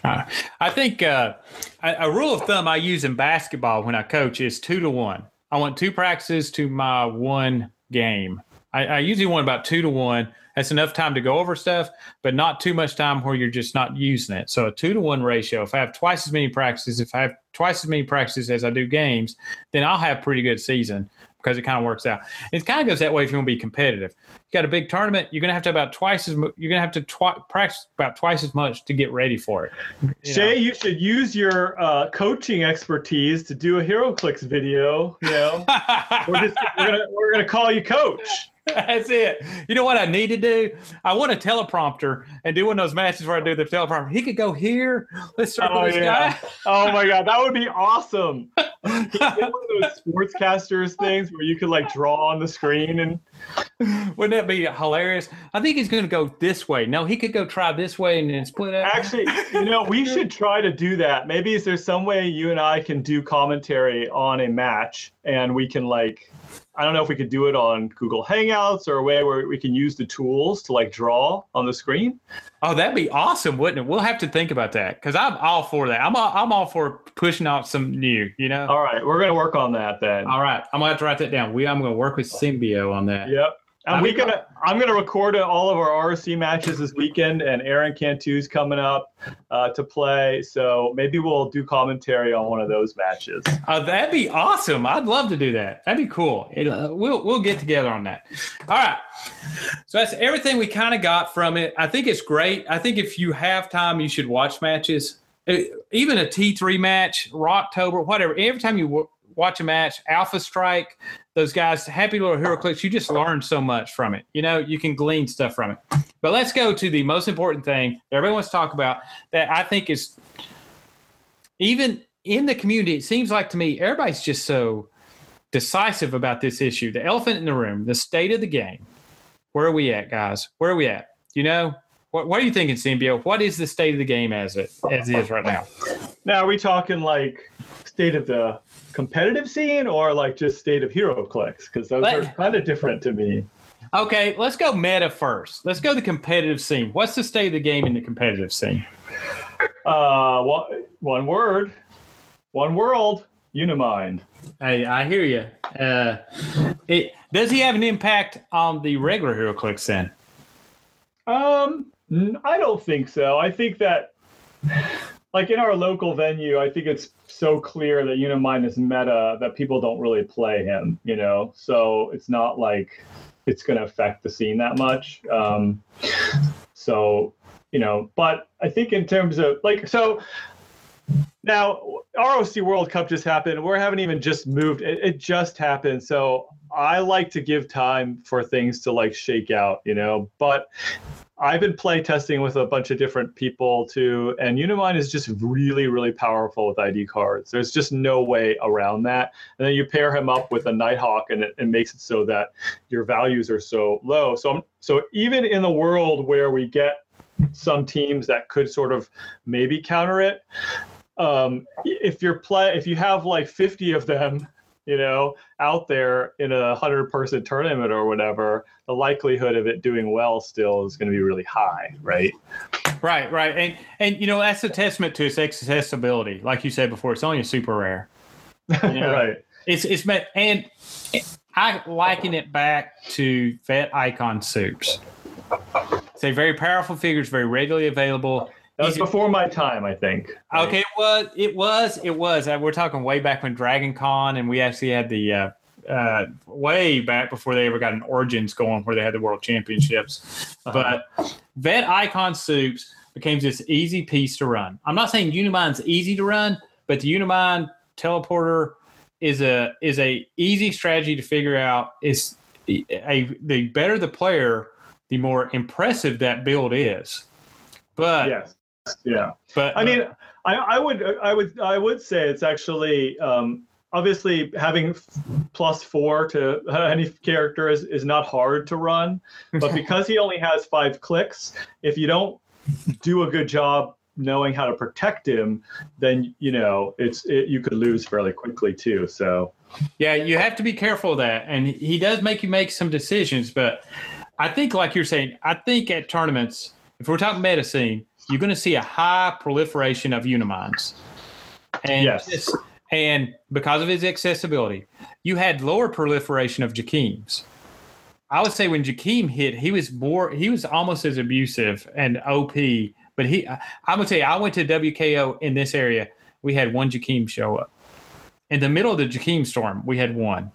Uh, I think uh, a, a, rule of thumb I use in basketball when I coach is two to one. I want two practices to my one game. I, I usually want about two to one. That's enough time to go over stuff, but not too much time where you're just not using it. So a two to one ratio. If I have twice as many practices, if I have twice as many practices as I do games, then I'll have pretty good season because it kind of works out. It kind of goes that way if you want to be competitive. You got a big tournament, you're going to have to about twice as you're going to have to twi- practice about twice as much to get ready for it. You Shay, know? you should use your uh, coaching expertise to do a HeroClix video. You know, (laughs) we're just we're gonna we're gonna call you coach. (laughs) That's it. You know what I need to do? I want a teleprompter and do one of those matches where I do the teleprompter. He could go here. Let's start oh, this yeah. guy. oh my god, that would be awesome. (laughs) one of those sportscasters things where you could like draw on the screen and (laughs) wouldn't that be hilarious? I think he's going to go this way. No, he could go try this way and then split out. Actually, (laughs) you know, we should try to do that. Maybe is there some way you and I can do commentary on a match and we can like I don't know if we could do it on Google Hangouts or a way where we can use the tools to like draw on the screen. Oh, that'd be awesome, wouldn't it? We'll have to think about that because I'm all for that. I'm all, I'm all for pushing out some new, you know. All right, we're gonna work on that then. All right, I'm gonna have to write that down. We I'm gonna work with Symbio on that. Yep. And we gonna I'm gonna record all of our RSC matches this weekend, and Aaron Cantu's coming up uh, to play. So maybe we'll do commentary on one of those matches. Uh, that'd be awesome. I'd love to do that. That'd be cool. It, uh, we'll we'll get together on that. All right. So that's everything we kind of got from it. I think it's great. I think if you have time, you should watch matches. It, even a T3 match, Rocktober, whatever. Every time you watch a match, Alpha Strike, those guys, happy little HeroClix, you just learn so much from it. You know, you can glean stuff from it. But let's go to the most important thing everyone wants to talk about that I think is even in the community, it seems like to me, everybody's just so decisive about this issue. The elephant in the room, the state of the game. Where are we at, guys? Where are we at? You know, what, what are you thinking, Symbio? What is the state of the game as it as it is right now? Now, are we talking like state of the competitive scene or like just state of HeroClix? Because those Let, are kind of different to me. Okay, let's go meta first. Let's go the competitive scene. What's the state of the game in the competitive scene? Uh, one, one word, one world, Unimind. Hey, I hear you. Uh, it, does he have an impact on the regular HeroClix then? Um, I don't think so. I think that like in our local venue, I think it's so clear that Unimind is meta that people don't really play him, you know. So it's not like it's going to affect the scene that much. Um, so you know, but I think in terms of like so. Now, ROC World Cup just happened. We haven't even just moved. It, it, just happened. So I like to give time for things to like shake out, you know. But I've been play testing with a bunch of different people too, and Unimind is just really, really powerful with ID cards. There's just no way around that. And then you pair him up with a Nighthawk, and it, it makes it so that your values are so low. So, I'm, so even in the world where we get some teams that could sort of maybe counter it, um, if you're play, if you have like 50 of them you know, out there in a hundred person tournament or whatever, the likelihood of it doing well still is going to be really high, right? Right, right, and and you know that's a testament to its accessibility. Like you said before, it's only a super rare. You (laughs) know? right. It's it's meant, and I liken it back to Vet Icon soups. It's a very powerful figure. It's very readily available. That was before my time, I think. Right? Okay, it was. It was. It was. Uh, we're talking way back when Dragon Con, and we actually had the uh, uh, way back before they ever got an Origins going, where they had the World Championships. Uh-huh. But Vet Icon Soups became this easy piece to run. I'm not saying Unimind's easy to run, but the Unimind teleporter is a is a easy strategy to figure out. Is a, a the better the player, the more impressive that build is. But yes yeah. But i mean I, I would i would i would say it's actually um, obviously having plus four to (laughs) any character is, is not hard to run but (laughs) because he only has five clicks if you don't do a good job knowing how to protect him then you know it's it, you could lose fairly quickly too so. Yeah you have to be careful of that and he does make you make some decisions but i think like you're saying i think at tournaments if we're talking meta scene you're going to see a high proliferation of Uniminds. And yes. and because of his accessibility, you had lower proliferation of Jakeems. I would say when Jakeem hit, he was more, he was almost as abusive and OP. But he, I'm gonna tell you, I went to WKO in this area. We had one Jakeem show up. In the middle of the Jakeem storm, we had one.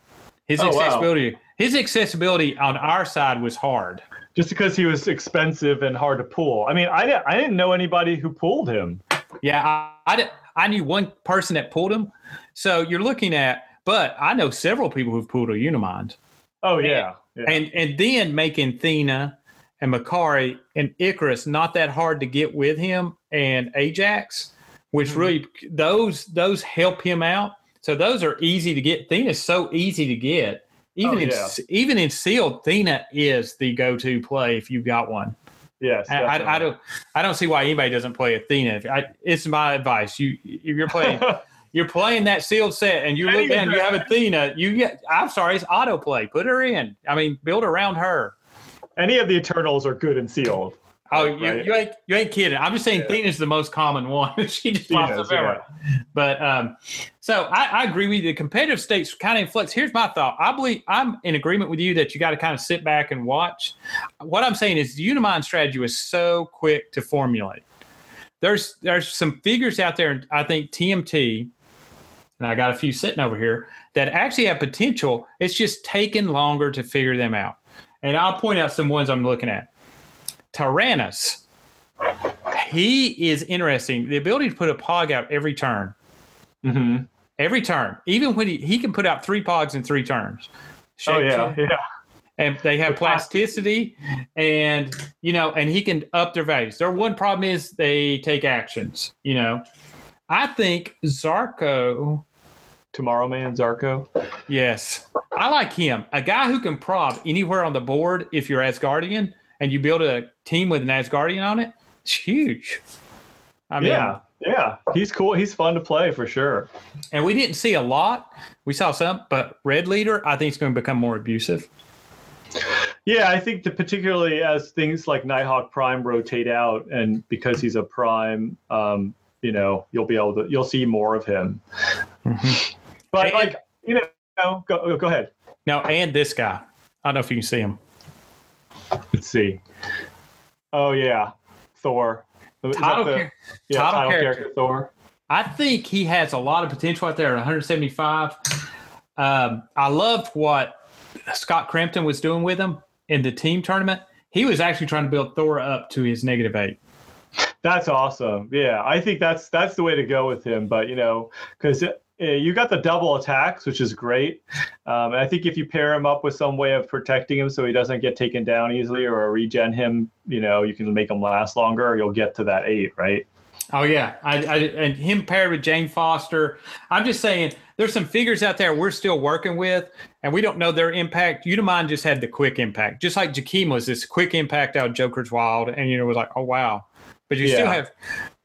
His oh, accessibility, wow. his accessibility on our side was hard just because he was expensive and hard to pull. I mean, I didn't, I didn't know anybody who pulled him. Yeah, I, I, I knew one person that pulled him. So you're looking at, but I know several people who've pulled a Unimind. Oh yeah. And, yeah. and and then making Thena and Makkari and Ikaris not that hard to get with him and Ajak, which mm-hmm. really those those help him out. So those are easy to get. Thena's so easy to get even oh, in yeah. even in sealed, Thena is the go-to play if you've got one. Yes, I, I, I, don't I don't see why anybody doesn't play Athena. I, it's my advice. You if you're playing (laughs) you're playing that sealed set and you look down, you have Athena. You get I'm sorry, it's autoplay. Put her in. I mean, build around her. Any of the Eternals are good and sealed. Oh, you, right? you ain't you ain't kidding. I'm just saying yeah. Thena's the most common one. (laughs) she just pops up everywhere. Yeah. But um, so I, I, agree with you. The competitive states kind of influx. Here's my thought. I believe I'm in agreement with you that you got to kind of sit back and watch. What I'm saying is the Unimind strategy was so quick to formulate. There's there's some figures out there. I think TMT, and I got a few sitting over here that actually have potential. It's just taken longer to figure them out. And I'll point out some ones I'm looking at. Tyrannus. He is interesting. The ability to put a pog out every turn. Mm-hmm. Every turn. Even when he, he can put out three pogs in three turns. oh, yeah. Yeah. And they have plasticity and, you know, and he can up their values. Their one problem is they take actions, you know. I think Zarko. Tomorrow Man Zarko. Yes. I like him. A guy who can prob anywhere on the board if you're Asgardian and you build a team with an Asgardian on it, it's huge. I mean, yeah, yeah, he's cool. He's fun to play for sure. And we didn't see a lot. We saw some, but Red Leader, I think, is going to become more abusive. Yeah, I think that particularly as things like Nighthawk Prime rotate out, and because he's a Prime, um, you know, you'll be able to you'll see more of him. Mm-hmm. But and, like, you know, go go ahead. Now, and this guy, I don't know if you can see him. Let's see. Oh yeah, Thor. Title, the, char- yeah, title, title character. character. Thor. I think he has a lot of potential out there at 175. Um, I loved what Scott Crampton was doing with him in the team tournament. He was actually trying to build Thor up to his negative eight. That's awesome. Yeah, I think that's that's the way to go with him. But you know, because you got the double attacks, which is great. Um, and I think if you pair him up with some way of protecting him so he doesn't get taken down easily or regen him, you know, you can make him last longer. You'll get to that eight, right? Oh yeah, I, I, and him paired with Jane Foster. I'm just saying, there's some figures out there we're still working with, and we don't know their impact. Unimind just had the quick impact, just like Jakeem was this quick impact out of Joker's Wild, and you know it was like, oh wow. But you yeah. still have,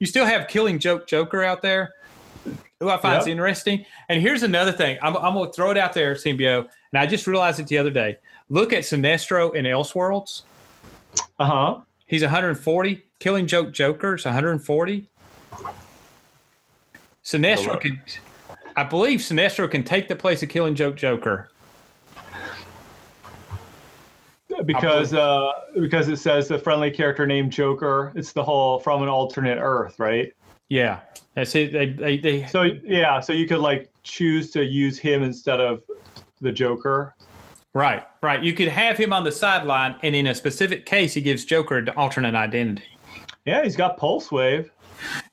you still have Killing Joke Joker out there, who I find yep. interesting. And here's another thing. I'm, I'm going to throw it out there, Symbio. And I just realized it the other day. Look at Sinestro in Elseworlds. Uh huh. He's 140. Killing Joke Joker's 140. Sinestro can, I believe Sinestro can take the place of Killing Joke Joker. Because uh, because it says the friendly character named Joker. It's the whole from an alternate Earth, right? Yeah, that's it. They, they, they, so yeah, so you could like choose to use him instead of the Joker. Right, right. You could have him on the sideline, and in a specific case, he gives Joker an alternate identity. Yeah, he's got Pulse Wave.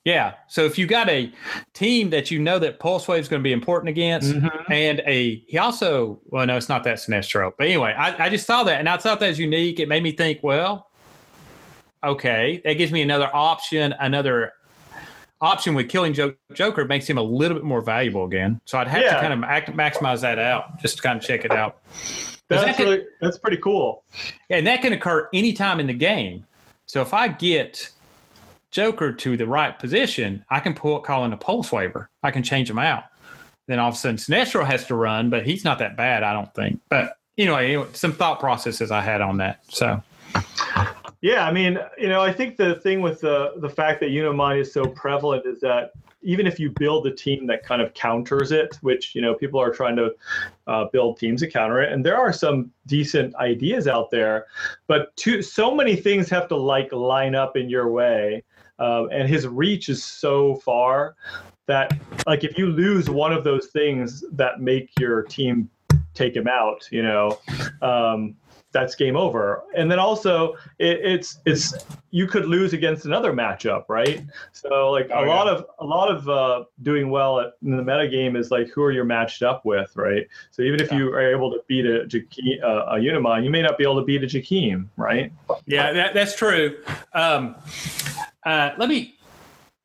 Yeah. So if you got a team that you know that Pulse Wave is going to be important against, mm-hmm. and a he also well no, it's not that Sinestro. But anyway, I, I just saw that and I thought that was unique. It made me think, well, okay, that gives me another option, another option with killing Joker makes him a little bit more valuable again. So I'd have yeah. to kind of act, maximize that out just to kind of check it out. That's that can, really, that's pretty cool. And that can occur anytime in the game. So if I get Joker to the right position, I can pull call in a pulse waiver. I can change him out. Then all of a sudden Sinestro has to run, but he's not that bad, I don't think. But anyway some thought processes I had on that. So yeah, I mean, you know, I think the thing with the the fact that Unimind is so prevalent is that even if you build a team that kind of counters it, which you know people are trying to uh, build teams to counter it, and there are some decent ideas out there, but too, so many things have to like line up in your way, um, and his reach is so far that like if you lose one of those things that make your team take him out, you know. Um, that's game over. And then also it, it's it's you could lose against another matchup, right? So like oh, a yeah. lot of a lot of uh, doing well at, in the meta game is like who are you matched up with, right? So even if yeah. you are able to beat a uh, a Unimind, you may not be able to beat a Jakeem, right? Yeah, that, that's true. Um, uh, let me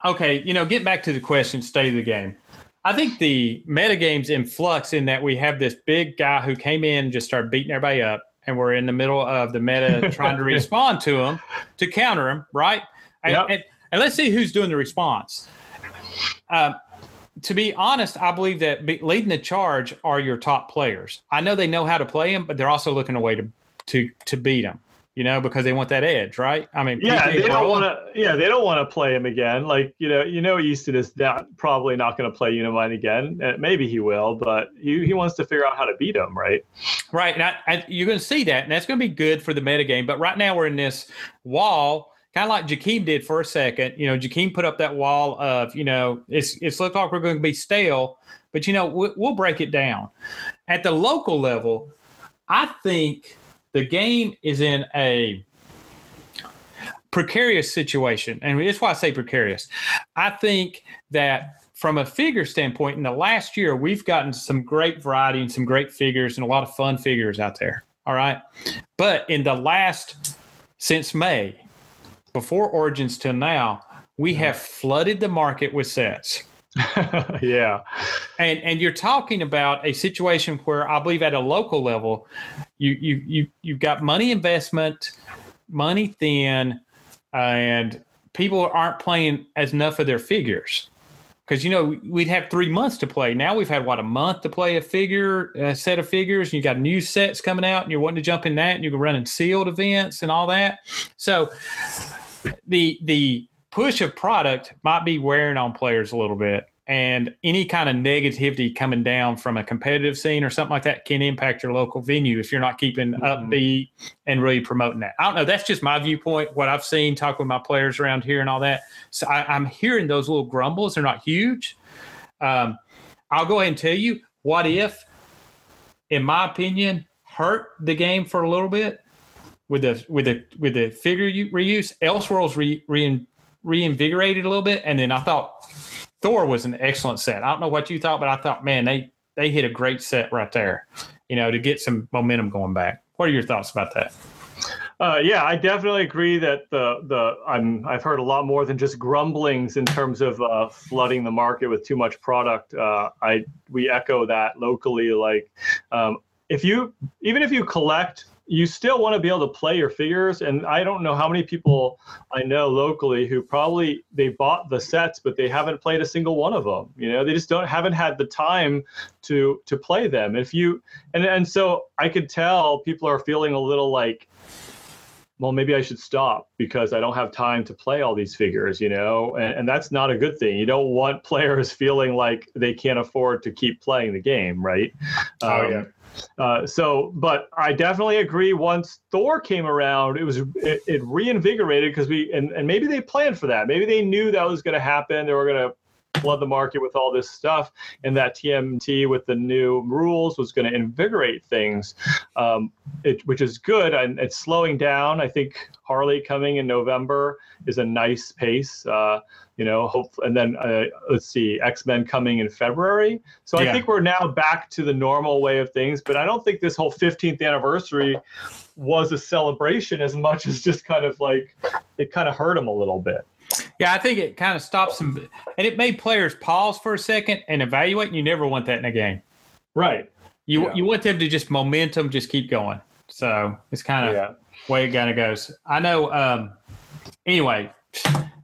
okay, you know, get back to the question, state of the game. I think the meta game's in flux in that we have this big guy who came in and just started beating everybody up and we're in the middle of the meta (laughs) trying to respond to them to counter them, right? And, yep. and, and, let's see who's doing the response. Uh, to be honest, I believe that be, leading the charge are your top players. I know they know how to play them, but they're also looking a way to to to beat them you know, because they want that edge, right? I mean, yeah, they don't want to. Yeah, they don't want to play him again. Like you know, you know, Easton is not probably not going to play Unimind again. Uh, maybe he will, but he, he wants to figure out how to beat him, right? Right, and I, I, you're going to see that, and that's going to be good for the metagame. But right now we're in this wall. Kind of like Jakeem did for a second, you know. Jakeem put up that wall of, you know, it's it's looked like we're going to be stale, but you know, we, we'll break it down. At the local level, I think the game is in a precarious situation. And that's why I say precarious. I think that from a figure standpoint, in the last year, we've gotten some great variety and some great figures and a lot of fun figures out there. All right. But in the last, since May, before Origins till now, we have flooded the market with sets. (laughs) yeah. And and you're talking about a situation where I believe at a local level, you you you you've got money investment, money thin, and people aren't playing as enough of their figures. Because you know we'd have three months to play. Now we've had what a month to play a figure, a set of figures, and you got new sets coming out, and you're wanting to jump in that, and you're running sealed events and all that. So the the push of product might be wearing on players a little bit and any kind of negativity coming down from a competitive scene or something like that can impact your local venue if you're not keeping mm-hmm. upbeat and really promoting that. I don't know. That's just my viewpoint. What I've seen, talk with my players around here and all that. So I, am hearing those little grumbles. They're not huge. Um, I'll go ahead and tell you what if, in my opinion, hurt the game for a little bit with the with the with the figure reuse. Elseworlds re, re reinvigorated a little bit. And then I thought Thor was an excellent set. I don't know what you thought, but I thought, man, they they hit a great set right there. You know, to get some momentum going back. What are your thoughts about that? Uh, yeah, I definitely agree that the the I'm I've heard a lot more than just grumblings in terms of uh, flooding the market with too much product. Uh, I we echo that locally. Like, um, if you even if you collect you still want to be able to play your figures and i don't know how many people i know locally who probably they bought the sets but they haven't played a single one of them you know? They just don't haven't had the time to to play them. If you and and so i could tell people are feeling a little like well maybe i should stop because i don't have time to play all these figures you know? And, and that's not a good thing. You don't want (laughs) players feeling like they can't afford to keep playing the game right? Oh um, yeah uh, so, but I definitely agree. Once Thor came around, it was it, it reinvigorated because we and, and maybe they planned for that. Maybe they knew that was going to happen. They were going to flood the market with all this stuff, and that TMT with the new rules was going to invigorate things, um, it, which is good. And it's slowing down. I think Harley coming in November is a nice pace. Uh, you know, hope, and then uh, let's see, X Men coming in February. So yeah. I think we're now back to the normal way of things. But I don't think this whole 15th anniversary was a celebration as much as just kind of like it kind of hurt them a little bit. Yeah, I think it kind of stops them, and it made players pause for a second and evaluate. And you never want that in a game, right? You yeah. you want them to just momentum, just keep going. So it's kind of yeah. way it kind of goes. I know. Um, anyway,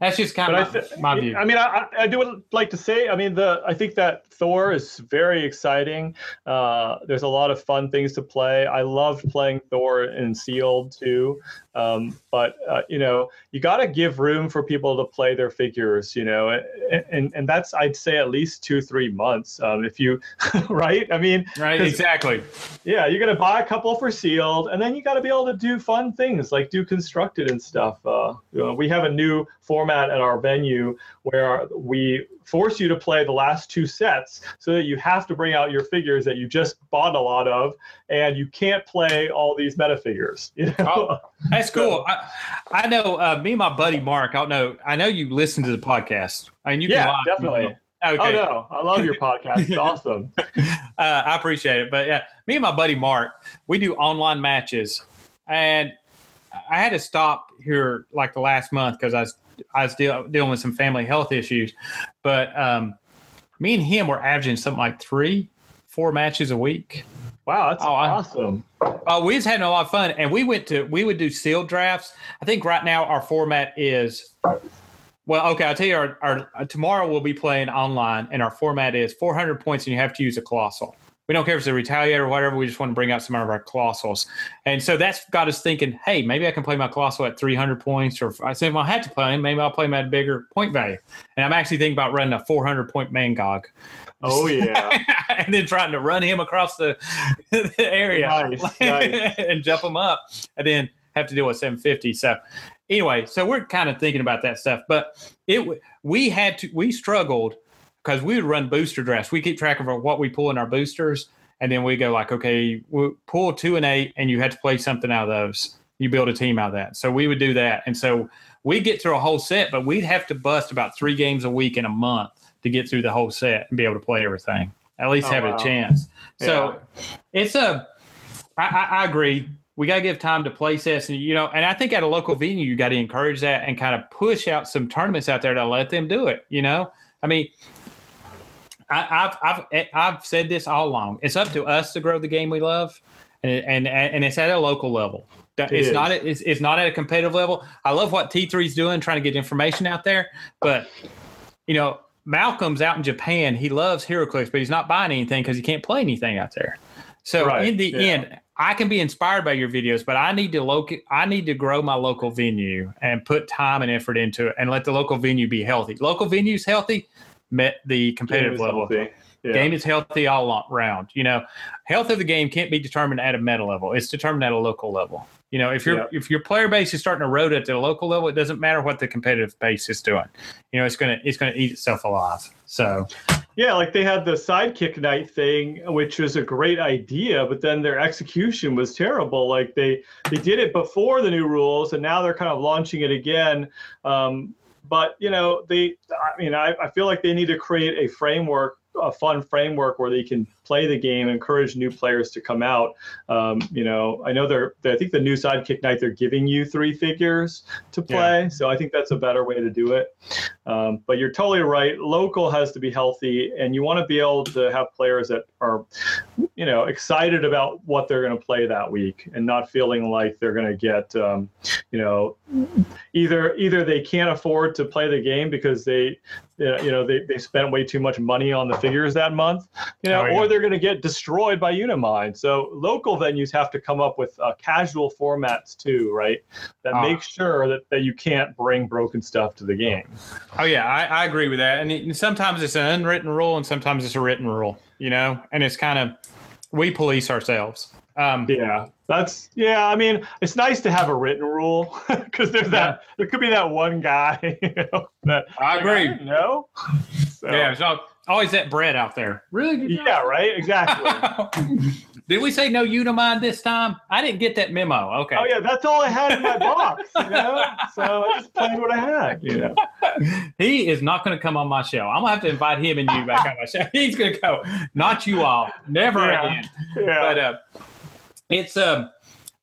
that's just kind but of th- my, view. I mean, I, I do like to say, I mean, the I think that Thor is very exciting. Uh, there's a lot of fun things to play. I loved playing Thor in Sealed too. Um, but uh, you know, you got to give room for people to play their figures. You know, and, and and that's I'd say at least two three months. Um, if you, (laughs) right? I mean, right? Exactly. Yeah, you're gonna buy a couple for sealed, and then you got to be able to do fun things like do constructed and stuff. Uh, you know, we have a new format at our venue where we force you to play the last two sets so that you have to bring out your figures that you just bought a lot of and you can't play all these meta figures you know? oh, (laughs) that's cool I, I know uh, me and my buddy mark i don't know i know you listen to the podcast I mean, you yeah definitely Okay. Oh no, I love your podcast. It's (laughs) awesome. uh, I appreciate it. But yeah, me and my buddy Mark, we do online matches, and I had to stop here like the last month because I was I was deal, dealing with some family health issues, but um, me and him were averaging something like three, four matches a week. Wow, that's oh, awesome. Uh, we was having a lot of fun, and we went to we would do sealed drafts. I think right now our format is well, okay. I'll tell you, our, our tomorrow we'll be playing online, and our format is 400 points, and you have to use a colossal we don't care if it's a retaliator or whatever. We just want to bring out some of our colossals. And so that's got us thinking, hey, maybe I can play my colossal at 300 points. Or if I said, well, I had to play him, maybe I'll play him at a bigger point value. And I'm actually thinking about running a 400 point Mangog. Oh, yeah. (laughs) and then trying to run him across the, (laughs) the area nice, (laughs) nice. and jump him up and then have to deal with 750. So, anyway, so we're kind of thinking about that stuff. But it we had to, we struggled – because we would run booster drafts. We keep track of what we pull in our boosters, and then we go like, okay, we pull two and eight, and you have to play something out of those. You build a team out of that. So we would do that, and so we get through a whole set, but we'd have to bust about three games a week in a month to get through the whole set and be able to play everything. At least oh, have wow. a chance. Yeah. So it's a. I, I, I agree. We got to give time to play sets, and you know, and I think at a local venue, you got to encourage that and kind of push out some tournaments out there to let them do it. You know, I mean, I, have I've eh, I've said this all along. It's up to us to grow the game we love, and and and it's at a local level. It's is. not it's, it's not at a competitive level. I love what T3 is doing, trying to get information out there. But you know, Malcolm's out in Japan. He loves HeroClix, but he's not buying anything because he can't play anything out there. So right. in the yeah. end, I can be inspired by your videos, but I need to local I need to grow my local venue and put time and effort into it and let the local venue be healthy. Local venues healthy, met the competitive level. Yeah. Game is healthy all around. You know, health of the game can't be determined at a meta level. It's determined at a local level. You know, if your yeah. if your player base is starting to erode at the local level, it doesn't matter what the competitive base is doing. You know, it's gonna it's gonna eat itself alive. So yeah, like they had the sidekick night thing, which was a great idea, but then their execution was terrible. Like they they did it before the new rules, and now they're kind of launching it again. Um, but you know, they. I mean, I, I feel like they need to create a framework a fun framework where they can play the game, encourage new players to come out. Um, you know, I know they're, I think the new sidekick night they're giving you three figures to play, yeah. so I think that's a better way to do it. Um, but you're totally right. Local has to be healthy, and you want to be able to have players that are, you know, excited about what they're going to play that week, and not feeling like they're going to get, um, you know, either either they can't afford to play the game because they you know they, they spent way too much money on the figures that month you know oh, yeah. or they're going to get destroyed by unimind so local venues have to come up with uh, casual formats too right that uh, make sure that, that you can't bring broken stuff to the game oh yeah i, I agree with that and it, sometimes it's an unwritten rule and sometimes it's a written rule you know and it's kind of we police ourselves um, yeah, that's yeah. I mean, it's nice to have a written rule (laughs) because there's that. There could be that one guy. (laughs) You know, that I agree. no. So. Yeah, so always that bread out there. Really? yeah. Right. Exactly. (laughs) Did we say no Unimind this time? I didn't get that memo. Okay. Oh yeah, that's all I had in my (laughs) box. You know, so I just played what I had. You know. (laughs) he is not going to come on my show. I'm gonna have to invite him and you back on my show. He's going to go. Not you all. Never yeah. again. Yeah. But uh, it's um,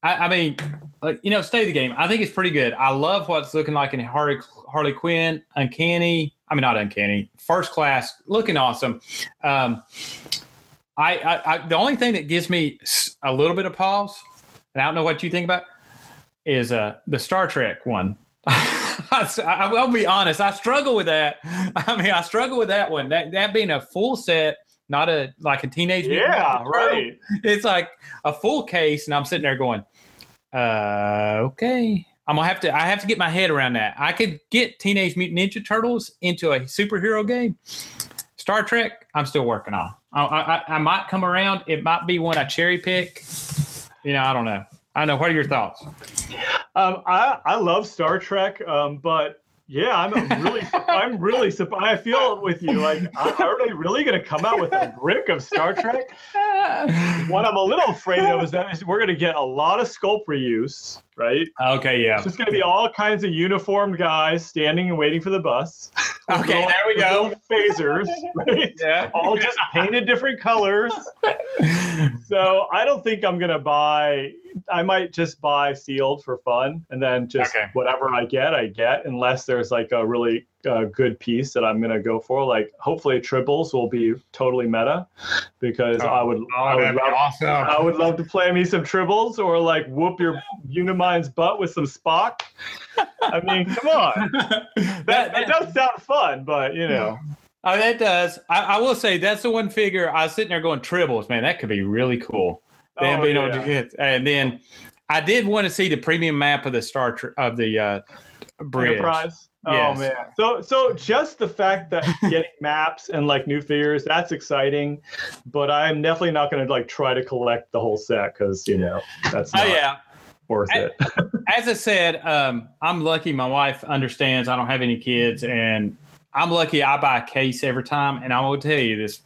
I, I mean, like you know, stay the game. I think it's pretty good. I love what's looking like in Harley Harley Quinn, Uncanny. I mean, not Uncanny, First Class, looking awesome. Um, I, I, I the only thing that gives me a little bit of pause, and I don't know what you think about, is uh the Star Trek one. (laughs) I, I will be honest. I struggle with that. (laughs) I mean, I struggle with that one. That that being a full set not a like a teenage. Yeah, right. It's like a full case, and I'm sitting there going, uh, okay. I'm gonna have to. I have to get my head around that. I could get Teenage Mutant Ninja Turtles into a superhero game. Star Trek, I'm still working on. I, I, I might come around. It might be one I cherry pick. You know, I don't know. I know. What are your thoughts? Um, I I love Star Trek, um, but yeah, I'm really, I'm really surprised. I feel with you. Like, are they really going to come out with a brick of Star Trek? (laughs) what I'm a little afraid of is that we're going to get a lot of sculpt reuse right? Okay, yeah. It's just going to be all kinds of uniformed guys standing and waiting for the bus. (laughs) Okay, there we go. Phasers, (laughs) right? Yeah. All just painted different colors. (laughs) so I don't think I'm going to buy. I might just buy sealed for fun, and then just okay. whatever I get, I get, unless there's like a really uh, good piece that I'm gonna go for. Like hopefully tribbles will be totally meta because oh, I would oh, I would love awesome. I would love to play me some tribbles or like whoop your Unimind's butt with some Spock. I mean, (laughs) come on, that, that does sound fun, but you know. Oh, that does. I, I, will say that's the one figure I was sitting there going tribbles, man. That could be really cool. Then oh, being yeah. able to get, and then I did want to see the premium map of the Star of the uh, bridge. Enterprise. Oh man. So so just the fact that (laughs) getting maps and like new figures, that's exciting. But I'm definitely not gonna like try to collect the whole set because you know that's oh, not oh, yeah. worth as, it. (laughs) as I said, um, I'm lucky my wife understands I don't have any kids and I'm lucky I buy a case every time. And I will tell you this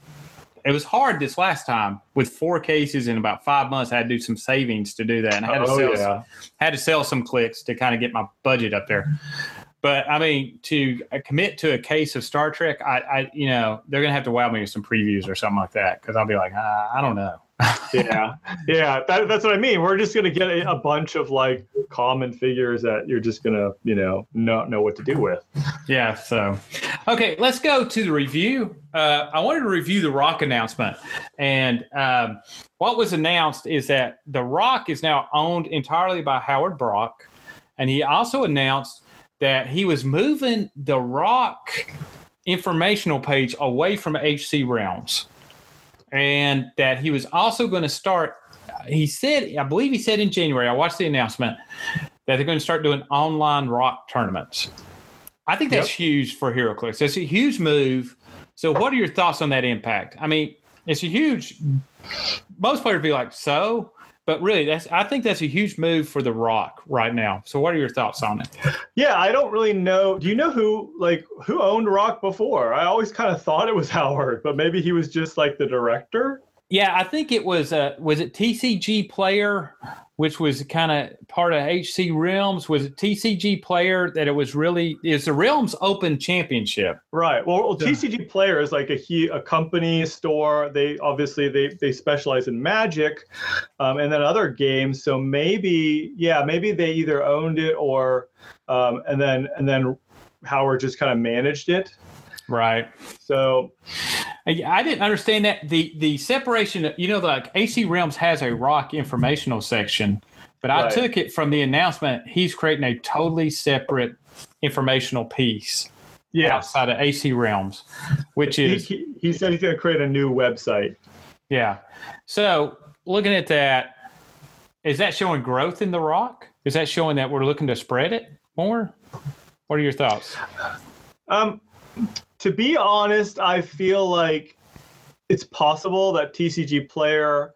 it was hard this last time with four cases in about five months. I had to do some savings to do that, and I had to oh, sell yeah. some, had to sell some clicks to kind of get my budget up there. But I mean, to uh, commit to a case of Star Trek, I, I you know, they're gonna have to wow me with some previews or something like that because I'll be like, uh, I don't know. (laughs) yeah, yeah, that, that's what I mean. We're just gonna get a, a, bunch of like common figures that you're just gonna, you know, not know what to do with. Yeah. So, okay, let's go to the review. Uh, I wanted to review the ROC announcement, and um, what was announced is that the ROC is now owned entirely by Howard Brock, and he also announced that he was moving the ROC informational page away from HC Realms, and that he was also going to start. He said, I believe he said in January. I watched the announcement that they're going to start doing online ROC tournaments. I think that's yep. huge for HeroClix. That's a huge move. So, what are your thoughts on that impact? I mean, it's a huge. Most players be like, so but really that's i think that's a huge move for the ROC right now. So what are your thoughts on it? Yeah i don't really know. Do you know who like who owned ROC before? I always kind of thought it was (laughs) howard but maybe he was just like the director? Yeah, I think it was. Uh, was it TCG Player, which was kind of part of HC Realms? Was it TCG Player that it was really is the Realms Open Championship? Right. Well, well TCG Player is like a he, a company store. They obviously they they specialize in Magic, um, and then other games. So maybe yeah, maybe they either owned it or, um, and then and then Howard just kind of managed it. Right. So I didn't understand that the the separation. You know, like HC Realms has a ROC informational section, but right. I took it from the announcement. He's creating a totally separate informational piece. Yeah, outside of HC Realms, which is he, he, he said he's going to create a new website. Yeah. So looking at that, is that showing growth in the ROC? Is that showing that we're looking to spread it more? What are your thoughts? Um, to be honest, I feel like it's possible that TCG player,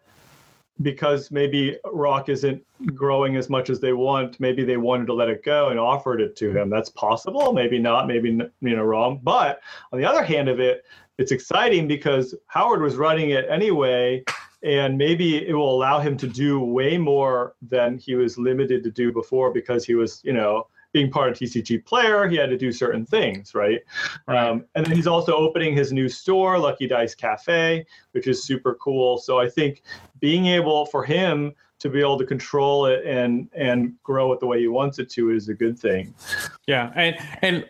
because maybe ROC isn't growing as much as they want, maybe they wanted to let it go and offered it to him. That's possible. Maybe not. Maybe you know wrong. But on the other hand of it, it's exciting because Howard was running it anyway, and maybe it will allow him to do way more than he was limited to do before because he was you know being part of TCG Player, he had to do certain things, right? right. Um, and then he's also opening his new store, Lucky Dice Cafe, which is super cool. So I think being able for him to be able to control it and and grow it the way he wants it to is a good thing. Yeah, and and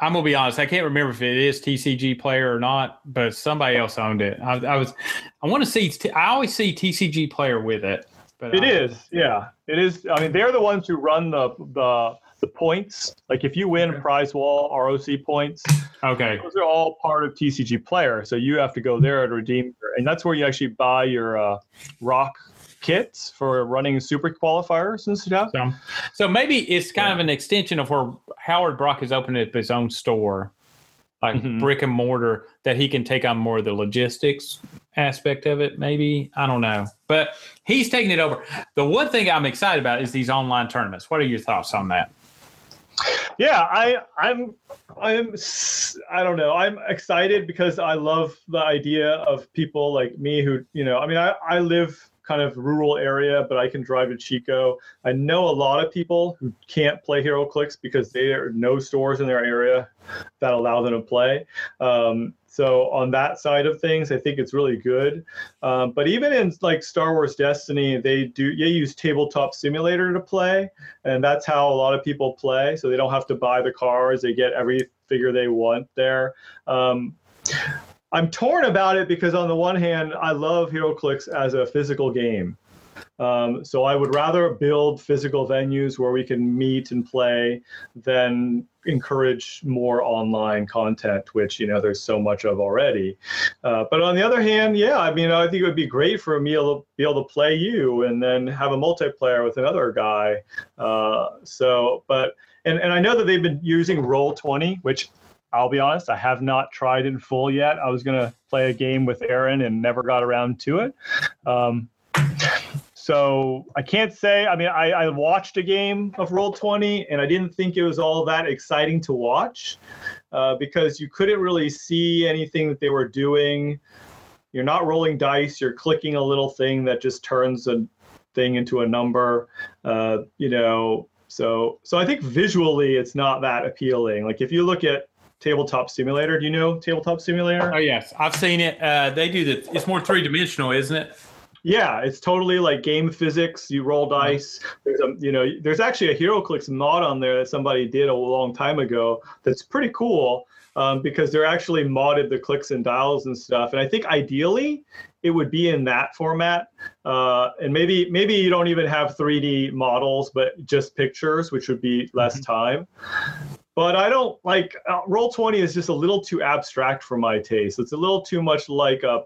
I'm gonna be honest. I can't remember if it is TCG Player or not, but somebody else owned it. I, I was. I want to see. I always see TCG Player with it. But it I, is. Yeah, it is. I mean, they're the ones who run the the the points. Like if you win okay. prize wall ROC points, okay, those are all part of TCG Player. So you have to go there and redeem, and that's where you actually buy your uh, ROC kits for running super qualifiers and stuff. So, so maybe it's kind yeah. of an extension of where Howard Brock has opened up his own store, like mm-hmm. brick and mortar, that he can take on more of the logistics aspect of it. Maybe I don't know, but he's taking it over. The one thing I'm excited about is these online tournaments. What are your thoughts on that? Yeah i i'm i'm i don't know. I'm excited because i love the idea of people like me who you know i mean i i live kind of rural area but i can drive to chico i know a lot of people who can't play HeroClix because there are no stores in their area that allow them to play um, so on that side of things, I think it's really good. Um, but even in like Star Wars Destiny, they do they use tabletop simulator to play, and that's how a lot of people play. So they don't have to buy the cars; they get every figure they want there. Um, I'm torn about it because on the one hand, I love HeroClix as a physical game. Um, so I would rather build physical venues where we can meet and play than encourage more online content, which you know there's so much of already. Uh, but on the other hand, yeah, I mean, I think it would be great for me to be able to play you and then have a multiplayer with another guy. Uh, so, but and and I know that they've been using Roll Twenty, which I'll be honest, I have not tried in full yet. I was gonna play a game with Aaron and never got around to it. Um, so I can't say. I mean, I, I watched a game of Roll Twenty, and I didn't think it was all that exciting to watch uh, because you couldn't really see anything that they were doing. You're not rolling dice. You're clicking a little thing that just turns a thing into a number. Uh, you know, so so I think visually it's not that appealing. Like if you look at Tabletop Simulator, do you know Tabletop Simulator? Oh yes, I've seen it. Uh, they do the. It's more three dimensional, isn't it? Yeah, it's totally like game physics. You roll mm-hmm. dice. There's a, you know, there's actually a HeroClix mod on there that somebody did a long time ago. That's pretty cool um, because they're actually modded the clicks and dials and stuff. And I think ideally it would be in that format. Uh, and maybe maybe you don't even have 3D models, but just pictures, which would be less mm-hmm. time. But I don't like uh, Roll Twenty is just a little too abstract for my taste. It's a little too much like a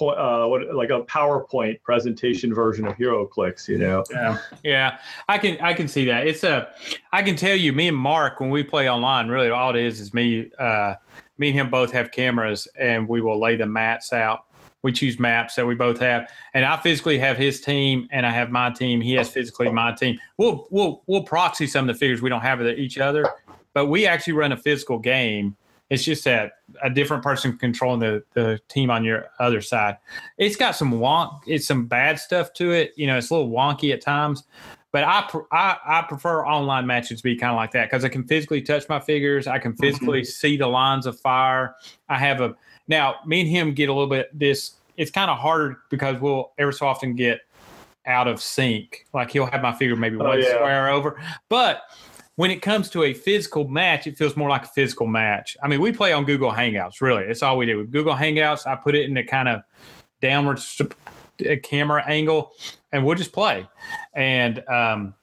uh, what like a PowerPoint presentation version of HeroClix, you know? Yeah, yeah, I can I can see that. It's a I can tell you, me and Mark when we play online, really all it is is me uh, me and him both have cameras, and we will lay the mats out. We choose maps that we both have, and I physically have his team, and I have my team. He has physically my team. We'll we'll we'll proxy some of the figures we don't have with each other, but we actually run a physical game It's just that a different person controlling the, the team on your other side. It's got some wonk, it's some bad stuff to it. You know, it's a little wonky at times. But I, I, I prefer online matches to be kind of like that because I can physically touch my figures. I can physically mm-hmm. see the lines of fire. I have a now me and him get a little bit this. It's kind of harder because we'll ever so often get out of sync. Like he'll have my figure maybe oh, one yeah. square over, but when it comes to a physical match, it feels more like a physical match. I mean, we play on Google Hangouts. Really, it's all we do. With Google Hangouts, I put it in a kind of downward camera angle, and we'll just play. And um,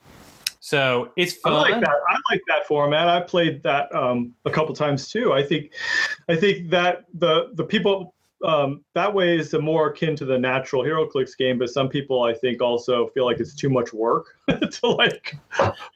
so it's fun. I like that. I like that format. I played that um, a couple times too. I think, I think that the the people um, that way is more akin to the natural HeroClix game, but some people I think also feel like it's too much work (laughs) to like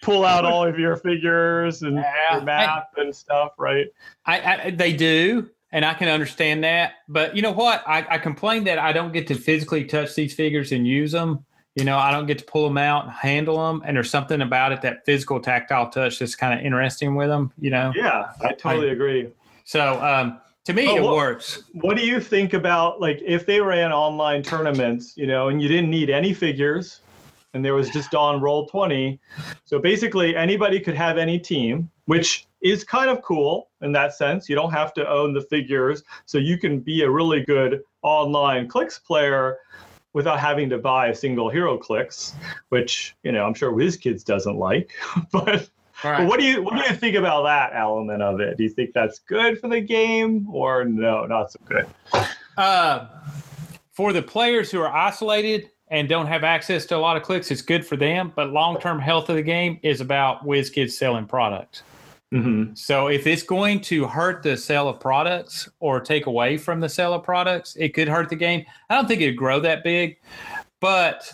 pull out all of your figures and yeah, your map I, and stuff, right? I, I, they do, and I can understand that. But you know what? I, I complain that I don't get to physically touch these figures and use them. You know, I don't get to pull them out and handle them. And there's something about it that physical tactile touch that's kind of interesting with them. You know? Yeah, I totally agree. So, um, to me, oh, it what, works. What do you think about like if they ran online tournaments, you know, and you didn't need any figures, and there was just on roll 20 so basically anybody could have any team which is kind of cool in that sense you don't have to own the figures so you can be a really good online clicks player without having to buy a single clicks, which you know i'm sure WizKids doesn't like (laughs) but Right. But what do you what do you think about that element of it? Do you think that's good for the game or no, not so good? Uh, for the players who are isolated and don't have access to a lot of clicks, it's good for them. But long term health of the game is about WizKids selling products. Mm-hmm. So if it's going to hurt the sale of products or take away from the sale of products, it could hurt the game. I don't think it'd grow that big, but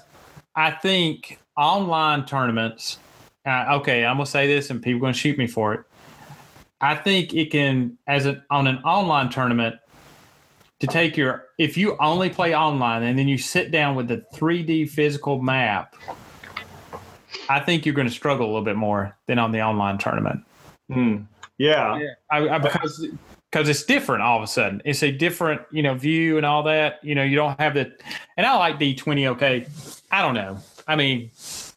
I think online tournaments uh, okay, I'm gonna say this, and people are gonna shoot me for it. I think it can, as an on an online tournament, to take your if you only play online and then you sit down with the 3D physical map. I think you're going to struggle a little bit more than on the online tournament. Mm. Yeah, yeah. I, I, because because it's different all of a sudden. It's a different, you know, view and all that. You know, you don't have the, and I like D20. Okay, I don't know. I mean,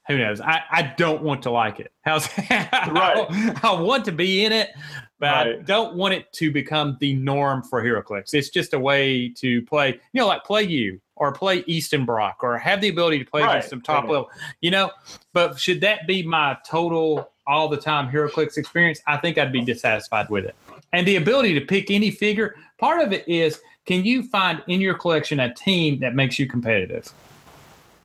who knows? I, I don't want to like it. (laughs) How's right? I, (laughs) I want to be in it, but right. I don't want it to become the norm for HeroClix. It's just a way to play, you know, like play you or play Easton Brock or have the ability to play right. against some top level, you know. But should that be my total all the time HeroClix experience? I think I'd be dissatisfied with it. And the ability to pick any figure, part of it is can you find in your collection a team that makes you competitive?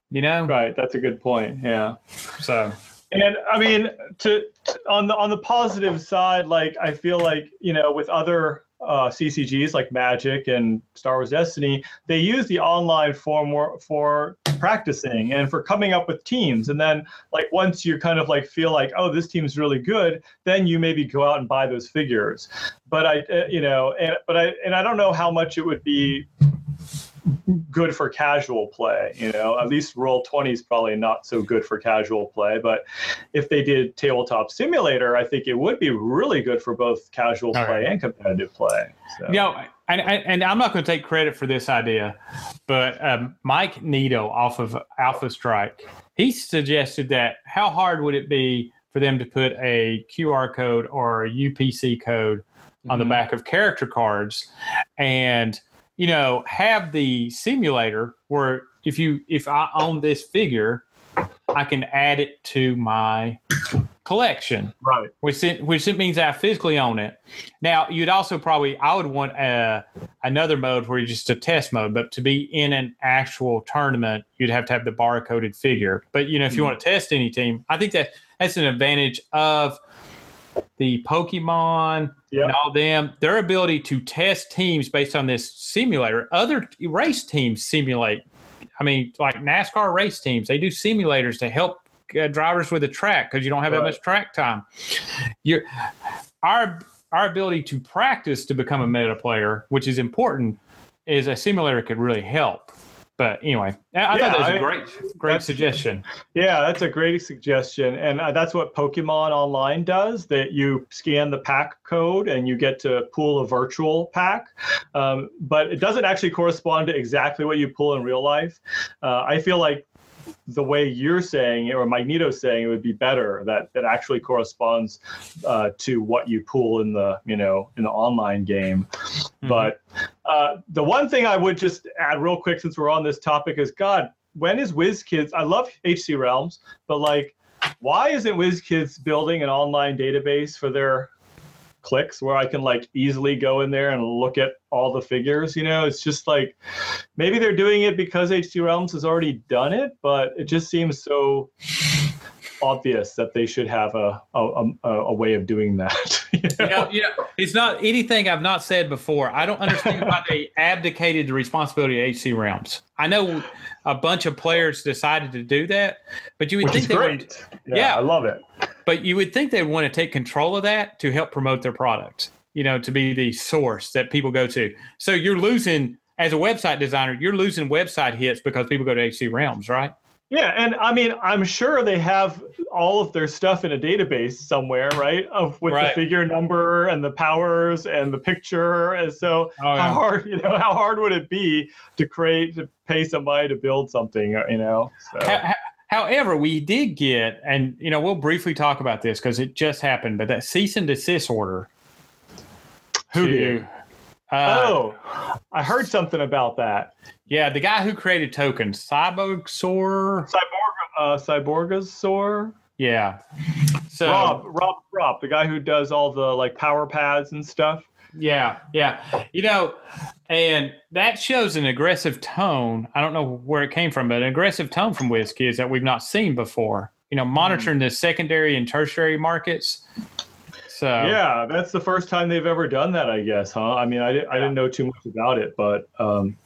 You know, right? That's a good point. Yeah. So, and I mean, to, to on the on the positive side, like I feel like you know with other uh, CCGs like Magic and Star Wars Destiny, they use the online form for practicing and for coming up with teams. And then, like once you kind of like feel like, oh, this team's really good, then you maybe go out and buy those figures. But I, uh, you know, and but I and I don't know how much it would be good for casual play. You know, at least Roll Twenty is probably not so good for casual play. But if they did Tabletop Simulator, I think it would be really good for both casual All play right. and competitive play. So. You know, and, and I'm not going to take credit for this idea, but um, Mike Nito off of Alpha Strike, he suggested that how hard would it be for them to put a QR code or a UPC code on the mm-hmm. back of character cards and you know, have the simulator where if you if I own this figure, I can add it to my collection. Right. Which it, which it means I physically own it. Now you'd also probably I would want a, uh, another mode where you just a test mode, but to be in an actual tournament, you'd have to have the barcoded figure. But you know, if you mm-hmm. want to test any team, I think that that's an advantage of the Pokemon yep. and all them, their ability to test teams based on this simulator. Other race teams simulate. I mean, like NASCAR race teams, they do simulators to help uh, drivers with the track because you don't have right. that much track time. Your our our ability to practice to become a meta player, which is important, is a simulator could really help. But anyway, I, I Yeah, thought that was a great, great suggestion. Yeah, that's a great suggestion, and uh, that's what Pokemon Online does. That you scan the pack code and you get to pull a virtual pack, um, but it doesn't actually correspond to exactly what you pull in real life. Uh, I feel like the way you're saying it, or Magneto's saying it, would be better. That that actually corresponds uh, to what you pull in the you know in the online game. Mm-hmm. But uh, the one thing I would just add real quick, since we're on this topic, is God, when is WizKids? I love HC Realms, but like, why isn't WizKids building an online database for their clicks where I can like easily go in there and look at all the figures? You know, it's just like maybe they're doing it because HC Realms has already done it, but it just seems so obvious that they should have a a, a, a way of doing that. (laughs) you you know? know, you know, it's not anything I've not said before. I don't understand why they abdicated the responsibility of HC Realms. I know a bunch of players decided to do that, but you would Which think they would. Yeah, Yeah. I love it. but you would think they'd want to take control of that to help promote their product. You know, to be the source that people go to. So you're losing as a website designer, you're losing website hits because people go to HC Realms, right? Yeah, and I mean, I'm sure they have all of their stuff in a database somewhere, right? Of with Right. the figure number and the powers and the picture. And so, Oh, yeah. how hard, (laughs) you know, how hard would it be to create to pay somebody to build something, uh, you know? So, Ho- ho- However, we did get, and you know, we'll briefly talk about this because it just happened, but that cease and desist order. Who to- did? Uh, oh, I heard something about that. Yeah, the guy who created tokens, Cyborgsaur. Cyborg, uh, Cyborgasaur, Yeah. So Rob, Rob, Rob, the guy who does all the like power pads and stuff. yeah, yeah. You know, and that shows an aggressive tone. I don't know where it came from, but an aggressive tone from WizKids that we've not seen before. You know, monitoring the secondary and tertiary markets. So Yeah, that's the first time they've ever done that, I guess, huh? I mean, I, di- I didn't know too much about it, but um,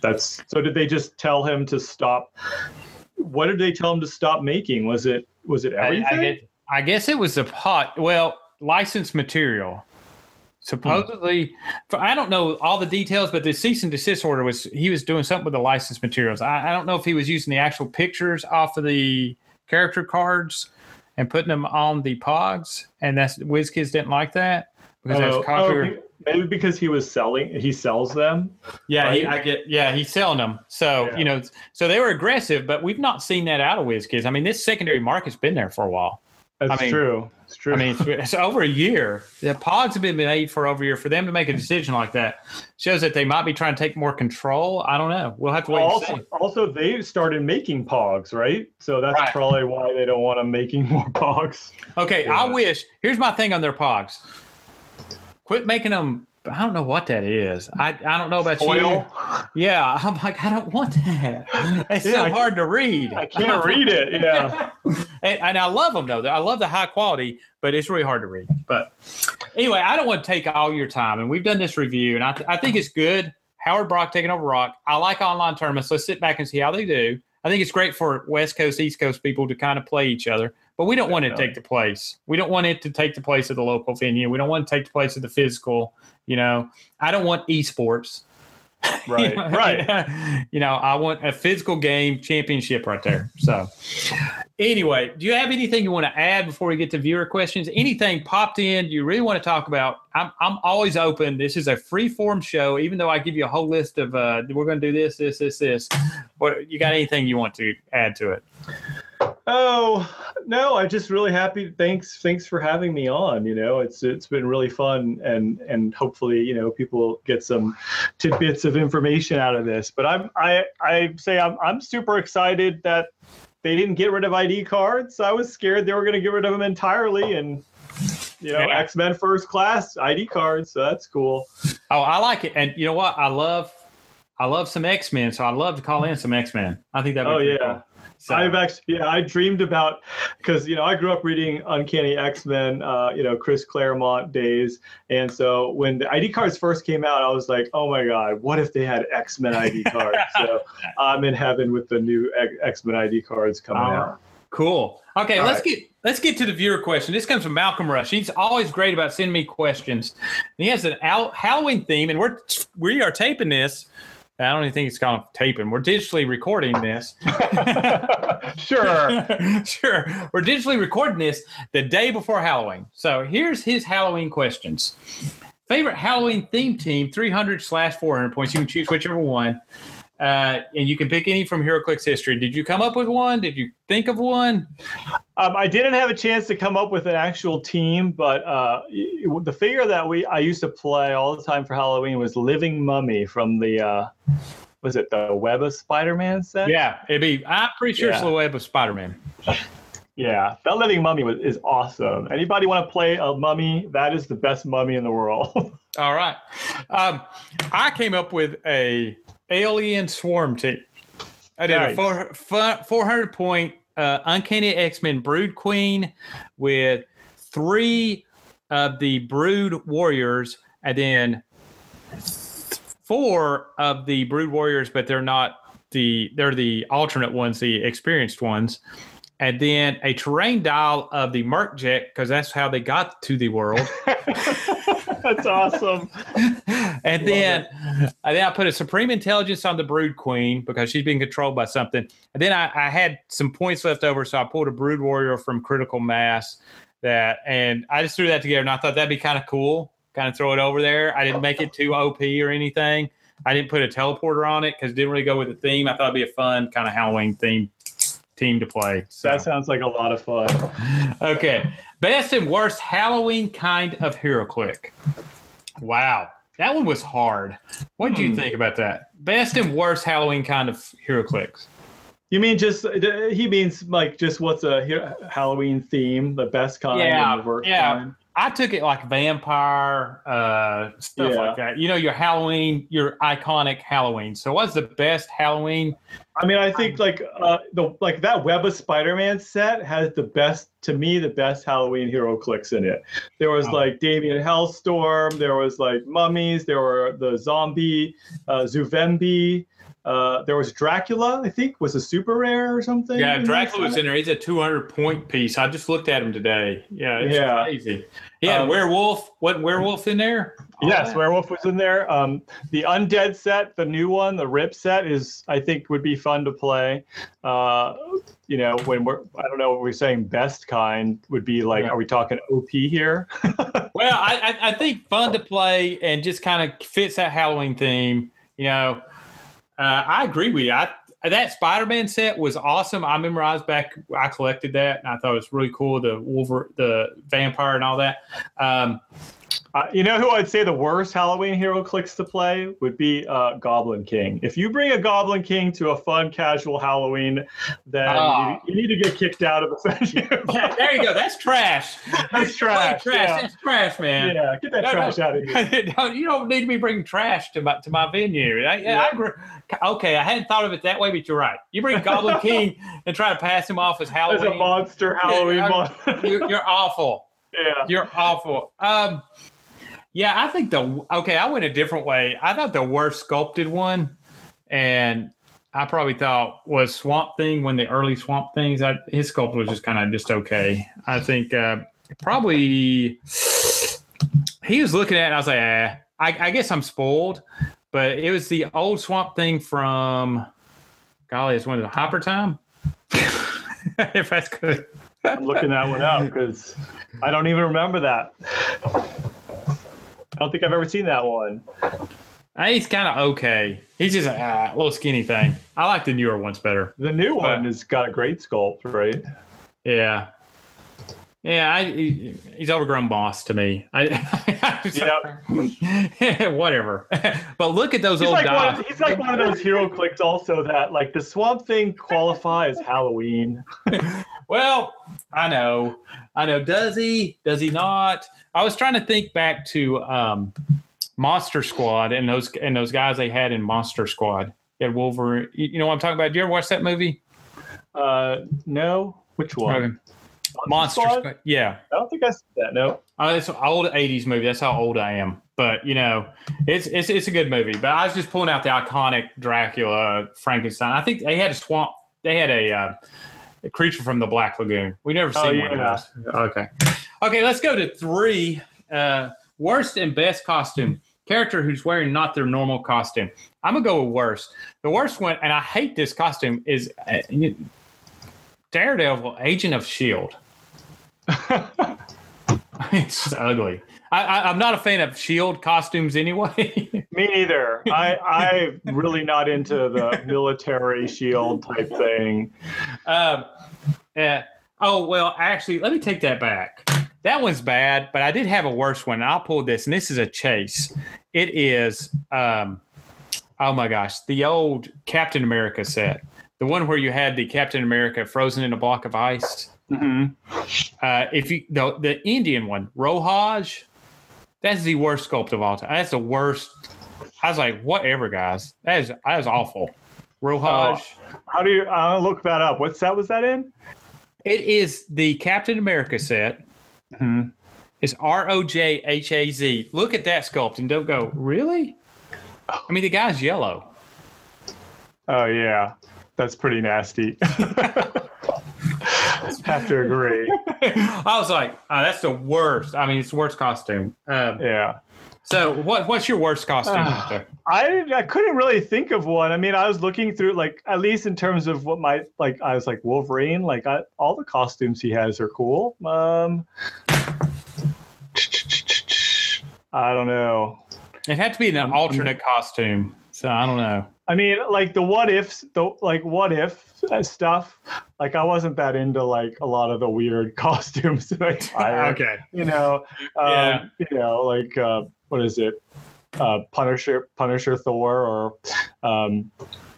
that's so. Did they just tell him to stop? What did they tell him to stop making? Was it was it I, everything? I, guess, I guess it was a pot. Well, licensed material. Supposedly, for, I don't know all the details, but the cease and desist order was he was doing something with the licensed materials. I, I don't know if he was using the actual pictures off of the character cards and putting them on the pogs, and that's WizKids didn't like that because Oh, that's popular. oh, maybe because he was selling, he sells them. Yeah, he, I get. Yeah, he's selling them. So Yeah. you know, so they were aggressive, but we've not seen that out of WizKids. I mean, this secondary market's been there for a while. That's mean- true. It's true. I mean, it's, it's over a year. The pogs have been made for over a year. For them to make a decision like that shows that they might be trying to take more control. I don't know. We'll have to wait and also, see. also they started making pogs, right? So that's Right. probably why they don't want them making (laughs) more pogs. Okay, I wish. Here's my thing on their pogs. Quit making them. I don't know what that is. I, I don't know about you. Yeah, I'm like I don't want that. (laughs) It's Yeah, so I- hard to read. I can't read it. (laughs) Yeah. and, and I love them though. I love the high quality, but it's really hard to read. But anyway, I don't want to take all your time, and we've done this review, and I, th- I think it's good. Howard Brock taking over ROC. I like online tournaments. Let's sit back and see how they do. I think it's great for West Coast, East Coast people to kind of play each other, but we don't want it to take the place. We don't want it to take the place of the local venue. We don't want to take the place of the physical. You know, I don't want esports. (laughs) Right. You know, Right. (laughs) You know, I want a physical game championship right there. So, anyway, do you have anything you want to add before we get to viewer questions? Anything popped in you really want to talk about? I'm, I'm always open. This is a free form show, even though I give you a whole list of, uh, we're going to do this, this, this, this. What you got anything you want to add to it? Oh no, I'm just really happy. Thanks, thanks for having me on. You know, it's it's been really fun, and and hopefully, you know, people get some tidbits of information out of this. But I'm I I say I'm I'm super excited that they didn't get rid of ID cards. I was scared they were going to get rid of them entirely, and you know, Yeah. X Men First Class ID cards. So that's cool. Oh, I like it. And you know what? I love, I love some X Men. So I'd love to call in some X Men. I think that would Oh be yeah. cool. So, I've actually, yeah, I dreamed about because you know I grew up reading Uncanny X Men, uh, you know Chris Claremont days, and so when the ID cards first came out, I was like, oh my god, what if they had X Men ID (laughs) cards? so I'm in heaven with the new X Men ID cards coming All out. Cool. Okay, All let's right. get let's get to the viewer question. This comes from Malcolm Rush. He's always great about sending me questions. And he has an Halloween theme, and we're we are taping this I don't even think it's called taping. We're digitally recording this. (laughs) sure. (laughs) sure. We're digitally recording this the day before Halloween. So here's his Halloween questions. Favorite Halloween theme team, 300 slash 400 points. You can choose whichever one. Uh, and you can pick any from HeroClix history. Did you come up with one? Did you think of one? Um, I didn't have a chance to come up with an actual team, but uh, the figure that we I used to play all the time for Halloween was Living Mummy from the uh, was it the Web of Spider-Man set? Yeah, it'd be. I'm pretty sure yeah. it's the Web of Spider-Man. Yeah, that living mummy was, is awesome. Anybody want to play a mummy? That is the best mummy in the world. (laughs) All right. Um, I came up with a alien swarm team. I did nice. a four, 400 point uh, Uncanny X Men Brood Queen with three of the Brood Warriors, and then four of the Brood Warriors, but they're not the they're the alternate ones, the experienced ones, and then a terrain dial of the Merc Jet because that's how they got to the world. (laughs) That's awesome. (laughs) and then, and then I put a supreme intelligence on the Brood Queen because she's being controlled by something. And then I, I had some points left over, so I pulled a Brood Warrior from Critical Mass. That and I just threw that together, and I thought that'd be kind of cool. Kind of throw it over there. I didn't make it too OP or anything. I didn't put a teleporter on it because it didn't really go with the theme. I thought it'd be a fun kind of Halloween theme team to play. So. That sounds like a lot of fun. (laughs) okay. Best and worst Halloween kind of hero click. Wow. That one was hard. What do you hmm. think about that? Best and worst Halloween kind of hero clicks. You mean just he means like just what's a Halloween theme, the best kind yeah, and the worst yeah. kind? I took it like vampire uh, stuff yeah. like that. You know, your Halloween, your iconic Halloween. So, what's the best Halloween? I mean, I think like uh, the like that Web of Spider-Man set has the best to me the best Halloween hero clicks in it. There was oh. like Daimon Hellstorm. There was like mummies. There were the zombie uh, Zuvembi. Uh, there was Dracula, I think, was a super rare or something. Yeah, Dracula was in there. He's a 200 point piece. I just looked at him today. Yeah, it's yeah. crazy. Yeah, um, werewolf. What werewolf in there? All yes, that. werewolf was in there. Um, the undead set, the new one, the rip set is, I think, would be fun to play. Uh, you know, when we're, I don't know, what we're saying best kind would be like, yeah. are we talking OP here? (laughs) well, I, I think fun to play and just kind of fits that Halloween theme. You know uh, I agree with you. I, that Spider-Man set was awesome. I memorized back. I collected that, and I thought it was really cool. The Wolver, the vampire, and all that. Um, uh, you know who I'd say the worst Halloween hero clicks to play would be uh, Goblin King. If you bring a Goblin King to a fun, casual Halloween, then you, ah. you, need to get kicked out of the (laughs) venue. yeah, there you go. That's trash. That's trash. trash. Yeah. That's trash, man. Yeah, get that no, trash (laughs) no, out of here. you don't need to be bringing trash to my to my venue. I, yeah. I agree. Okay, I hadn't thought of it that way, but you're right. You bring Goblin (laughs) King and try to pass him off as Halloween. As a monster Halloween yeah, monster. you're, you're awful. Yeah. You're awful. Um, yeah, I think the okay. I went a different way. I thought the worst sculpted one, and I probably thought was Swamp Thing when the early Swamp Things. I, his sculpt was just kind of just okay. I think uh, probably he was looking at it. I was like, eh, I, I guess I'm spoiled, but it was the old Swamp Thing from. Golly, it's one of the Hopper time. (laughs) if that's good. I'm looking that one up because I don't even remember that. I don't think I've ever seen that one. Uh, he's kind of okay. He's just a uh, little skinny thing. I like the newer ones better. The new but, one has got a great sculpt, right? Yeah. Yeah, I, he, he's overgrown boss to me. I, (laughs) yeah, (laughs) whatever. (laughs) but look at those he's old like guys. One, he's like one of those hero clicks, also that like the Swamp Thing qualifies Halloween. Well, I know, I know. Does he? Does he not? I was trying to think back to um, Monster Squad and those and those guys they had in Monster Squad. You had Wolverine. You, know what I'm talking about? Did you ever watch that movie? Uh, no. Which one? Okay. Monster, Monster Squad? Yeah. I don't think I said that. No. Uh, it's an old '80s movie. That's how old I am. But you know, it's it's it's a good movie. But I was just pulling out the iconic Dracula, Frankenstein. I think they had a swamp. They had a, uh, a creature from the Black Lagoon. We never oh, seen yeah. one of those. Okay. Okay, let's go to three. Uh, worst and best costume. character who's wearing not their normal costume. I'm gonna go with worst. The worst one, and I hate this costume, is uh, Daredevil, Agent of Shield. (laughs) it's ugly. I, I, I'm not a fan of Shield costumes anyway. (laughs) Me neither. I I'm really not into the military shield type thing. um, yeah. Oh well, actually, let me take that back. That one's bad, but I did have a worse one. I'll pull this, and this is a chase. It is, um, oh my gosh, the old Captain America set, the one where you had the Captain America frozen in a block of ice. Mm-hmm. Uh, if you the the Indian one, Rojhaz, that's the worst sculpt of all time. That's the worst. I was like, whatever, guys. That is that is awful. Rojhaz. How do you? I'll look that up. What set was that in? It is the Captain America set. Mm-hmm. It's R O J H A Z. Look at that sculpt and don't go, really? I mean, the guy's yellow. Oh yeah, that's pretty nasty. (laughs) (laughs) (laughs) Have to agree. I was like, oh, that's the worst. I mean, it's the worst costume. Um, Yeah. so, what what's your worst costume? Hunter? I I couldn't really think of one. I mean, I was looking through like at least in terms of what my like I was like Wolverine. Like I, all the costumes he has are cool. Um, I don't know. it had to be an alternate costume. So I don't know. I mean, like the what ifs, the like what if stuff. Like I wasn't that into like a lot of the weird (laughs) costumes. Like I, (laughs) okay. you know, um, Yeah. you know, like uh, what is it? Uh, Punisher, Punisher Thor, or um,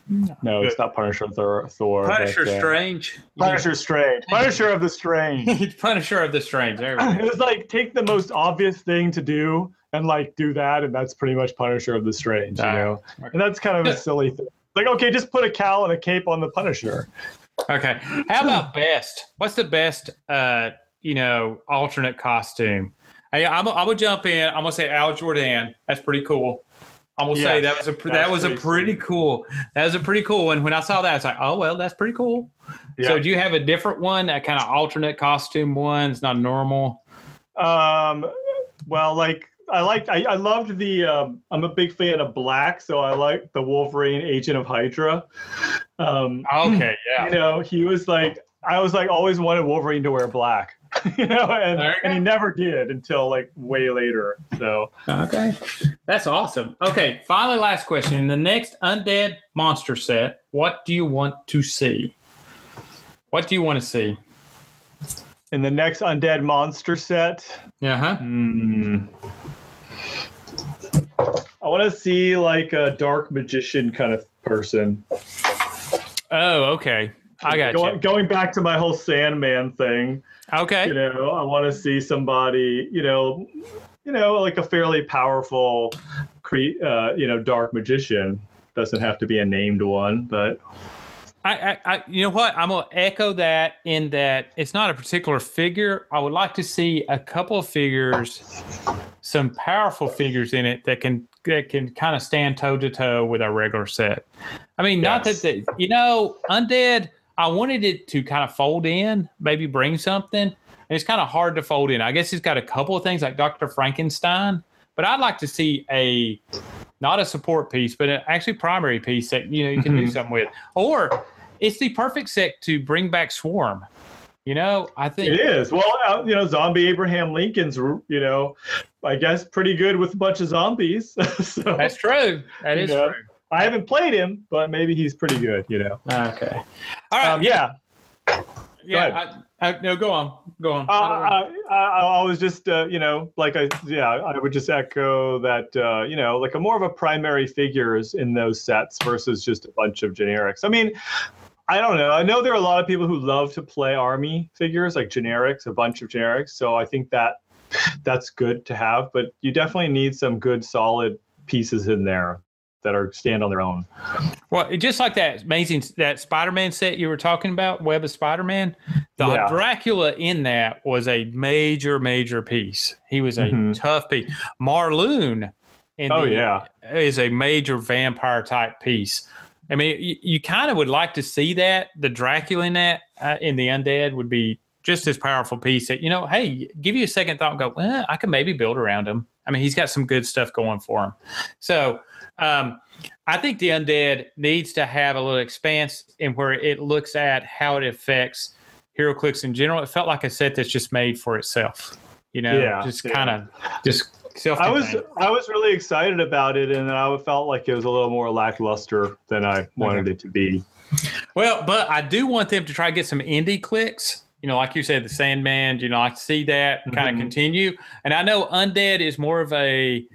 no, it's not Punisher Thor. Thor Punisher but, uh, Strange. Punisher Strange. Punisher of the Strange. (laughs) Punisher of the Strange. There we go. it was like take the most obvious thing to do and like do that, and that's pretty much Punisher of the Strange. You Ah, know, and that's kind of a silly thing. Like, okay, just put a cowl and a cape on the Punisher. Okay. How about best? What's the best, uh, you know, alternate costume? Hey, I'm, I'm gonna jump in. I'm gonna say Hal Jordan. That's pretty cool. I'm gonna say that was a that that's was a pretty cool. That was a pretty cool one. When I saw that, I was like, oh well, that's pretty cool. Yeah. So do you have a different one? That kind of alternate costume one? It's not normal. Um, well, like I liked, I, I loved the. Um, I'm a big fan of black, so I like the Wolverine Agent of Hydra. Um, Okay, yeah. you know, he was like, I was like, always wanted Wolverine to wear black, (laughs) you know, and, you and he never did until like way later. So, Okay. That's awesome. Okay, finally, last question. In the next undead monster set, what do you want to see? What do you want to see? in the next Undead Monster set, Yeah, huh? hmm, I want to see like a dark magician kind of person. Oh, okay. I got going, you. going back to my whole Sandman thing. Okay. you know i want to see somebody you know you know like a fairly powerful cre- uh, you know dark magician doesn't have to be a named one but I, I, I, you know what? I'm gonna echo that in that it's not a particular figure. I would like to see a couple of figures, some powerful figures in it that can that can kind of stand toe to toe with our regular set. I mean, not that the, you know, undead. I wanted it to kind of fold in, maybe bring something. And it's kind of hard to fold in. I guess it's got a couple of things like Dr. Frankenstein, but I'd like to see a not a support piece, but an actually primary piece that you know you can do Mhm. something with. Or it's the perfect set to bring back Swarm. You know, I think it is well uh, you know zombie abraham lincoln's you know i guess pretty good with a bunch of zombies (laughs) so that's true. That is Yeah. true. i haven't played him but maybe he's pretty good you know Okay. All right. um, yeah yeah. I, I, no, go on. Go on. Uh, I, I, I was just, uh, you know, like I, yeah, I would just echo that, uh, you know, like a more of a primary figures in those sets versus just a bunch of generics. I mean, I don't know. I know there are a lot of people who love to play army figures, like generics, a bunch of generics. So I think that (laughs) that's good to have, but you definitely need some good, solid pieces in there that are stand on their own. Well, it- just like that amazing that Spider-Man set you were talking about, Web of Spider-Man, the Yeah. Dracula in that was a major, major piece. He was a Mhm. tough piece. Morlun in Oh yeah, is a major vampire type piece. I mean, you, you kind of would like to see that the Dracula in that uh, in the undead would be just as powerful piece that you know, hey, give you a second thought and go, well, I can maybe build around him. I mean, he's got some good stuff going for him. So um, I think the undead needs to have a little expanse in where it looks at how it affects HeroClix in general. It felt like a set that's just made for itself. You know, Yeah, just yeah. kind of just. I was I was really excited about it, and I felt like it was a little more lackluster than I wanted it to be. Well, but I do want them to try to get some indie clicks. You know, like you said, the Sandman. You know, I see that kind of mm-hmm. continue. And I know Undead is more of a,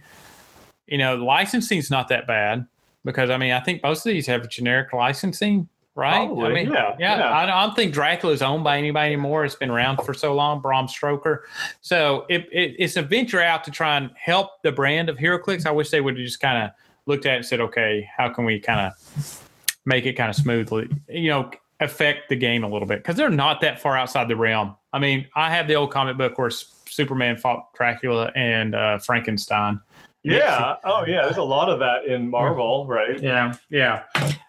you know, licensing's not that bad because I mean I think most of these have generic licensing, right? I mean, yeah, yeah. yeah. I, don't- I don't think Dracula's owned by anybody anymore. It's been around for so long, Bram Stoker. So it, it, it's a venture out to try and help the brand of HeroClix. I wish they would have just kind of looked at it and said, okay, how can we kind of make it kind of smoothly, you know, affect the game a little bit because they're not that far outside the realm. I mean, I have the old comic book where Superman fought Dracula and uh, Frankenstein. Yeah. Oh, yeah. There's a lot of that in Marvel, right? Yeah, yeah.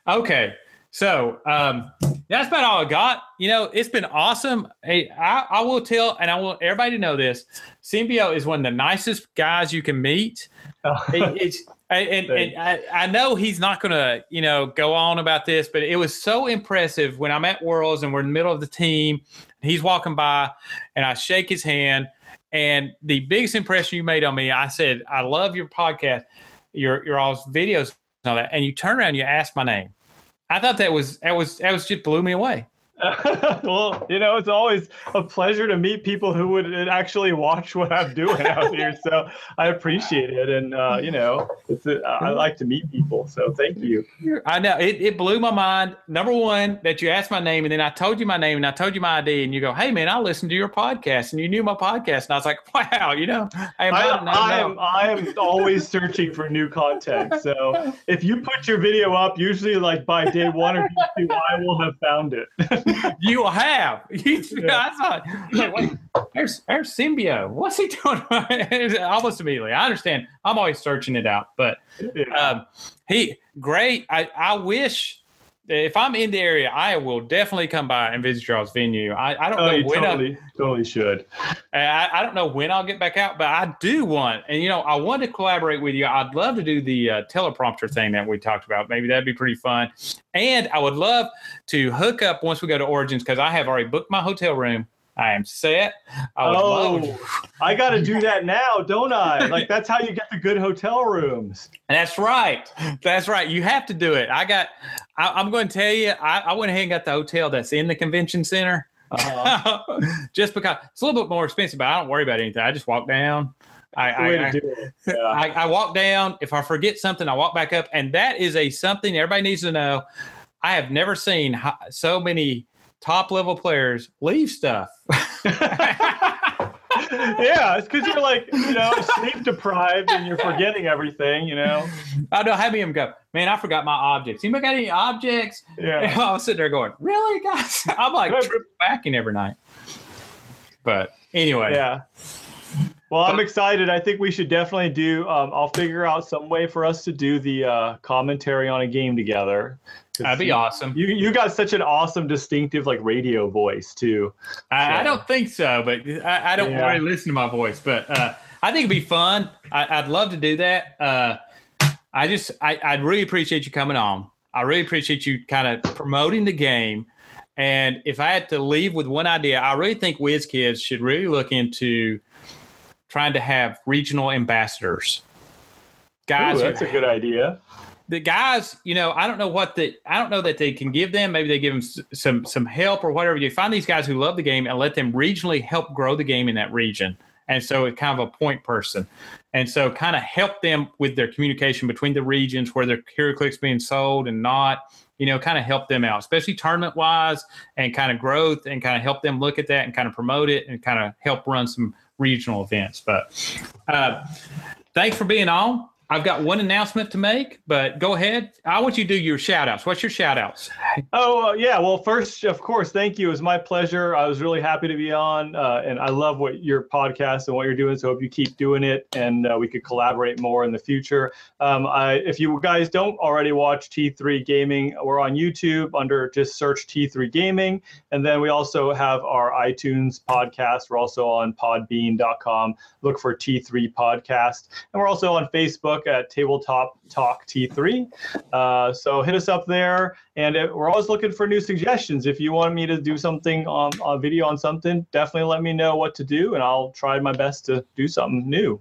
Okay, so um, that's about all I got. You know, it's been awesome. Hey, I, I will tell, and I want everybody to know this: Symbio is one of the nicest guys you can meet. (laughs) It- it's and, and, and I, I know he's not going to, you know, go on about this, but it was so impressive when I'm at Worlds and we're in the middle of the team. He's walking by, and I shake his hand. And the biggest impression you made on me, I said, "I love your podcast, your your all's videos and all that." And you turn around, and you ask my name. I thought that was that was that was just blew me away. (laughs) well, you know, it's always a pleasure to meet people who would actually watch what I'm doing out here. (laughs) So I appreciate it, and uh, you know, it's a, I like to meet people. So thank you. I know it, it blew my mind. Number one, that you asked my name, and then I told you my name, and I told you my ID, and you go, "Hey, man, I listened to your podcast, and you knew my podcast." And I was like, (laughs) "Wow, you know, I am, I, not- no, I am I am always searching for new content. So if you put your video up, usually like by day one or two, I will have found it. You have." (laughs) You, Yeah. (laughs) I thought, there's there's Symbio. What's he (laughs) doing? Almost immediately. I understand. I'm always searching it out, but Yeah. um, he great. I, I wish if I'm in the area, I will definitely come by and visit y'all's venue. I, I don't oh, know when I, totally totally should. I, I don't know when I'll get back out, but I do want, and you know, I want to collaborate with you. I'd love to do the uh, teleprompter thing that we talked about. Maybe that'd be pretty fun. And I would love to hook up once we go to Origins because I have already booked my hotel room. I am set. I would love Oh, I got to do that now, don't I? Like that's how you get the good hotel rooms. That's right. That's right. You have to do it. I got. I, I'm going to tell you. I, I went ahead and got the hotel that's in the convention center, Uh-huh. (laughs) just because it's a little bit more expensive. But I don't worry about anything. I just walk down. I, I, do it. Yeah. I, I walk down. If I forget something, I walk back up, and that is a something everybody needs to know. I have never seen so many top level players leave stuff. (laughs) yeah, it's because you're like, you know, sleep deprived and you're forgetting everything, you know? I know. Have him go, man. I forgot my objects. Anybody got any objects? Yeah. And (laughs) I was sitting there going, really, guys? (laughs) I'm like Good. triple backing every night. But anyway, Yeah. Well, I'm excited. I think we should definitely do, um, I'll figure out some way for us to do the uh, commentary on a game together. That'd be you, awesome. You, you got such an awesome, distinctive, like radio voice, too. I, I don't think so, but I, I don't Yeah. really listen to my voice. But uh, I think it'd be fun. I, I'd love to do that. Uh, I just, I, I'd really appreciate you coming on. I really appreciate you kind of promoting the game. And if I had to leave with one idea, I really think WizKids should really look into trying to have regional ambassadors. Guys, Ooh, who that's a good idea. The guys, you know, I don't know what the I don't know that they can give them. Maybe they give them some some help or whatever. You find these guys who love the game and let them regionally help grow the game in that region. And so it's kind of a point person. And so kind of help them with their communication between the regions where their HeroClix being sold and not, you know, kind of help them out, especially tournament wise and kind of growth and kind of help them look at that and kind of promote it and kind of help run some regional events. But uh, thanks for being on. I've got one announcement to make, but go ahead. I want you to do your shout outs. What's your shout outs? (laughs) Oh, uh, yeah. Well, first, of course, thank you. It was my pleasure. I was really happy to be on, uh, and I love what your podcast and what you're doing. So, hope you keep doing it and uh, we could collaborate more in the future. Um, I, if you guys don't already watch T3 Gaming, we're on YouTube under just search T3 Gaming. And then we also have our iTunes podcast. We're also on podbean.com. Look for T3 Podcast. And we're also on Facebook at Tabletop Talk T3. Uh, so hit us up there. And it, we're always looking for new suggestions. If you want me to do something on a video on something, definitely let me know what to do, and I'll try my best to do something new.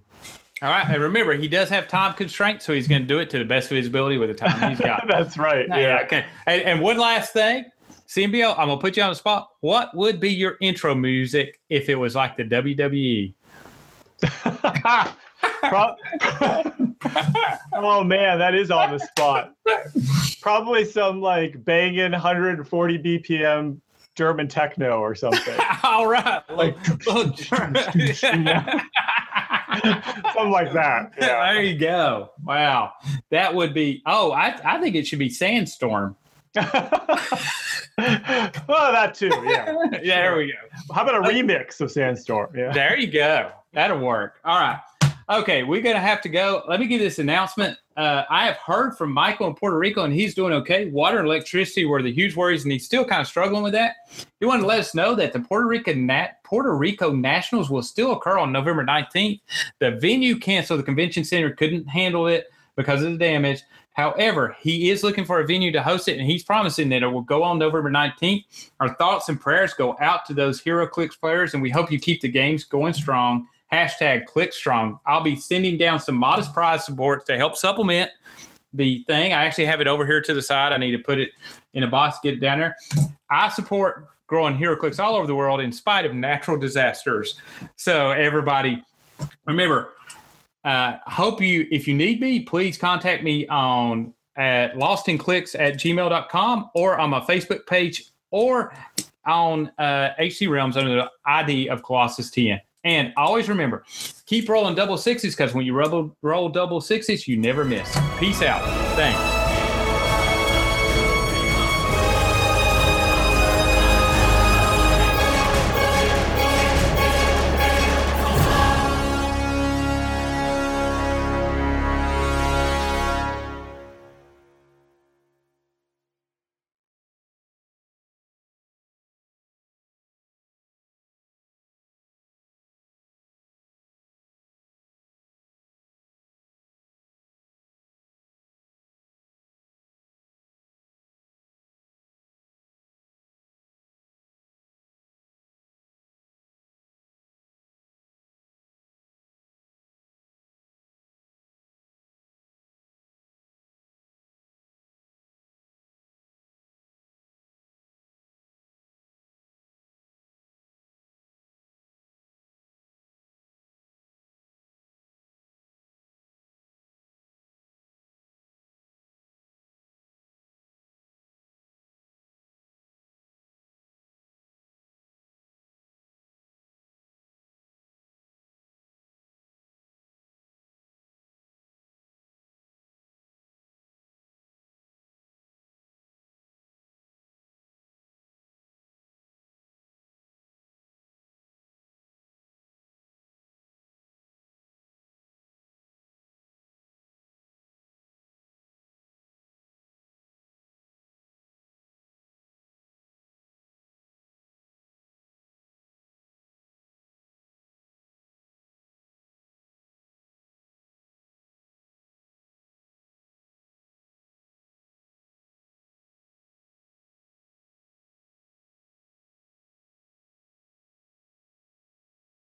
All right, and remember, he does have time constraints, so he's going to do it to the best of his ability with the time he's (laughs) got. That's right. Yeah. Okay. And, and one last thing, CMBL, I'm gonna put you on the spot. What would be your intro music if it was like the WWE? (laughs) (laughs) Pro- (laughs) oh man, that is on the spot. Probably some like banging 140 BPM German techno or something. (laughs) All right, like oh, (laughs) something like that. Yeah. There you go. Wow, that would be. Oh, I I think it should be Sandstorm. well, oh, that too. Yeah. yeah there we go. How about a remix of Sandstorm? Yeah. There you go. That'll work. All right. Okay, we're gonna have to go. Let me give this announcement. Uh, I have heard from Michael in Puerto Rico, and he's doing okay. Water and electricity were the huge worries, and he's still kind of struggling with that. He wanted to let us know that the Puerto Nat- Puerto Rico Nationals will still occur on November 19th. The venue canceled; the convention center couldn't handle it because of the damage. However, he is looking for a venue to host it, and he's promising that it will go on November 19th. Our thoughts and prayers go out to those HeroClix players, and we hope you keep the games going strong hashtag ClickStrong. I'll be sending down some modest prize support to help supplement the thing. I actually have it over here to the side. I need to put it in a box, get it down there. I support growing HeroClix all over the world in spite of natural disasters. So everybody, remember, uh, hope you, if you need me, please contact me on at lostinclicks at gmail.com or on my Facebook page or on uh, HC Realms under the ID of Colossus 10. And always remember, keep rolling double sixes because when you roll, roll double sixes, you never miss. Peace out. Thanks.